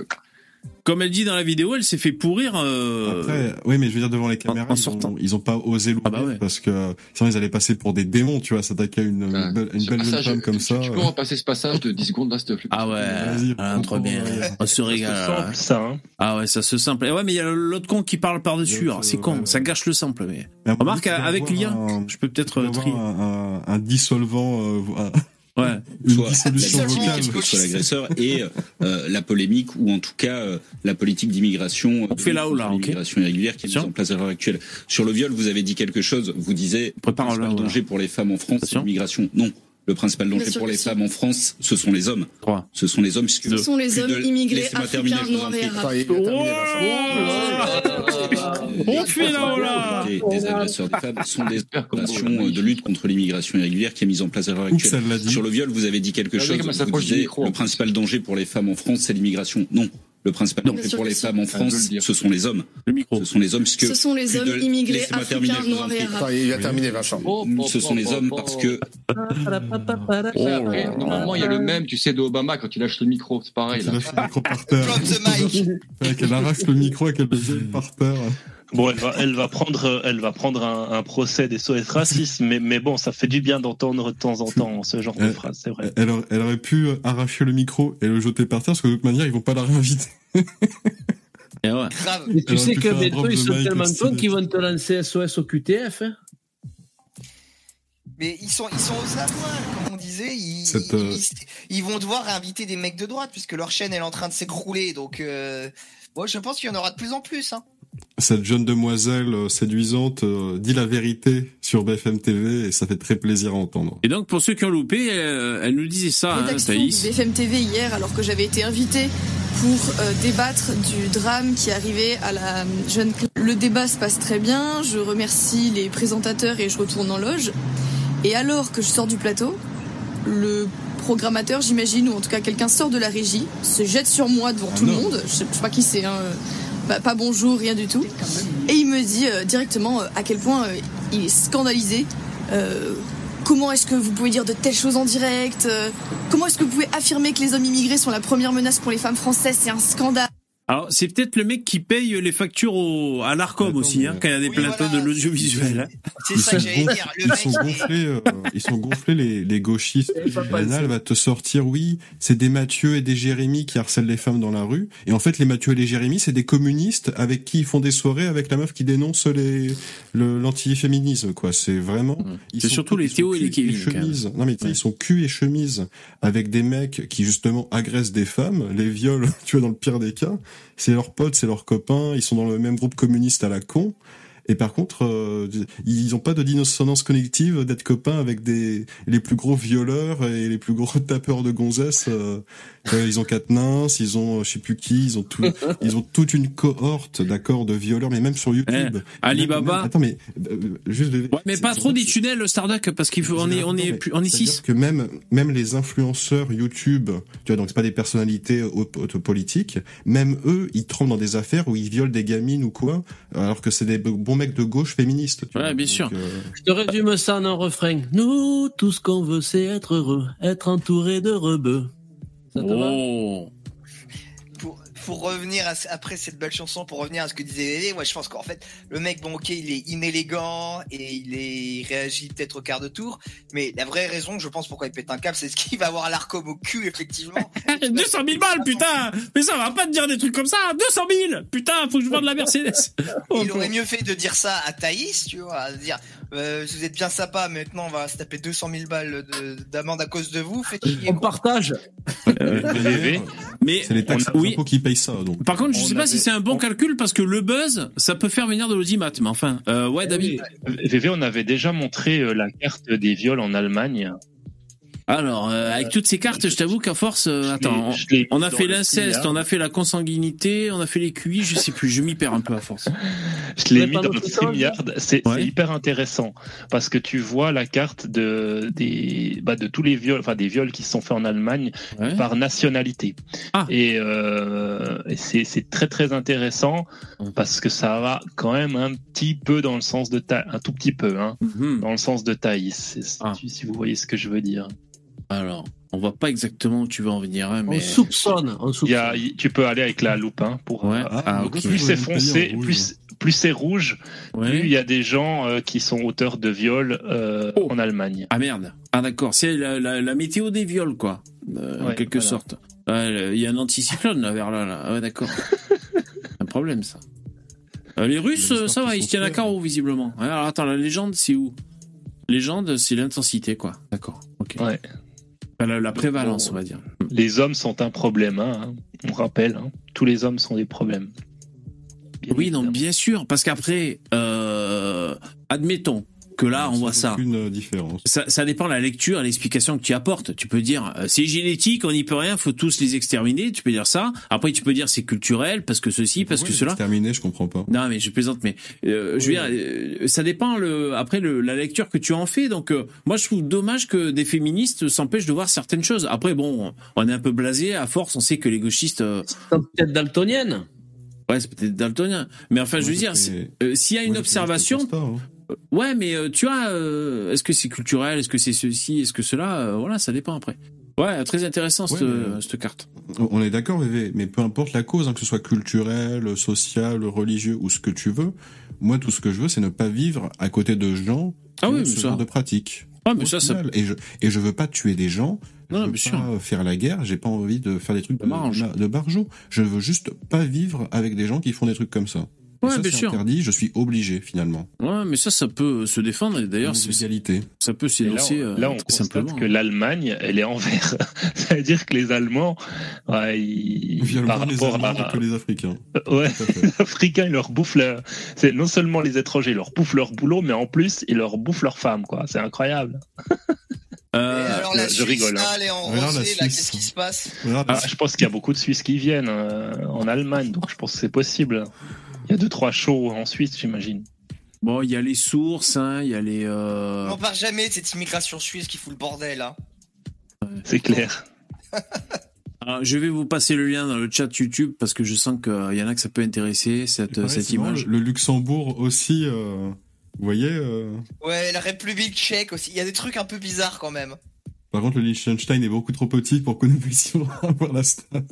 Comme elle dit dans la vidéo, elle s'est fait pourrir. euh, Après, oui, mais je veux dire devant les caméras, ils, ont, ils ont pas osé l'ouvrir parce que sinon ils allaient passer pour des démons, tu vois, s'attaquer à une, une belle, une belle passage, femme comme ça. Tu peux repasser ce passage de 10 secondes là, s'il te plaît Ah ouais, ah, trop bien. On se régale. ça, hein. Ah ouais, ça se sample. Et ouais, mais il y a l'autre con qui parle par-dessus. alors C'est con, ça gâche le sample. Mais remarque, tu avec l'IA, je peux peut-être tu euh, trier. un, dissolvant, euh, Ouais. soit la dissolution victime, vocale. quel que soit l'agresseur, et euh, la polémique ou en tout cas euh, la politique d'immigration, euh, fait là-haut, là, ok. l'immigration irrégulière qui est mise en place à l'heure actuelle. Sur le viol, vous avez dit quelque chose. Vous disiez le principal danger pour les femmes en France, l'immigration. Non. Le principal danger pour les si. femmes en France, ce sont les hommes. Ce sont les hommes. Ce sont les hommes de- immigrés, africains, noirs et arabes. On fait là, là Des, des agresseurs de femmes sont des opérations de lutte contre l'immigration irrégulière qui est mise en place à l'heure actuelle. Sur le viol, vous avez dit quelque Regardez chose. Vous disiez le principal danger pour les femmes en France, c'est l'immigration. Non. Le principal danger pour les femmes en France, ce sont les hommes. Le micro. Ce sont les hommes, puisque Ce sont les hommes de- immigrés, africains, noirs et arabes. il a terminé, Vincent. Ce sont les hommes parce que Après, normalement, il y a le même, tu sais, de Obama quand il lâche le micro. C'est pareil, Elle là. lâche le micro par terre. Drop the mic. Qu'elle arrache le micro et qu'elle le par terre. Bon, elle va, elle va prendre, elle va prendre un, un procès des SOS racistes, mais, mais bon, ça fait du bien d'entendre de temps en temps ce genre de phrase, c'est vrai. Elle, aurait- elle aurait pu arracher le micro et le jeter par terre parce que de toute manière, ils vont pas la réinviter. Et ouais. Grave. Et tu sais que drop ils sont tellement cons qu'ils vont te lancer SOS au QTF. Hein. Mais ils sont, ils sont aux abois, comme on disait. Ils, Cette, ils- euh, ils- ils vont devoir inviter des mecs de droite puisque leur chaîne elle est en train de s'écrouler. Donc, euh, moi, je pense qu'il y en aura de plus en plus. Hein. Cette jeune demoiselle euh, séduisante euh, dit la vérité sur BFM TV et ça fait très plaisir à entendre. Et donc, pour ceux qui ont loupé, euh, elle nous disait ça, hein, Thaïs. BFM TV hier alors que j'avais été invitée pour euh, débattre du drame qui arrivait à la jeune Le débat se passe très bien, je remercie les présentateurs et je retourne en loge. Et alors que je sors du plateau, le programmateur, j'imagine, ou en tout cas quelqu'un sort de la régie, se jette sur moi devant tout le monde, je sais, je sais pas qui c'est, hein, euh, pas, bonjour, rien du tout. Et il me dit euh, directement euh, à quel point euh, il est scandalisé. comment est-ce que vous pouvez dire de telles choses en direct Comment est-ce que vous pouvez affirmer que les hommes immigrés sont la première menace pour les femmes françaises? C'est un scandale. Alors, c'est peut-être le mec qui paye les factures au, à l'Arcom aussi, hein, quand il y a des plateaux de l'audiovisuel. hein. C'est ça que j'allais dire. Le Ils mec, sont gonflés, euh, ils sont gonflés les, les gauchistes. Rénal va te sortir, oui, c'est des Mathieu et des Jérémy qui harcèlent les femmes dans la rue. Et en fait, les Mathieu et les Jérémy, c'est des communistes avec qui ils font des soirées avec la meuf qui dénonce les le- l'antiféminisme, quoi. C'est vraiment. ils C'est surtout les Théo et les Kevin, quand même. chemise. Non mais ils sont cul et chemise avec des mecs qui justement agressent des femmes, les violent, tu vois, dans le pire des cas. C'est leurs potes, c'est leurs copains, ils sont dans le même groupe communiste à la con. Et par contre, euh, ils ont pas de dissonance connective d'être copains avec des les plus gros violeurs et les plus gros tapeurs de gonzesses. euh, euh, ils ont quatre nains, ils ont euh, je sais plus qui, ils ont tout, ils ont toute une cohorte, d'accord, de violeurs, mais même sur YouTube. Eh, Alibaba. Même- attends, mais euh, juste. Ouais, mais pas trop des tunnels, Starduck, parce qu'il faut, on est, on est, plus- on est six. que même même les influenceurs YouTube, tu vois, donc c'est pas des personnalités politiques, même eux, ils tremblent dans des affaires où ils violent des gamines ou quoi, alors que c'est des bons mecs de gauche féministes. tu vois. Ouais, bien sûr. Euh, Je te résume ça en un refrain. Nous, tout ce qu'on veut, c'est être heureux, être entouré de rebeux. Ça te Oh. pour, pour revenir à, après cette belle chanson, pour revenir à ce que disait Léné, moi je pense qu'en fait, le mec, bon ok, il est inélégant et il, est, il réagit peut-être au quart de tour, mais la vraie raison, je pense, pourquoi il pète un câble, c'est ce qu'il va avoir l'Arcom au cul, effectivement. 200 000 balles, putain Mais ça va pas te dire des trucs comme ça 200 000 Putain, faut que je vende la Mercedes Il aurait mieux fait de dire ça à Thaïs, tu vois, à dire euh, vous êtes bien sympa, maintenant on va se taper 200 000 balles de- d'amende à cause de vous, faites chier. On partage. Mais c'est les taxes on- oui. qui payent ça. Donc. Par contre, je On sais pas avait- si c'est un bon calcul parce que le buzz, ça peut faire venir de l'audimat. Mais enfin, euh, ouais, David. VV, on avait déjà montré euh, la carte des viols en Allemagne. Alors, euh, avec toutes ces cartes, je t'avoue qu'à force, euh, attends, on, a fait l'inceste, hein. on a fait la consanguinité, on a fait les QI, je sais plus, je m'y perds un peu à force. Je l'ai mis dans le notre StreamYard. C'est hyper intéressant parce que tu vois la carte de des bah, de tous les viols, enfin des viols qui se sont faits en Allemagne Ouais. par nationalité. Ah. Et, euh, et c'est c'est très très intéressant parce que ça va quand même un petit peu dans le sens de ta, un tout petit peu, hein, Mhm. dans le sens de Thaïs. Si, Ah. si vous voyez ce que je veux dire. Alors, on voit pas exactement où tu veux en venir, hein, mais. On soupçonne. On Il y soupçonne. a, tu peux aller avec la loupe hein, pour. Ouais. euh, Ah. Plus c'est foncé, plus plus c'est rouge, Ouais. plus il y a des gens euh, qui sont auteurs de viols euh, Oh. en Allemagne. Ah merde. Ah d'accord, c'est la, la, la météo des viols, quoi, euh, en quelque voilà. sorte. Il y a un anticyclone là vers là, là. Ah ouais, d'accord. un problème ça. Euh, les Russes, ça va, ils se tiennent à carreau visiblement. Alors attends, la légende, c'est où? Légende, c'est l'intensité, quoi. D'accord. Ok. Ouais. La, la prévalence, on va dire. Les hommes sont un problème, hein, on rappelle. hein. Tous les hommes sont des problèmes. Bien Oui, non, bien sûr, parce qu'après, euh, admettons que là, on voit ça. Aucune euh, différence. Ça, ça dépend de la lecture et l'explication que tu apportes. Tu peux dire euh, c'est génétique, on n'y peut rien, faut tous les exterminer. Tu peux dire ça. Après, tu peux dire c'est culturel parce que ceci, parce que cela. Terminé, je comprends pas. Non, mais je plaisante, mais euh, je veux dire, euh, ça dépend le après le, la lecture que tu en fais. Donc, euh, moi, je trouve dommage que des féministes s'empêchent de voir certaines choses. Après, bon, on est un peu blasé. À force, on sait que les gauchistes. euh, peut-être daltonienne. Ouais, c'est peut-être daltonien. Mais enfin, je veux dire, euh, s'il y a une observation, hein. Euh, ouais, mais euh, tu vois, euh, est-ce que c'est culturel, est-ce que c'est ceci, est-ce que cela, voilà, ça dépend après. Ouais, très intéressant cette, carte. On est d'accord, mais peu importe la cause, hein, que ce soit culturel, social, religieux ou ce que tu veux, moi tout ce que je veux, c'est ne pas vivre à côté de gens qui Ah oui, ont mais ce ça- genre de pratique. Ah, mais ça, ça-. Et je et je veux pas tuer des gens. Non, je veux pas faire la guerre. J'ai pas envie de faire des trucs de, de, de barjot. Je veux juste pas vivre avec des gens qui font des trucs comme ça. Et Ouais, ça, bien c'est sûr. interdit. Je suis obligé finalement. Ouais, mais ça, ça peut se défendre. Et d'ailleurs, c'est- ça peut là, s'énoncer on, euh, là, on très constate simplement. que l'Allemagne, elle est envers. Ça veut dire que les Allemands, ouais, ils, Violent par les rapport Allemands à, que les Africains. Ouais, les Africains, ils leur bouffent leur... C'est non seulement les étrangers, ils leur bouffent leur boulot, mais en plus, ils leur bouffent leur femme, quoi. C'est incroyable. Euh, Alors la je Suisse, rigole, hein. là, en là, qu'est-ce qui se passe? Ah, je pense qu'il y a beaucoup de Suisses qui viennent euh, en Allemagne, donc je pense que c'est possible. Il y a deux, trois shows en Suisse, j'imagine. Bon, il y a les sources, hein, il y a les. euh, On parle jamais de cette immigration suisse qui fout le bordel, hein. C'est clair. Alors, je vais vous passer le lien dans le chat YouTube parce que je sens qu'il y en a que ça peut intéresser cette, Ouais, cette image. Le Luxembourg aussi. euh, vous voyez. euh, Ouais, la République tchèque aussi. Il y a des trucs un peu bizarres quand même. Par contre, le Liechtenstein est beaucoup trop petit pour que nous puissions avoir la stat.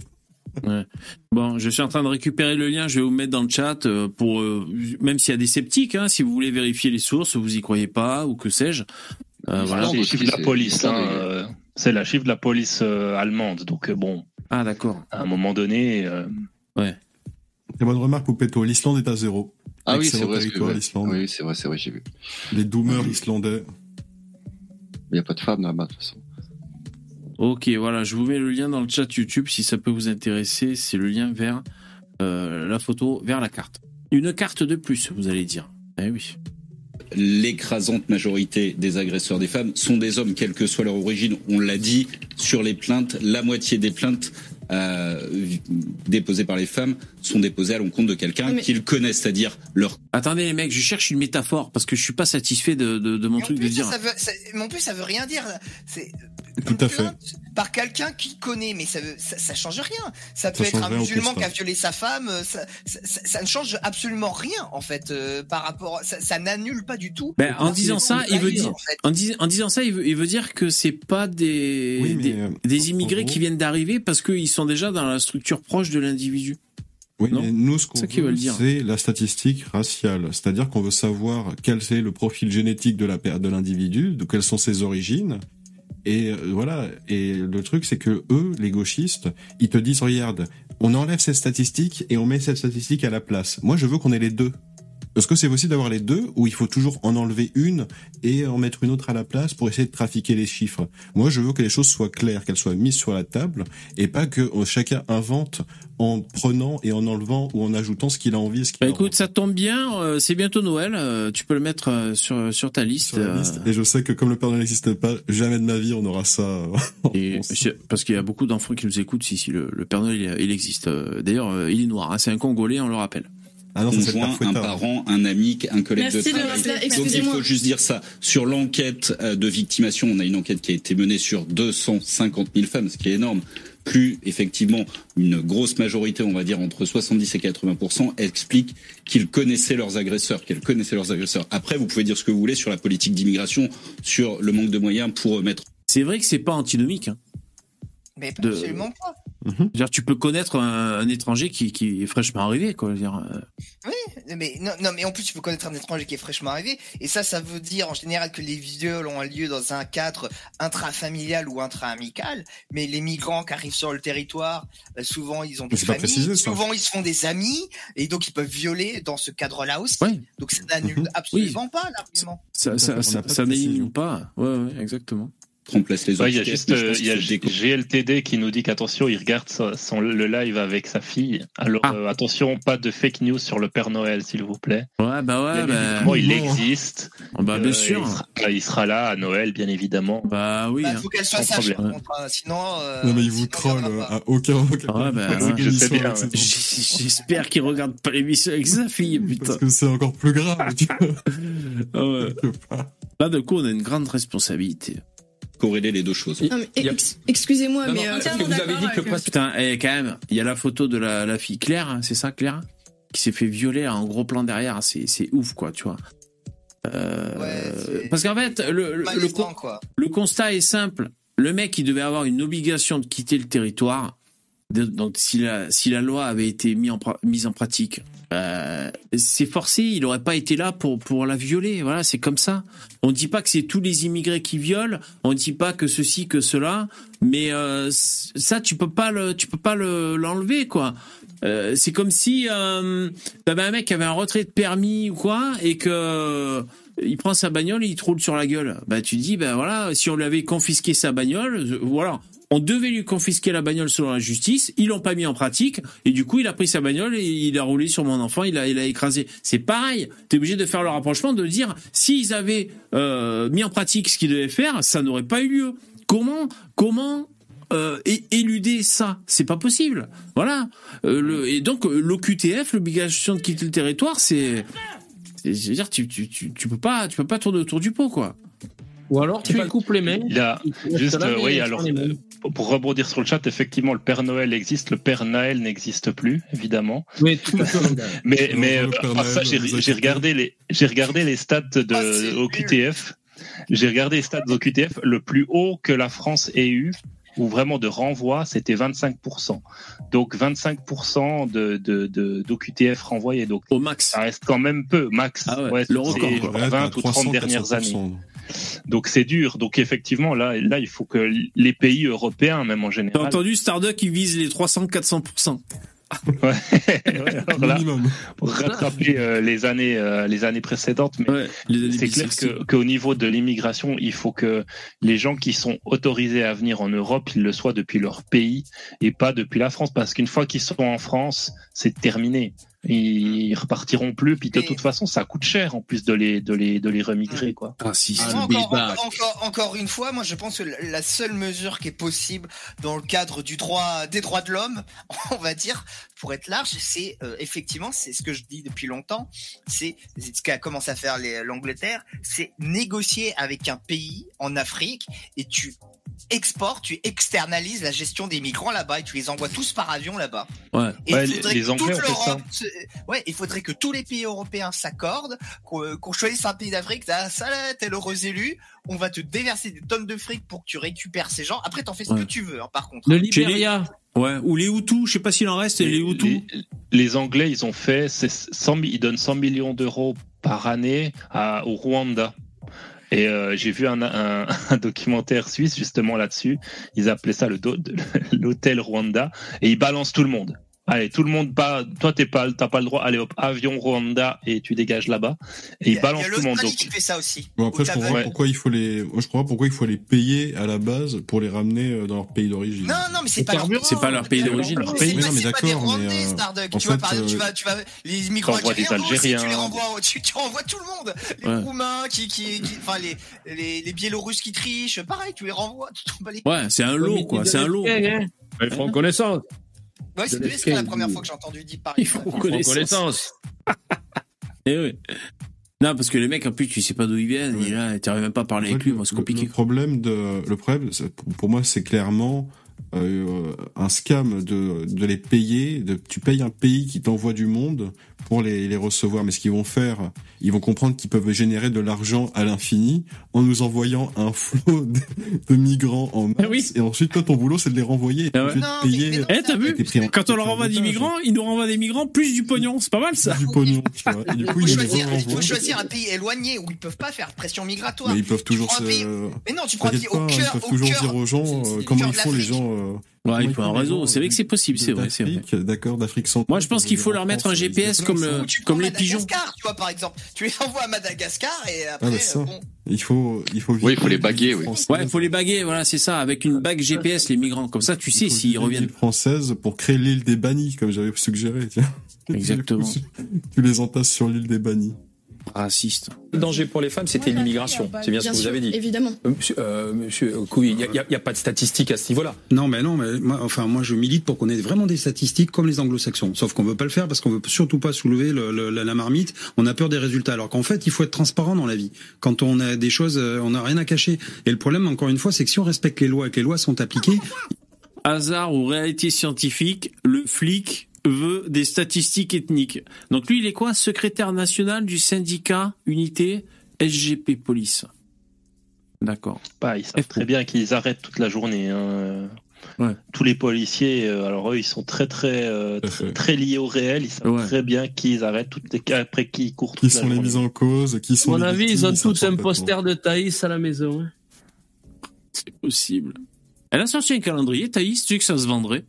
Ouais. Bon, je suis en train de récupérer le lien, je vais vous mettre dans le chat euh, pour euh, même s'il y a des sceptiques, hein, si vous voulez vérifier les sources, vous y croyez pas ou que sais-je. Euh, voilà. C'est les chiffres de la police. hein, C'est la chiffre de la police euh, allemande. Donc bon. Ah d'accord. À un moment donné. euh, Ouais. Très bonne remarque, Poupetto. L'Islande est à zéro. Ah oui, c'est vrai. que-. Oui, c'est vrai, c'est vrai, j'ai vu. Les doomers islandais. Il n'y a pas de femmes là-bas, de toute façon. Ok, voilà, je vous mets le lien dans le chat YouTube si ça peut vous intéresser. C'est le lien vers euh, la photo, vers la carte. Une carte de plus, vous allez dire. Eh oui. l'écrasante majorité des agresseurs des femmes sont des hommes, quelle que soit leur origine. On l'a dit sur les plaintes, la moitié des plaintes euh, déposées par les femmes sont déposées à l'encontre de quelqu'un Mais- qu'ils connaissent, c'est-à-dire leur Attendez les mecs, je cherche une métaphore parce que je suis pas satisfait de, de, de mon truc de plus, dire. ça, ça veut, ça- mais en plus, ça veut rien dire. C'est Tout à fait. par quelqu'un qui connaît, mais ça, ça, ça change rien. Ça peut Ça être un musulman qui a violé sa femme. euh, Ça, ça, ça- ça ne change absolument rien en fait euh, par rapport. Ça, ça n'annule pas du tout. Ben, en disant ça, il veut dire, en fait. en, dis- en disant ça, il veut, il veut dire que c'est pas des, Oui, des, euh, des immigrés gros- qui viennent d'arriver parce qu'ils sont déjà dans la structure proche de l'individu. Oui, Non mais nous, ce qu'on veut, c'est la statistique raciale. C'est-à-dire qu'on veut savoir quel est le profil génétique de la per- de l'individu, de quelles sont ses origines. Et euh, voilà. Et le truc, c'est que eux, les gauchistes, ils te disent, regarde, on enlève cette statistique et on met cette statistique à la place. Moi, je veux qu'on ait les deux. Est-ce que c'est possible d'avoir les deux ou il faut toujours en enlever une et en mettre une autre à la place pour essayer de trafiquer les chiffres? Moi, je veux que les choses soient claires, qu'elles soient mises sur la table et pas que euh, chacun invente en prenant et en enlevant ou en ajoutant ce qu'il a envie. Ce qu'il Bah, écoute, ça tombe bien, euh, c'est bientôt Noël, euh, tu peux le mettre euh, sur, sur ta liste. sur la liste. Et je sais que comme le Père Noël n'existe pas, jamais de ma vie on aura ça. et parce qu'il y a beaucoup d'enfants qui nous écoutent, si, si le, le Père Noël, il, il existe. D'ailleurs, il est noir, hein, c'est un Congolais, on le rappelle. Ah non, conjoint, Père un parent, un ami, un collègue Merci de travail. Donc il faut juste dire ça. Sur l'enquête euh, de victimation, on a une enquête qui a été menée sur 250 000 femmes, ce qui est énorme. Plus effectivement une grosse majorité, on va dire entre 70 et 80 expliquent qu'ils connaissaient leurs agresseurs, qu'elles connaissaient leurs agresseurs. Après, vous pouvez dire ce que vous voulez sur la politique d'immigration, sur le manque de moyens pour mettre C'est vrai que c'est pas antinomique. Hein. Mais de- absolument pas. C'est-à-dire, tu peux connaître un, un étranger qui, qui est fraîchement arrivé, quoi. dire, euh. Oui, mais non, non, mais en plus tu peux connaître un étranger qui est fraîchement arrivé, et ça, ça veut dire en général que les viols ont lieu dans un cadre intrafamilial ou intra-amical, mais les migrants qui arrivent sur le territoire, euh, souvent ils ont des familles, précisé, souvent ils se font des amis, et donc ils peuvent violer dans ce cadre-là aussi. Donc ça n'annule Mhm. absolument pas l'argument. Ça, ça, ça, n'élimine pas. Ouais, ouais, exactement. Remplacer les Ouais, il y a juste euh, il y a GLTD qui nous dit qu'attention, il regarde son, son- le live avec sa fille. Alors Ah. euh, attention, pas de fake news sur le Père Noël, s'il vous plaît. Ouais, bah ouais, Bien bah, évidemment, il bon. existe. Ah bah, bien Euh, sûr. Il sera, il sera là à Noël, bien évidemment. Bah oui. Bah, hein. faut qu'elle soit sage, par problème. contre, hein, sinon. euh, Non mais il vous troll à aucun moment. Ouais, bah, J'espère qu'il regarde pas l'émission avec sa fille, putain. Parce que c'est encore plus grave. tu vois. Ah ouais. Là, de coup, on a une grande responsabilité. Corréler les deux choses. Ex- excusez-moi, mais. euh, parce que vous avez dit que le principe- Putain, et quand même, il y a la photo de la, la fille Claire, hein, c'est ça, Claire Qui s'est fait violer en gros plan derrière. C'est ouf, quoi, tu vois. Euh, parce qu'en fait, le, le, le, Malaisant, con- quoi. le constat est simple. Le mec, il devait avoir une obligation de quitter le territoire. De- donc, si la, si la loi avait été mise en, mise en pratique, euh, c'est forcé. Il n'aurait pas été là pour, pour la violer. Voilà, c'est comme ça. On ne dit pas que c'est tous les immigrés qui violent. On ne dit pas que ceci, que cela. Mais euh, ça, tu peux pas le, tu peux pas le- l'enlever, quoi. Euh, c'est comme si euh, t'avais un mec qui avait un retrait de permis ou quoi et que il prend sa bagnole et il te roule sur la gueule. Bah tu dis ben voilà, si on lui avait confisqué sa bagnole, voilà, on devait lui confisquer la bagnole selon la justice, ils l'ont pas mis en pratique et du coup il a pris sa bagnole et il a roulé sur mon enfant, il a il a écrasé. C'est pareil, tu es obligé de faire le rapprochement de dire s'ils avaient euh, mis en pratique ce qu'ils devaient faire, ça n'aurait pas eu lieu. Comment comment euh, éluder ça, c'est pas possible. Voilà. Euh, et donc l'OQTF, l'obligation de quitter le territoire, c'est- je veux dire, tu, tu, tu, tu peux pas, tu peux pas tourner autour du pot, quoi. Ou alors tu coupes les mains. Il a juste, là, euh, oui, alors les mains. euh, pour rebondir sur le chat, effectivement, le Père Noël existe, le Père Naël n'existe plus, évidemment. Mais tout le monde. Mais, Non, euh, ça, j'ai regardé les, j'ai regardé les stats de Ah, au QTF. J'ai regardé les stats au QTF. Le plus haut que la France ait eu, ou vraiment de renvoi, c'était 25%. Donc 25% de, de, de, d'OQTF renvoyés. Donc au max. Ça reste quand même peu, max. Ah ouais, Ouais, le c'est record, quoi. 20 ou 30 dernières années. Donc c'est dur. Donc effectivement, là, là, il faut que les pays européens, même en T'as général, entendu Starduck qui vise les 300-400%. Ouais, alors là, pour rattraper euh, les années euh, les années précédentes mais c'est clair que qu'au niveau de l'immigration il faut que les gens qui sont autorisés à venir en Europe ils le soient depuis leur pays et pas depuis la France. Parce qu'une fois qu'ils sont en France c'est terminé ils repartiront plus puis de toute façon ça coûte cher en plus de les de les de les remigrer quoi ah si encore, encore, encore, encore une fois, moi je pense que la seule mesure qui est possible dans le cadre du droit des droits de l'homme, on va dire, pour être large, c'est euh, effectivement, c'est ce que je dis depuis longtemps, c'est ce qu'a commencé à faire l'Angleterre, c'est négocier avec un pays en Afrique et tu exportes, tu externalises la gestion des migrants là-bas et tu les envoies tous par avion là-bas. Ouais. Et Ouais, les- les Anglais toute ont fait ça. l'Europe se- Ouais, il faudrait que tous les pays européens s'accordent, qu'on qu'on choisisse un pays d'Afrique, ça, ça là, t'es l'heureux élu, on va te déverser des tonnes de fric pour que tu récupères ces gens. Après, t'en fais ce Ouais. que tu veux, hein, par contre. Le Libéria. Ouais, ou les Hutus, je sais pas s'il en reste, les Hutus. les, les Anglais ils ont fait c'est 100 mi- ils donnent 100 millions d'euros par année à, au Rwanda et euh, j'ai vu un, un, un documentaire suisse justement là-dessus. Ils appelaient ça le l'hôtel Rwanda et ils balancent tout le monde. Allez, tout le monde pas. Toi, t'es pas, t'as pas le droit. Allez, hop, avion Rwanda et tu dégages là-bas. Et Il il y a tout le monde. Donc, qui fait ça aussi. Bon après je comprends pas- pourquoi il faut les je comprends pourquoi il faut les payer à la base pour les ramener euh, dans leur pays d'origine. Non, non, mais c'est pas leur C'est pas leur pays d'origine. C'est Oui, pas, non, mais des d'accord, mais, euh, Starduck. en Tu vois, fait, par exemple, tu euh, vas, tu vas, les migrants des algériens, aussi, tu les renvoies, tu, tu renvoies tout le monde. Les Ouais. Roumains qui, qui, qui- enfin, les, les, les Biélorusses qui trichent, pareil, tu les renvoies, tu les Ouais, c'est un lot, quoi. C'est un lot. Ils font connaissance. Ouais, c'est la première fois que j'ai entendu dire. Ils font connaissance. Eh oui. Non, parce que les mecs, en plus, tu sais pas d'où ils viennent, et là, t'arrives même pas à parler avec lui, moi, c'est compliqué. Le problème de le problème c'est- pour- pour moi c'est clairement euh, un scam de, de les payer. De, tu payes un pays qui t'envoie du monde pour les, les recevoir. Mais ce qu'ils vont faire, ils vont comprendre qu'ils peuvent générer de l'argent à l'infini en nous envoyant un flot de, de migrants en masse. Et ensuite, toi, ton boulot, c'est de les renvoyer. T'es obligé de payer. Eh, t'as vu en- Quand on leur envoie des migrants, ils nous renvoient des migrants plus du pognon. C'est pas mal, ça. Du pognon, tu vois. Et du coup, Il ils faut, choisir, il faut renvoient. choisir un pays éloigné où ils peuvent pas faire pression migratoire. Mais ils peuvent toujours se. pays- Mais non, tu prends un pays au cœur, Ils peuvent toujours dire aux gens euh, comment ils de font les gens. Euh, Ouais, il faut un réseau. C'est vrai que c'est possible, c'est vrai, c'est vrai. d'Afrique, D'accord, d'Afrique centrale. Moi, je pense qu'il faut leur mettre un GPS comme. Tu comme les pigeons. Madagascar, tu vois, par exemple. Tu les envoies à Madagascar et Ah, après, bah, euh, bon. Il faut, il faut. Oui, il faut les baguer, oui. Ouais, il faut les baguer, voilà, c'est ça, avec une bague GPS, les migrants. Comme ça, tu sais s'ils reviennent. française pour créer l'île des bannis, comme j'avais suggéré. Tiens. Exactement. tu les entasses sur l'île des bannis. Raciste. Le danger pour les femmes, c'était l'immigration. C'est bien ce que vous avez dit. Évidemment. Euh, Monsieur, euh, monsieur Couille, il n'y a, il y a pas de statistiques à ce niveau-là. Non, mais non, mais moi, enfin, moi, je milite pour qu'on ait vraiment des statistiques comme les anglo-saxons. Sauf qu'on veut pas le faire parce qu'on veut surtout pas soulever le- le- la, la marmite. On a peur des résultats. Alors qu'en fait, il faut être transparent dans la vie. Quand on a des choses, euh, on n'a rien à cacher. Et le problème, encore une fois, c'est que si on respecte les lois et que les lois sont appliquées, Hasard ou réalité scientifique, le flic veut des statistiques ethniques. Donc lui, il est quoi? Secrétaire national du syndicat unité SGP Police. D'accord. Bah, ils savent très bien qu'ils arrêtent toute la journée. hein. Tous les policiers, euh, alors eux, ils sont très très euh, très, très liés au réel. Ils savent Ouais. très bien qu'ils arrêtent toutes les après qui ils courent Qui toute la sont les mises en cause, qui À sont mon avis, ils ont tous un poster de Thaïs à la maison. hein. C'est possible. Elle a sorti un calendrier, Thaïs, tu sais que ça se vendrait?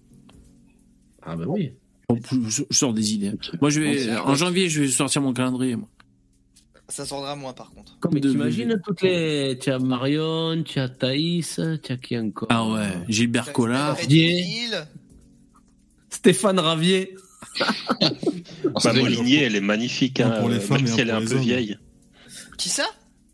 Ah bah oui. Je sors des idées. Moi, je vais, en janvier, je vais sortir mon calendrier. Moi. Ça sordra moins par contre. Comme Mais t'imagines toutes les. Tu as Marion, tu as Thaïs, tu as qui encore? Ah ouais, Gilbert Collard. Ravier. Stéphane Ravier. Bah, Molinier, elle est magnifique. Hein, pour les femmes même si elle est un peu hommes. vieille. Qui ça?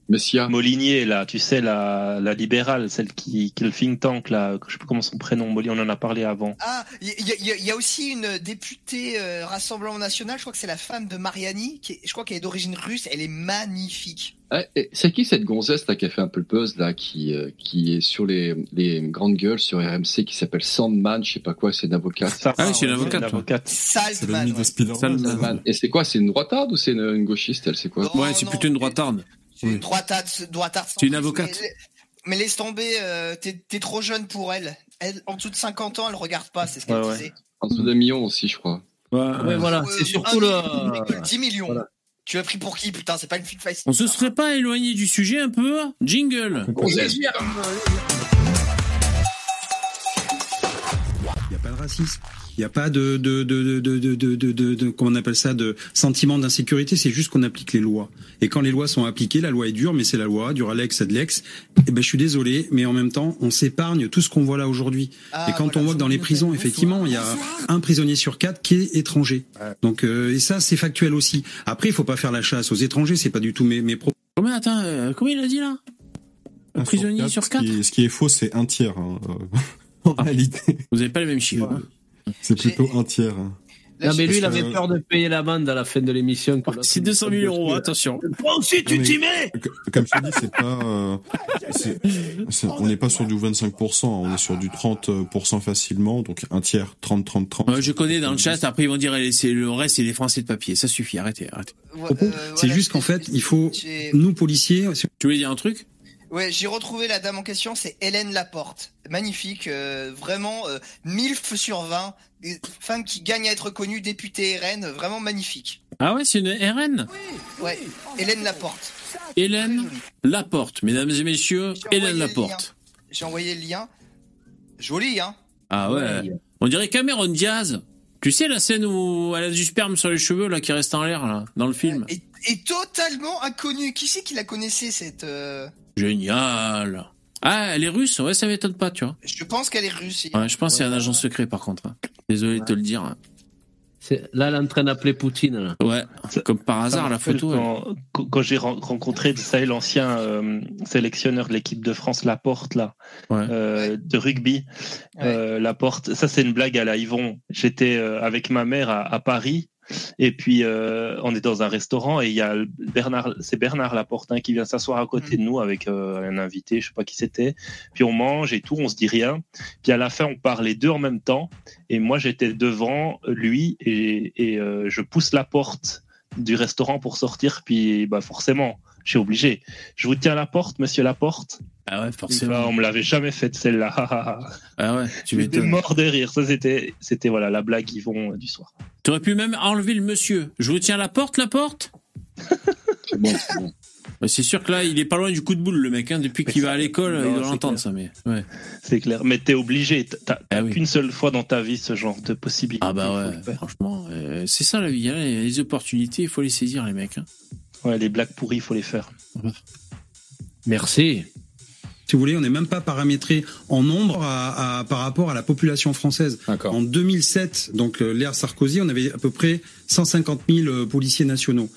Messia. Molinier, là, tu sais, la, la libérale, celle qui, qui est le think tank, là, je sais plus comment son prénom, Molinier, on en a parlé avant. Ah, il y, y- y- y a aussi une députée euh, Rassemblement National, je crois que c'est la femme de Mariani, qui est- je crois qu'elle est d'origine russe, elle est magnifique. Ah, c'est qui cette gonzesse là qui a fait un peu le buzz là, qui euh, qui est sur les les grandes gueules sur RMC, qui s'appelle Sandman, je sais pas quoi, c'est une avocate. Ah oui, c'est une avocate, toi. Saldman. ouais. Sandman. Et c'est quoi, c'est une droitarde ou c'est une, une gauchiste Elle, c'est quoi? Ouais, c'est plutôt une droitarde. Droitade, droitade. C'est une avocate. mais laisse tomber, euh, t'es trop jeune pour elle. Elle, en dessous de 50 ans, elle regarde pas, c'est ce qu'elle Ouais, ouais. disait. En dessous d'un million aussi, je crois. Ouais, voilà, Euh, c'est surtout million, 10 millions. Tu as pris pour qui, putain C'est pas une fille facile. On se serait pas éloigné du sujet un peu Jingle. Il n'y a pas de racisme. Il n'y a pas de, de, de, de, de, de, de, de- de- comment on appelle ça, de sentiment d'insécurité. C'est juste qu'on applique les lois. Et quand les lois sont appliquées, la loi est dure, mais c'est la loi, du Alex, de l'ex. Eh ben, je suis désolé, mais en même temps, on s'épargne tout ce qu'on voit là aujourd'hui. Ah, et quand on voit que dans les prisons, effectivement, il y a un prisonnier sur quatre qui est étranger. Donc, euh, et ça, c'est factuel aussi. Après, il faut pas faire la chasse aux étrangers. C'est pas du tout mes, mes propos. Combien, attends, euh, combien il a dit là Un prisonnier sur quatre qui, ce qui est faux, c'est un tiers. hein, euh, en réalité, Vous avez pas les mêmes chiffres. hein. C'est plutôt un tiers. hein. Non, mais lui, il que- avait peur de payer l'amende à la fin de l'émission. C'est 200 000 euros, attention. Toi aussi, Non, mais c- Comme je te dis, c'est pas. euh, on n'est pas sur du 25%, on est sur du 30% facilement, donc un tiers, 30, 30, 30. Ouais, je connais dans le chat, après ils vont dire c'est le reste c'est les Français de papier. Ça suffit, arrêtez, arrêtez. C'est juste qu'en fait, il faut, nous, policiers, Tu voulais dire un truc? Ouais, j'ai retrouvé la dame en question, c'est Hélène Laporte. Magnifique, euh, vraiment euh, 1000 feux sur 20. Des femmes qui gagnent à être connues, députée RN, vraiment magnifique. Ah ouais, c'est une RN Ouais, Hélène Laporte. Hélène Laporte, mesdames et messieurs, Hélène Laporte. J'ai envoyé le lien. Joli, hein Ah ouais. On dirait Cameron Diaz. Tu sais la scène où elle a du sperme sur les cheveux là qui reste en l'air là dans le film. et, et totalement inconnue. Qui c'est qui la connaissait cette euh, Génial. Ah, elle est russe, ouais, ça m'étonne pas, tu vois. Je pense qu'elle est russe. Ouais, je pense que c'est un agent secret par contre. hein. Désolé de te le dire. C'est- Là, elle est en train d'appeler Poutine. Là. Ouais, comme par hasard la photo. Quand, j'ai ren- rencontré ça, l'ancien euh, sélectionneur de l'équipe de France, Laporte, là, euh, de rugby, euh, Laporte, ça c'est une blague à la Yvon. J'étais euh, avec ma mère à, à Paris. Et puis euh, on est dans un restaurant et il y a Bernard, c'est Bernard Laporte hein, qui vient s'asseoir à côté de nous avec euh, un invité, je sais pas qui c'était. Puis on mange et tout, on se dit rien. Puis à la fin on parle les deux en même temps et moi j'étais devant lui et, et euh, je pousse la porte du restaurant pour sortir, puis bah forcément, je suis obligé. Je vous tiens la porte, monsieur Laporte. Ah ouais, forcément. Bah, on me l'avait jamais faite celle-là. Ah ouais, tu m'étonnes. mort de rire. Ça c'était, c'était voilà la blague qui vont du soir. Tu aurais pu même enlever le monsieur. Je vous tiens la porte, la porte? C'est bon, c'est bon. C'est sûr que là, il est pas loin du coup de boule, le mec. Hein. Depuis qu'il va à l'école, Non, il doit c'est l'entendre, clair. ça. Mais ouais. C'est clair. Mais t'es obligé. T'as t'as Ah oui. qu'une seule fois dans ta vie ce genre de possibilité. Ah bah ouais, franchement, euh, c'est ça la vie. hein. Il y a les opportunités, il faut les saisir, les mecs. hein. Ouais, les blagues pourries, il faut les faire. Merci. Si vous voulez, on n'est même pas paramétré en nombre à- à- par rapport à la population française. En 2007, donc euh, l'ère Sarkozy, on avait à peu près 150 000 euh, policiers nationaux.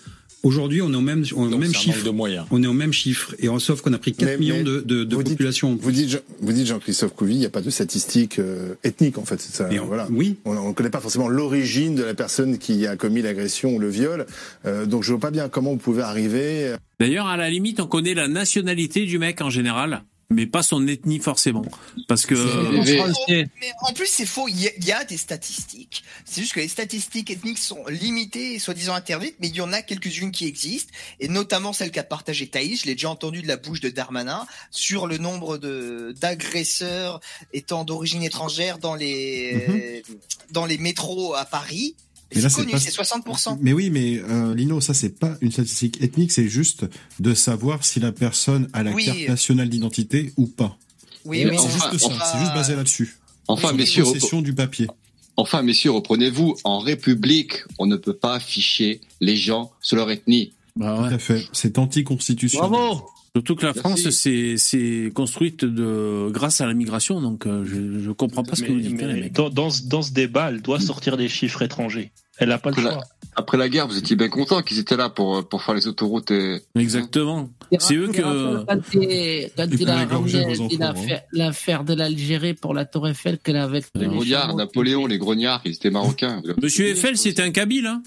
Aujourd'hui, on est au même, on est au même chiffre. de moyens. On est au même chiffre. Et on- sauf qu'on a pris 4 Mais- millions mais de, de, de vous dites- population. Vous dites, vous dites Jean-Christophe Couvi, il n'y a pas de statistiques euh, ethniques en fait. C'est ça. On- voilà. oui. On ne connaît pas forcément l'origine de la personne qui a commis l'agression ou le viol. Euh, donc je vois pas bien comment vous pouvez arriver. euh, D'ailleurs, à la limite, on connaît la nationalité du mec en général, mais pas son ethnie forcément. Parce que. Mais en plus, c'est faux. Il y, a, il y a des statistiques. C'est juste que les statistiques ethniques sont limitées et soi-disant interdites, mais il y en a quelques-unes qui existent, et notamment celle qu'a partagée Thaïs. Je l'ai déjà entendu de la bouche de Darmanin sur le nombre de d'agresseurs étant d'origine étrangère dans les dans les métros à Paris. Et Mais là, C'est c'est connu, pas- c'est 60%. Mais oui, mais euh, Lino, ça c'est pas une statistique ethnique, c'est juste de savoir si la personne a la Oui. carte nationale d'identité ou pas. Oui, c'est mais juste enfin, ça, enfin, c'est juste basé là-dessus. Enfin, messieurs, possession du papier. Enfin, messieurs, reprenez-vous. En République, on ne peut pas afficher les gens sur leur ethnie. Bah Tout à fait. C'est anticonstitutionnel. Bravo Surtout que la Merci. France c'est c'est construite de grâce à la migration, donc euh, je je comprends pas ce que Mais- vous dites, mais hein, les mecs. dans, dans, ce- dans ce débat, elle doit sortir des chiffres étrangers. Elle n'a pas le Après la, choix. après la guerre, vous étiez bien content qu'ils étaient là pour, pour faire les autoroutes. Et... Exactement. C'est eux que. Quand il, quand il a ramené l'affaire de l'Algérie pour la Tour Eiffel qu'elle avait Les grognards, Napoléon, les grognards, ils étaient marocains. Monsieur Eiffel, c'était un Kabyle, hein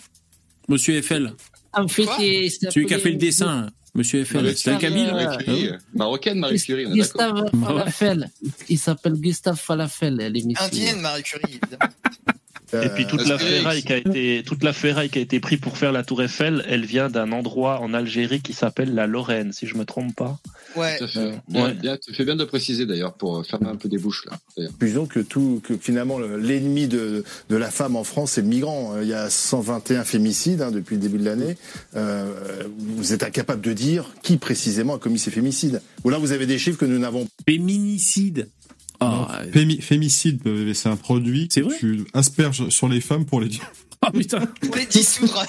Monsieur Eiffel. En fait, Celui qui a fait le dessin, Monsieur Eiffel. C'était un Kabyle Marie Curie, euh, Marocaine, Marie Curie, on est d'accord. Gustave Falafel. Il s'appelle Gustave Falafel à l'émission. Indienne Marie Curie, évidemment. Et puis toute la ferraille qui a été toute la ferraille qui a été prise pour faire la Tour Eiffel, elle vient d'un endroit en Algérie qui s'appelle la Lorraine, si je me trompe pas. Ouais. Tout à fait. Euh, Bien, ouais. bien, tu fais bien de préciser d'ailleurs pour fermer un peu des bouches là. conclusion que tout, que finalement le- l'ennemi de, de la femme en France c'est le migrant. Il y a 121 fémicides hein, depuis le début de l'année. Euh, vous êtes incapable de dire qui précisément a commis ces fémicides. Ou là vous avez des chiffres que nous n'avons. Féminicide. Fémi- fémicide, euh, c'est un produit que tu asperges sur les femmes pour les dire. Ah putain. Pour les dissoudre.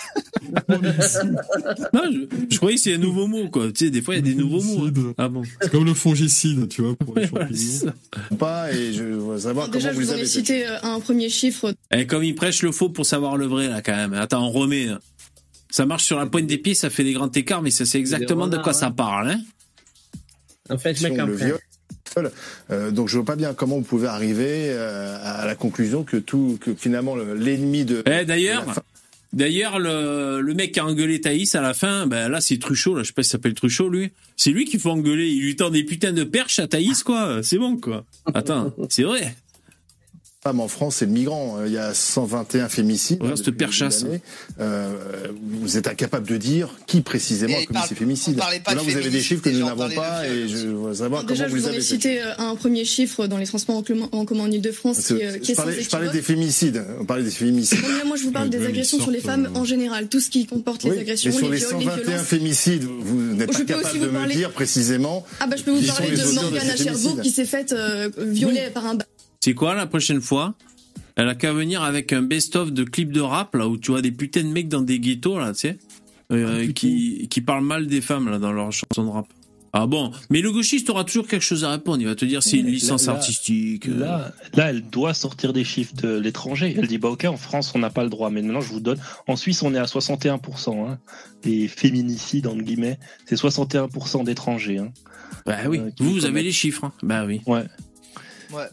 Non, je, je croyais que c'est un nouveau mot, quoi. Tu sais, des fois, il y a des nouveaux mots. hein. Ah bon. C'est comme le fongicide, tu vois, pour les champignons. Pas et je veux savoir Déjà, comment je vous vous les en ai avez. cité euh, un premier chiffre. Et comme il prêche le faux pour savoir le vrai, là, quand même. Attends, on remet. là. Ça marche sur la pointe des pieds, ça fait des grands écarts, mais ça c'est exactement de quoi ça parle, hein. En fait, mec, le après. Euh, donc je vois pas bien comment vous pouvez arriver euh, à la conclusion que tout, que finalement le- l'ennemi de. Eh, d'ailleurs, d'ailleurs, le, le mec qui a engueulé Thaïs à la fin, ben là, c'est Truchot, là, je sais pas s'il s'appelle Truchot, lui. C'est lui qu'il faut engueuler. Il lui tend des putains de perches à Thaïs, quoi. C'est bon, quoi. Attends, c'est vrai. Femme en France, c'est le migrant. Euh, Il y a 121 fémicides. Le début perchasse. Euh, vous êtes incapable de dire qui précisément Et a commis ces fémicides. on parlait pas Là, vous avez des chiffres que nous déjà, on n'avons pas et je veux savoir Déjà, comment je vous vous les en ai avez. cité euh, un premier chiffre dans les transports en commun en, Ile-de-France qui, euh, qui je, est sans parlais, je parlais des fémicides. On parlait des fémicides. Non, mais là, moi, je vous parle des agressions sur les femmes en général, tout ce qui comporte les agressions, mais sur les les viols, les 121 violences. fémicides, vous n'êtes Je pas capable vous de me dire précisément. Ah bah je peux vous parler de Morgane ces Cherbourg qui s'est faite violer par un C'est quoi la prochaine fois Elle a qu'à venir avec un best-of de clips de rap là où tu vois des putains de mecs dans des ghettos là, tu sais, euh, qui qui parlent mal des femmes là dans leurs chansons de rap. Ah bon, mais le gauchiste aura toujours quelque chose à répondre. Il va te dire c'est une licence là- artistique. euh. Là, là, elle doit sortir des chiffres de l'étranger. Elle dit bah ok, en France on n'a pas le droit, mais maintenant je vous donne. En Suisse on est à 61%. Hein. Les féminicides entre guillemets, c'est 61% d'étrangers. Hein. Bah oui, Euh, vous, vous avez les chiffres. hein. Bah oui. Ouais. Ouais.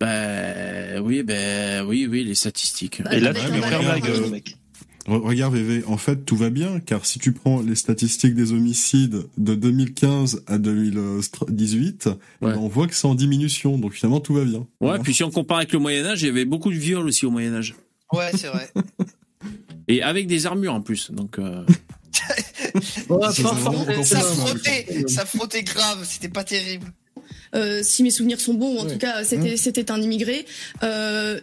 Bah oui, bah oui, oui, les statistiques. Et là, tu fermes la gueule, euh, mec. Re- Regarde, VV, en fait, tout va bien, car si tu prends les statistiques des homicides de 2015 à 2018, ben, on voit que c'est en diminution, donc finalement tout va bien. Ouais, puis si on compare avec le Moyen Âge, il y avait beaucoup de viols aussi au Moyen Âge. Ouais, c'est vrai. Et avec des armures en plus. Donc euh, ça frottait, ça frottait grave, c'était pas terrible. Euh, si mes souvenirs sont bons, ou en tout cas c'était Mmh. c'était un immigré. Euh,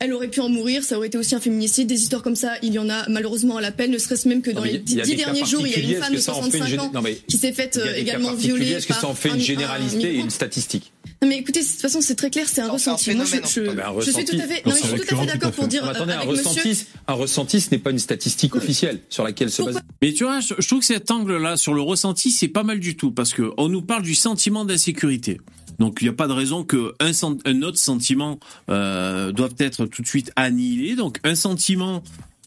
elle aurait pu en mourir, ça aurait été aussi un féminicide. Des histoires comme ça, il y en a malheureusement à la peine, ne serait-ce même que dans Non, les dix derniers jours, il y a une femme de est-ce que ça en fait une 65 ans non, qui s'est faite euh, également violer Est-ce que ça en fait un- une un généralité et une statistique? Non mais écoutez, de toute façon c'est très clair, c'est un ressenti. Moi je, je, Ah un je suis tout ressenti. à fait, d'accord pour dire Non, mais attendez, un monsieur. ressenti, un ressenti, ce n'est pas une statistique officielle sur laquelle se base. Mais tu vois, je, je trouve que cet angle-là sur le ressenti, c'est pas mal du tout parce que on nous parle du sentiment d'insécurité. Donc il n'y a pas de raison que un, un autre sentiment euh, doive être tout de suite annihilé. Donc un sentiment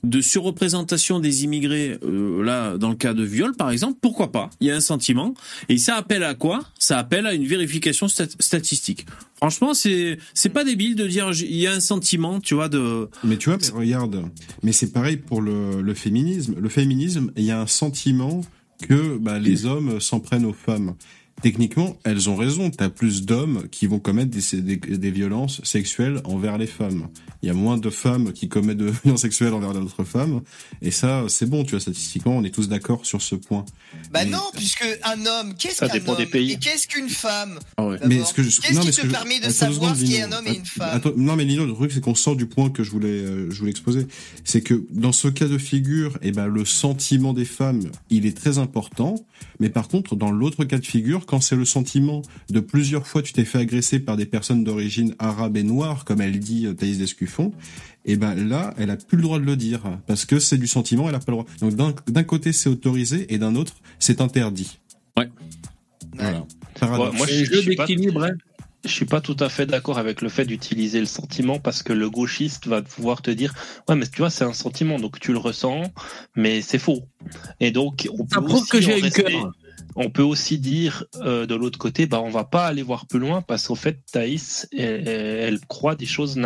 de surreprésentation des immigrés, euh, là dans le cas de viol par exemple, pourquoi pas? Il y a un sentiment et ça appelle à quoi? Ça appelle à une vérification stat- statistique. Franchement, c'est c'est pas débile de dire il y a un sentiment, tu vois de. Mais tu vois, mais regarde, mais c'est pareil pour le, le féminisme. Le féminisme, il y a un sentiment que bah, les hommes s'en prennent aux femmes. Techniquement, elles ont raison. T'as plus d'hommes qui vont commettre des, des, des violences sexuelles envers les femmes. Il y a moins de femmes qui commettent de violences sexuelles envers d'autres femmes. Et ça, c'est bon, tu vois, statistiquement, on est tous d'accord sur ce point. Bah Mais- non, puisque un homme, qu'est-ce Ça qu'un dépend homme des pays. Et qu'est-ce qu'une femme Mais D'abord, ce que je, Qu'est-ce non, qui mais ce te que je- permet de savoir secondes, ce qui est Lino. un homme et une femme Attends, non, mais Lino, le truc, c'est qu'on sort du point que je voulais, euh, je voulais exposer. C'est que dans ce cas de figure, eh ben, le sentiment des femmes, il est très important. Mais par contre, dans l'autre cas de figure, quand c'est le sentiment de plusieurs fois tu t'es fait agresser par des personnes d'origine arabe et noire, comme elle dit euh, Thaïs Descuffon, et ben là, elle a plus le droit de le dire parce que c'est du sentiment, elle a pas le droit. Donc d'un- d'un côté c'est autorisé et d'un autre c'est interdit. Ouais. Voilà. Ouais, moi, je, je suis pas, je suis pas tout à fait d'accord avec le fait d'utiliser le sentiment parce que le gauchiste va pouvoir te dire ouais mais tu vois c'est un sentiment donc tu le ressens mais c'est faux et donc on peut Ça prouve aussi que j'ai un cœur. On peut aussi dire euh, de l'autre côté, bah on va pas aller voir plus loin parce qu'en fait Thaïs, elle, elle croit des choses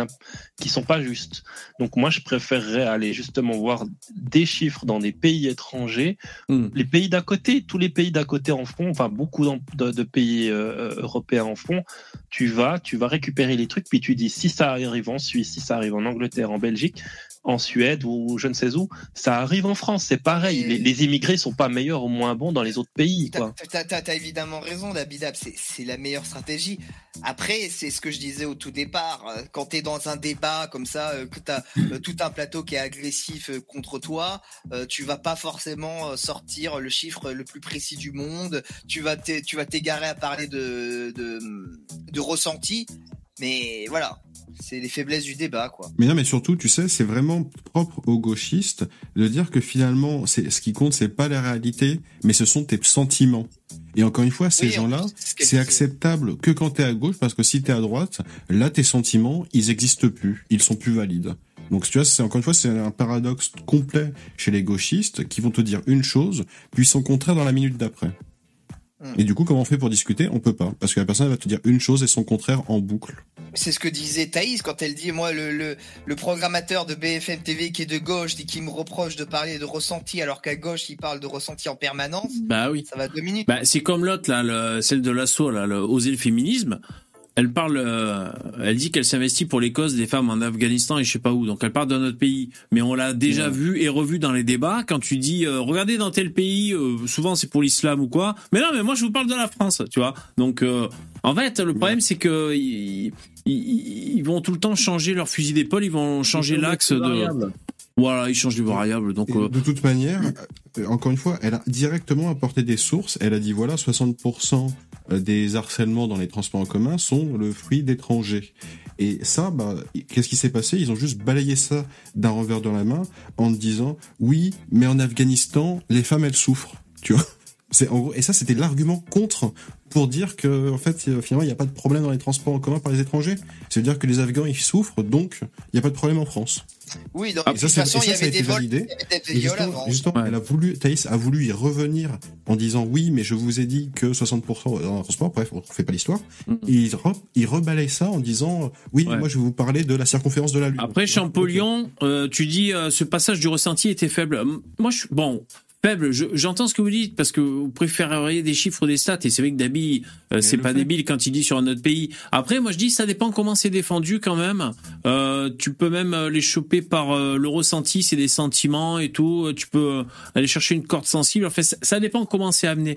qui sont pas justes. Donc moi je préférerais aller justement voir des chiffres dans des pays étrangers, Hmm. les pays d'à côté, tous les pays d'à côté en font, enfin beaucoup de, de pays euh, européens en font. Tu vas, tu vas récupérer les trucs, puis tu dis si ça arrive en Suisse, si ça arrive en Angleterre, en Belgique, en Suède ou je ne sais où, ça arrive en France, c'est pareil. Les, les immigrés sont pas meilleurs ou moins bons dans les autres pays. T'as, t'as évidemment raison, Dabidab, c'est, la meilleure stratégie. Après, c'est ce que je disais au tout départ. euh, Quand t'es dans un débat comme ça, euh, que t'as euh, tout un plateau qui est agressif contre toi, tu vas pas forcément sortir le chiffre le plus précis du monde. Tu vas, t'é- tu vas t'égarer à parler de, de, de ressenti. Mais voilà, c'est les faiblesses du débat, quoi. Mais non, mais surtout, tu sais, c'est vraiment propre aux gauchistes de dire que finalement, c'est ce qui compte, c'est pas la réalité, mais ce sont tes sentiments. Et encore une fois, ces Oui, gens-là, c'est ce acceptable que quand t'es à gauche, parce que si t'es à droite, là, tes sentiments, ils existent plus, ils sont plus valides. Donc, tu vois, c'est encore une fois, c'est un paradoxe complet chez les gauchistes qui vont te dire une chose, puis son contraire dans la minute d'après. Hmm. Et du coup, comment on fait pour discuter? On peut pas, parce que la personne elle va te dire une chose et son contraire en boucle. C'est ce que disait Thaïs quand elle dit moi le, le, le programmateur de BFM TV qui est de gauche dit qu'il me reproche de parler de ressenti alors qu'à gauche il parle de ressenti en permanence. Bah oui. Ça va deux minutes. Bah, c'est comme l'autre là, le- celle de l'assaut là, le, oser le féminisme. Elle parle, euh, elle dit qu'elle s'investit pour les causes des femmes en Afghanistan et je sais pas où. Donc elle parle de notre pays, mais on l'a déjà vu et revu dans les débats. Quand tu dis, euh, regardez dans tel pays, euh, souvent c'est pour l'islam ou quoi. Mais non, mais moi je vous parle de la France, tu vois. Donc euh, en fait, le problème c'est que ils, ils- ils vont tout le temps changer leur fusil d'épaule, ils vont changer l'axe de. variables. Voilà, ils changent du variable. Donc euh, De toute manière, encore une fois, elle a directement apporté des sources. Elle a dit voilà, 60% des harcèlements dans les transports en commun sont le fruit d'étrangers. Et ça, bah, qu'est-ce qui s'est passé? Ils ont juste balayé ça d'un revers de la main en disant oui, mais en Afghanistan, les femmes elles souffrent. Tu vois c'est en gros, et ça, c'était l'argument contre pour dire que, en fait, euh, finalement, il n'y a pas de problème dans les transports en commun par les étrangers. C'est-à-dire que les Afghans, ils souffrent, donc il n'y a pas de problème en France. Oui, donc Et de ça, toute c'est- façon il y ça, ça a avait des été vols, validé. il y avait des Et viols justement, justement, elle a voulu, Thaïs a voulu y revenir en disant oui, mais je vous ai dit que 60% dans le transport, bref, on fait pas l'histoire. Et il, re, il rebalaye ça en disant oui, moi je vais vous parler de la circonférence de la Lune. Après Champollion, euh, tu dis euh, ce passage du ressenti était faible. Moi, je bon faible. je- J'entends ce que vous dites parce que vous préféreriez des chiffres ou des stats et c'est vrai que Dabi, euh, c'est pas fait. débile quand il dit sur un autre pays. Après, moi je dis ça dépend comment c'est défendu quand même. Euh, tu peux même euh, les choper par euh, le ressenti, c'est des sentiments et tout. Euh, Tu peux euh, aller chercher une corde sensible. En fait, ça, ça dépend comment c'est amené.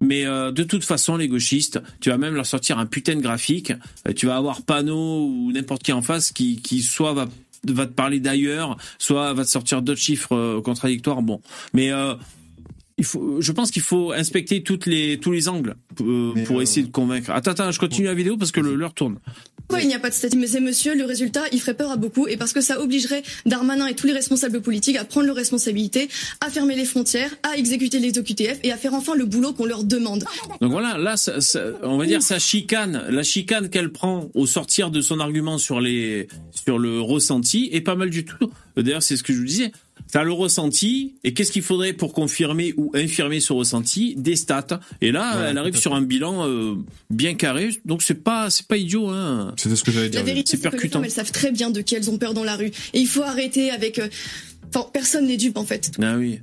Mais euh, de toute façon, les gauchistes, tu vas même leur sortir un putain de graphique. Tu vas avoir Panneau ou n'importe qui en face qui, qui soit va, va te parler d'ailleurs, soit va te sortir d'autres chiffres euh, contradictoires. Bon, mais euh, il faut, je pense qu'il faut inspecter toutes les, tous les angles euh, pour essayer de convaincre. Attends, attends, je continue la vidéo parce que le- l'heure tourne. Pourquoi il n'y a pas de statistique Mais c'est monsieur, le résultat, il ferait peur à beaucoup et parce que ça obligerait Darmanin et tous les responsables politiques à prendre leurs responsabilités, à fermer les frontières, à exécuter les OQTF et à faire enfin le boulot qu'on leur demande. Donc voilà, là, ça- ça- on va dire sa chicane, la chicane qu'elle prend au sortir de son argument sur les, sur le ressenti est pas mal du tout. D'ailleurs, c'est ce que je vous disais. T'as le ressenti, et qu'est-ce qu'il faudrait pour confirmer ou infirmer ce ressenti Des stats. Et là, Ouais, elle arrive sur un bilan euh, bien carré, donc c'est pas, c'est pas idiot. Hein. C'était ce que j'allais La vérité, C'est c'est que les percutant. femmes, elles savent très bien de qui elles ont peur dans la rue. Et il faut arrêter avec... euh, Enfin, personne n'est dupe en fait. Ah oui.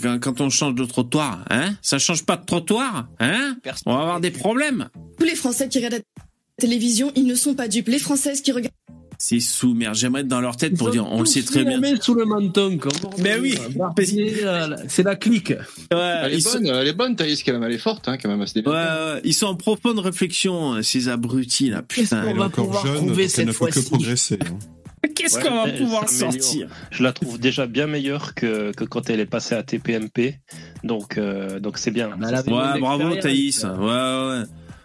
Quand, quand on change de trottoir, hein Ça change pas de trottoir, hein On va avoir des problèmes. Tous les Français qui regardent la télévision, ils ne sont pas dupes. Les Françaises qui regardent... C'est sous merde. J'aimerais être dans leur tête pour dire, on le sait très bien. sous le menton, comme Mais oui. euh, c'est la clique. Ouais, Elle est sont- bonne, elle est bonne, Thaïs, quand même, elle est forte, hein, quand même, à ce Ouais, ouais, ils sont en profonde réflexion, ces abrutis là. Putain, Elle est encore jeune, peut que progresser. hein. Qu'est-ce Ouais, qu'on va pouvoir sortir? Je la trouve déjà bien meilleure que, que quand elle est passée à TPMP. Donc, euh, donc c'est bien. Ouais, une bravo. Thaïs. Ouais, ouais.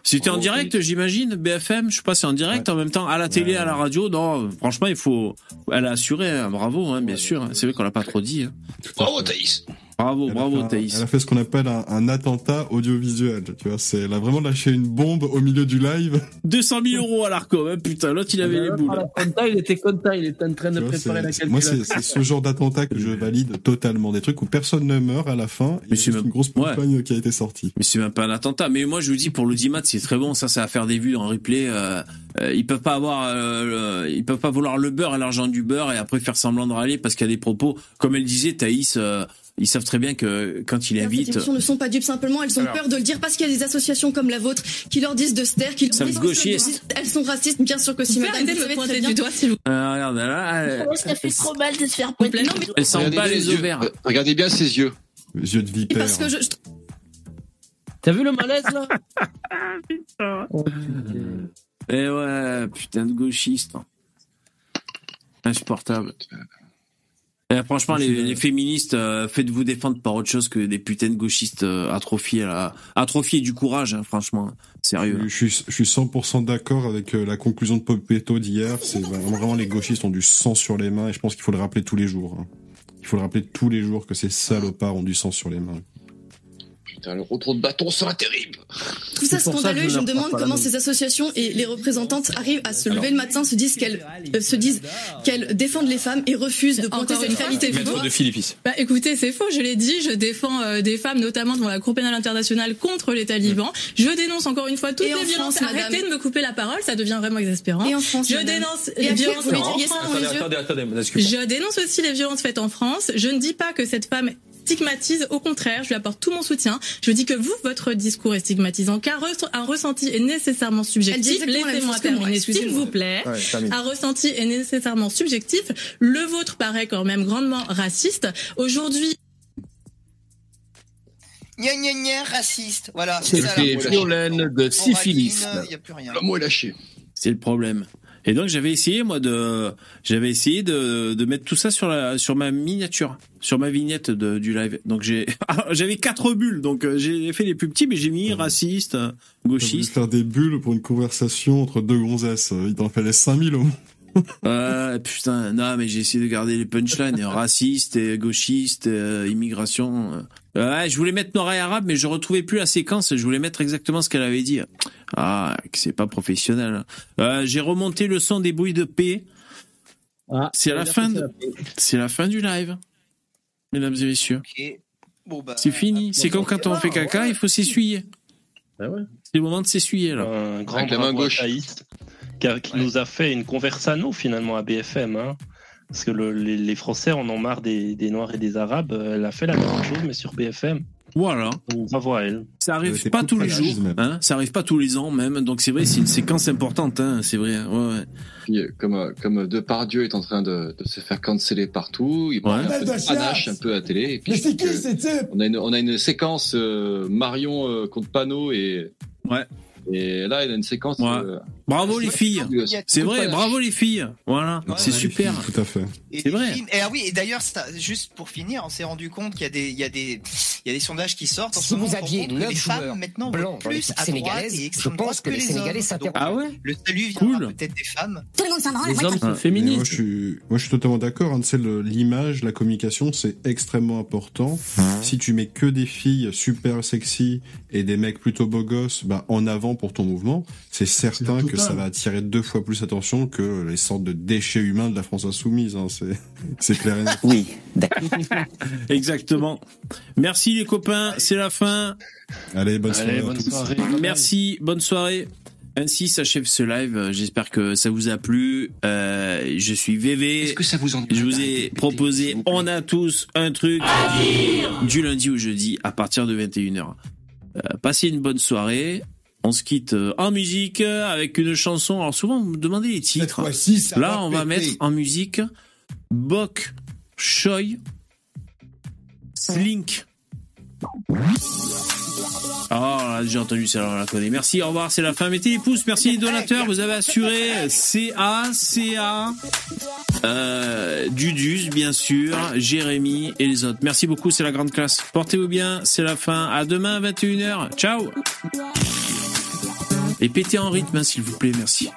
C'était en direct, j'imagine, BFM. Je sais pas, c'est en direct en même temps à la télé, à la radio. Non, franchement, il faut. Elle a assuré. hein, Bravo, hein, bien sûr. C'est vrai qu'on l'a pas trop dit. hein. Bravo, Thaïs. Bravo, Elle bravo Thaïs. Elle a fait ce qu'on appelle un, un attentat audiovisuel. Tu vois, c'est elle a vraiment lâché une bombe au milieu du live. 200 000 euros à l'ARCOM, hein, putain, l'autre il avait les boules. Content, il était content, il était en train de vois, préparer la c'est- moi, c'est calculation. c'est ce genre d'attentat que je valide totalement. Des trucs où personne ne meurt à la fin. Mais c'est une grosse campagne qui a été sortie. Mais c'est même pas un attentat. Mais moi, je vous dis, pour l'audimat, c'est très bon. Ça, ça va faire des vues en replay. Euh, euh, ils peuvent pas avoir, euh, le- ils peuvent pas vouloir le beurre et l'argent du beurre et après faire semblant de râler parce qu'il y a des propos. Comme elle disait, Thaïs, euh, ils savent très bien que quand il Les invite. émissions ne sont pas dupes simplement, elles ont Alors. peur de le dire parce qu'il y a des associations comme la vôtre qui leur disent de se taire, qui leur disent gauchiste. elles sont racistes, bien sûr que si Vous madame, vous savez pointer très du doigt, s'il vous Euh, regarde là, elle, ça fait trop mal de se faire pointer. Non, mais- elle s'en Regardez bat bien les yeux. Euh, Regardez bien ses yeux. Les yeux de Et vipère. parce que je, T'as vu le malaise là Eh ouais, putain de gauchiste. Insupportable. Eh, franchement, les, les féministes, euh, faites-vous défendre par autre chose que des putains de gauchistes euh, atrophiés, là. atrophiés du courage, hein, franchement. Sérieux. Je suis, je suis 100% d'accord avec euh, la conclusion de Popetto d'hier. C'est vraiment, vraiment les gauchistes ont du sang sur les mains et je pense qu'il faut le rappeler tous les jours. hein. Il faut le rappeler tous les jours que ces salopards ont du sang sur les mains. Putain, le retour de bâton sera terrible. trouve ça scandaleux je je me demande comment ces associations et les représentantes arrivent à se Alors. lever le matin, se disent qu'elles euh, se disent qu'elles défendent les femmes et refusent de pointer cette c'est du doigt. de Philippis. Bah écoutez, c'est faux, je l'ai dit, je défends euh, des femmes, notamment devant la Cour pénale internationale contre les talibans. Je dénonce encore une fois toutes Et les violences. France, madame. Arrêtez de me couper la parole, ça devient vraiment exaspérant. Et en France, je madame. dénonce Et les violences Attendez, attendez, attendez. Je dénonce aussi les violences faites en France. Je ne dis pas que cette femme stigmatise, au contraire, je lui apporte tout mon soutien. Je dis que vous, votre discours est stigmatisant, car un ressenti est nécessairement subjectif. Laissez-moi terminer, s'il vous plaît. Ouais. Un ressenti est nécessairement subjectif. Le vôtre paraît quand même grandement raciste. Aujourd'hui, Gna gna gna, raciste. Voilà. C'est la- violaine de syphilis. Il y a plus rien. Le mot est lâché. C'est le problème. Et donc j'avais essayé moi de j'avais essayé de, de mettre tout ça sur la sur ma miniature, sur ma vignette de, du live. Donc j'ai j'avais quatre bulles donc euh, j'ai fait les plus petits mais j'ai mis raciste, euh, gauchiste. faire des bulles pour une conversation entre deux gonzesses. Il t'en fallait 5000 au moins. Euh, putain, non mais j'ai essayé de garder les punchlines, raciste et gauchiste, euh, immigration. Ouais, je voulais mettre noir et arabe mais je retrouvais plus la séquence, je voulais mettre exactement ce qu'elle avait dit. Ah, que c'est pas professionnel. Euh, j'ai remonté le son des bruits de paix. c'est la fin de... c'est la fin du live. Mesdames et messieurs. Bon, bah, C'est fini. C'est comme quand on fait caca, il faut s'essuyer. C'est le moment de s'essuyer là. Un grand Avec la main gauche. Thaïs, qui, a- qui nous a fait une conversano finalement à BFM. Hein. Parce que le- les, les Français en ont marre des, des Noirs et des Arabes. Elle a fait la même chose, mais sur BFM. Voilà. Bravo à elle. Ça arrive pas tous les jours, hein. Ça arrive pas tous les ans même. Donc c'est vrai, c'est une séquence importante, hein. C'est vrai. Ouais, ouais. Puis, euh, comme, euh, comme Depardieu est en train de, de se faire canceller partout, il prend un peu de panache un peu à la télé. Et puis, Mais c'est qui que ces types? on a, une, on a une séquence euh, Marion euh, contre Panot et, ouais. Et là, il a une séquence. euh, Bravo les filles. C'est vrai, bravo les filles. Voilà, c'est super. Tout à fait. Et C'est vrai. films- Et ah oui, et d'ailleurs, ça- juste pour finir, on s'est rendu compte qu'il y a des, il y a des, il y a des sondages qui sortent en Si ce vous aviez neuf les femmes maintenant blancs plus à droite et je pense que les les Sénégalais hommes. s'interrogent. Ah ouais Le salut Cool. peut-être des femmes. Tout le monde s'en. Les moi, hommes sont féministes. moi, je suis, moi, je suis totalement d'accord. Hein, sais, le- l'image, la communication, c'est extrêmement important. Si tu mets que des filles super sexy et des mecs plutôt beaux gosses, bah, en avant pour ton mouvement, c'est certain que ça va attirer deux fois plus attention que les sortes de déchets humains de la France insoumise. Hein, c'est, c'est clair et net. Oui, Exactement. Merci les copains, c'est la fin. Allez, bonne Allez, soirée. à bonne tous. soirée. Merci, bonne soirée. Ainsi s'achève ce live. J'espère que ça vous a plu. Euh, je suis VV. Est-ce que ça vous en Je vous ai proposé, on a tous un truc du lundi au jeudi à partir de 21h. Euh, passez une bonne soirée. On se quitte euh, en musique euh, avec une chanson. Alors souvent, vous me demandez les titres. fois-ci, ça Là, va on va mettre en musique Bok Choi Slink. Ah, j'ai entendu ça, on la connaît. Merci, au revoir, c'est la fin. Mettez les pouces, merci les donateurs, vous avez assuré CA, CA, euh, Dudus, bien sûr, Jérémy et les autres. Merci beaucoup, c'est la grande classe. Portez-vous bien, c'est la fin. À demain, à 21h. Ciao! Et pétez en rythme, hein, s'il vous plaît, merci.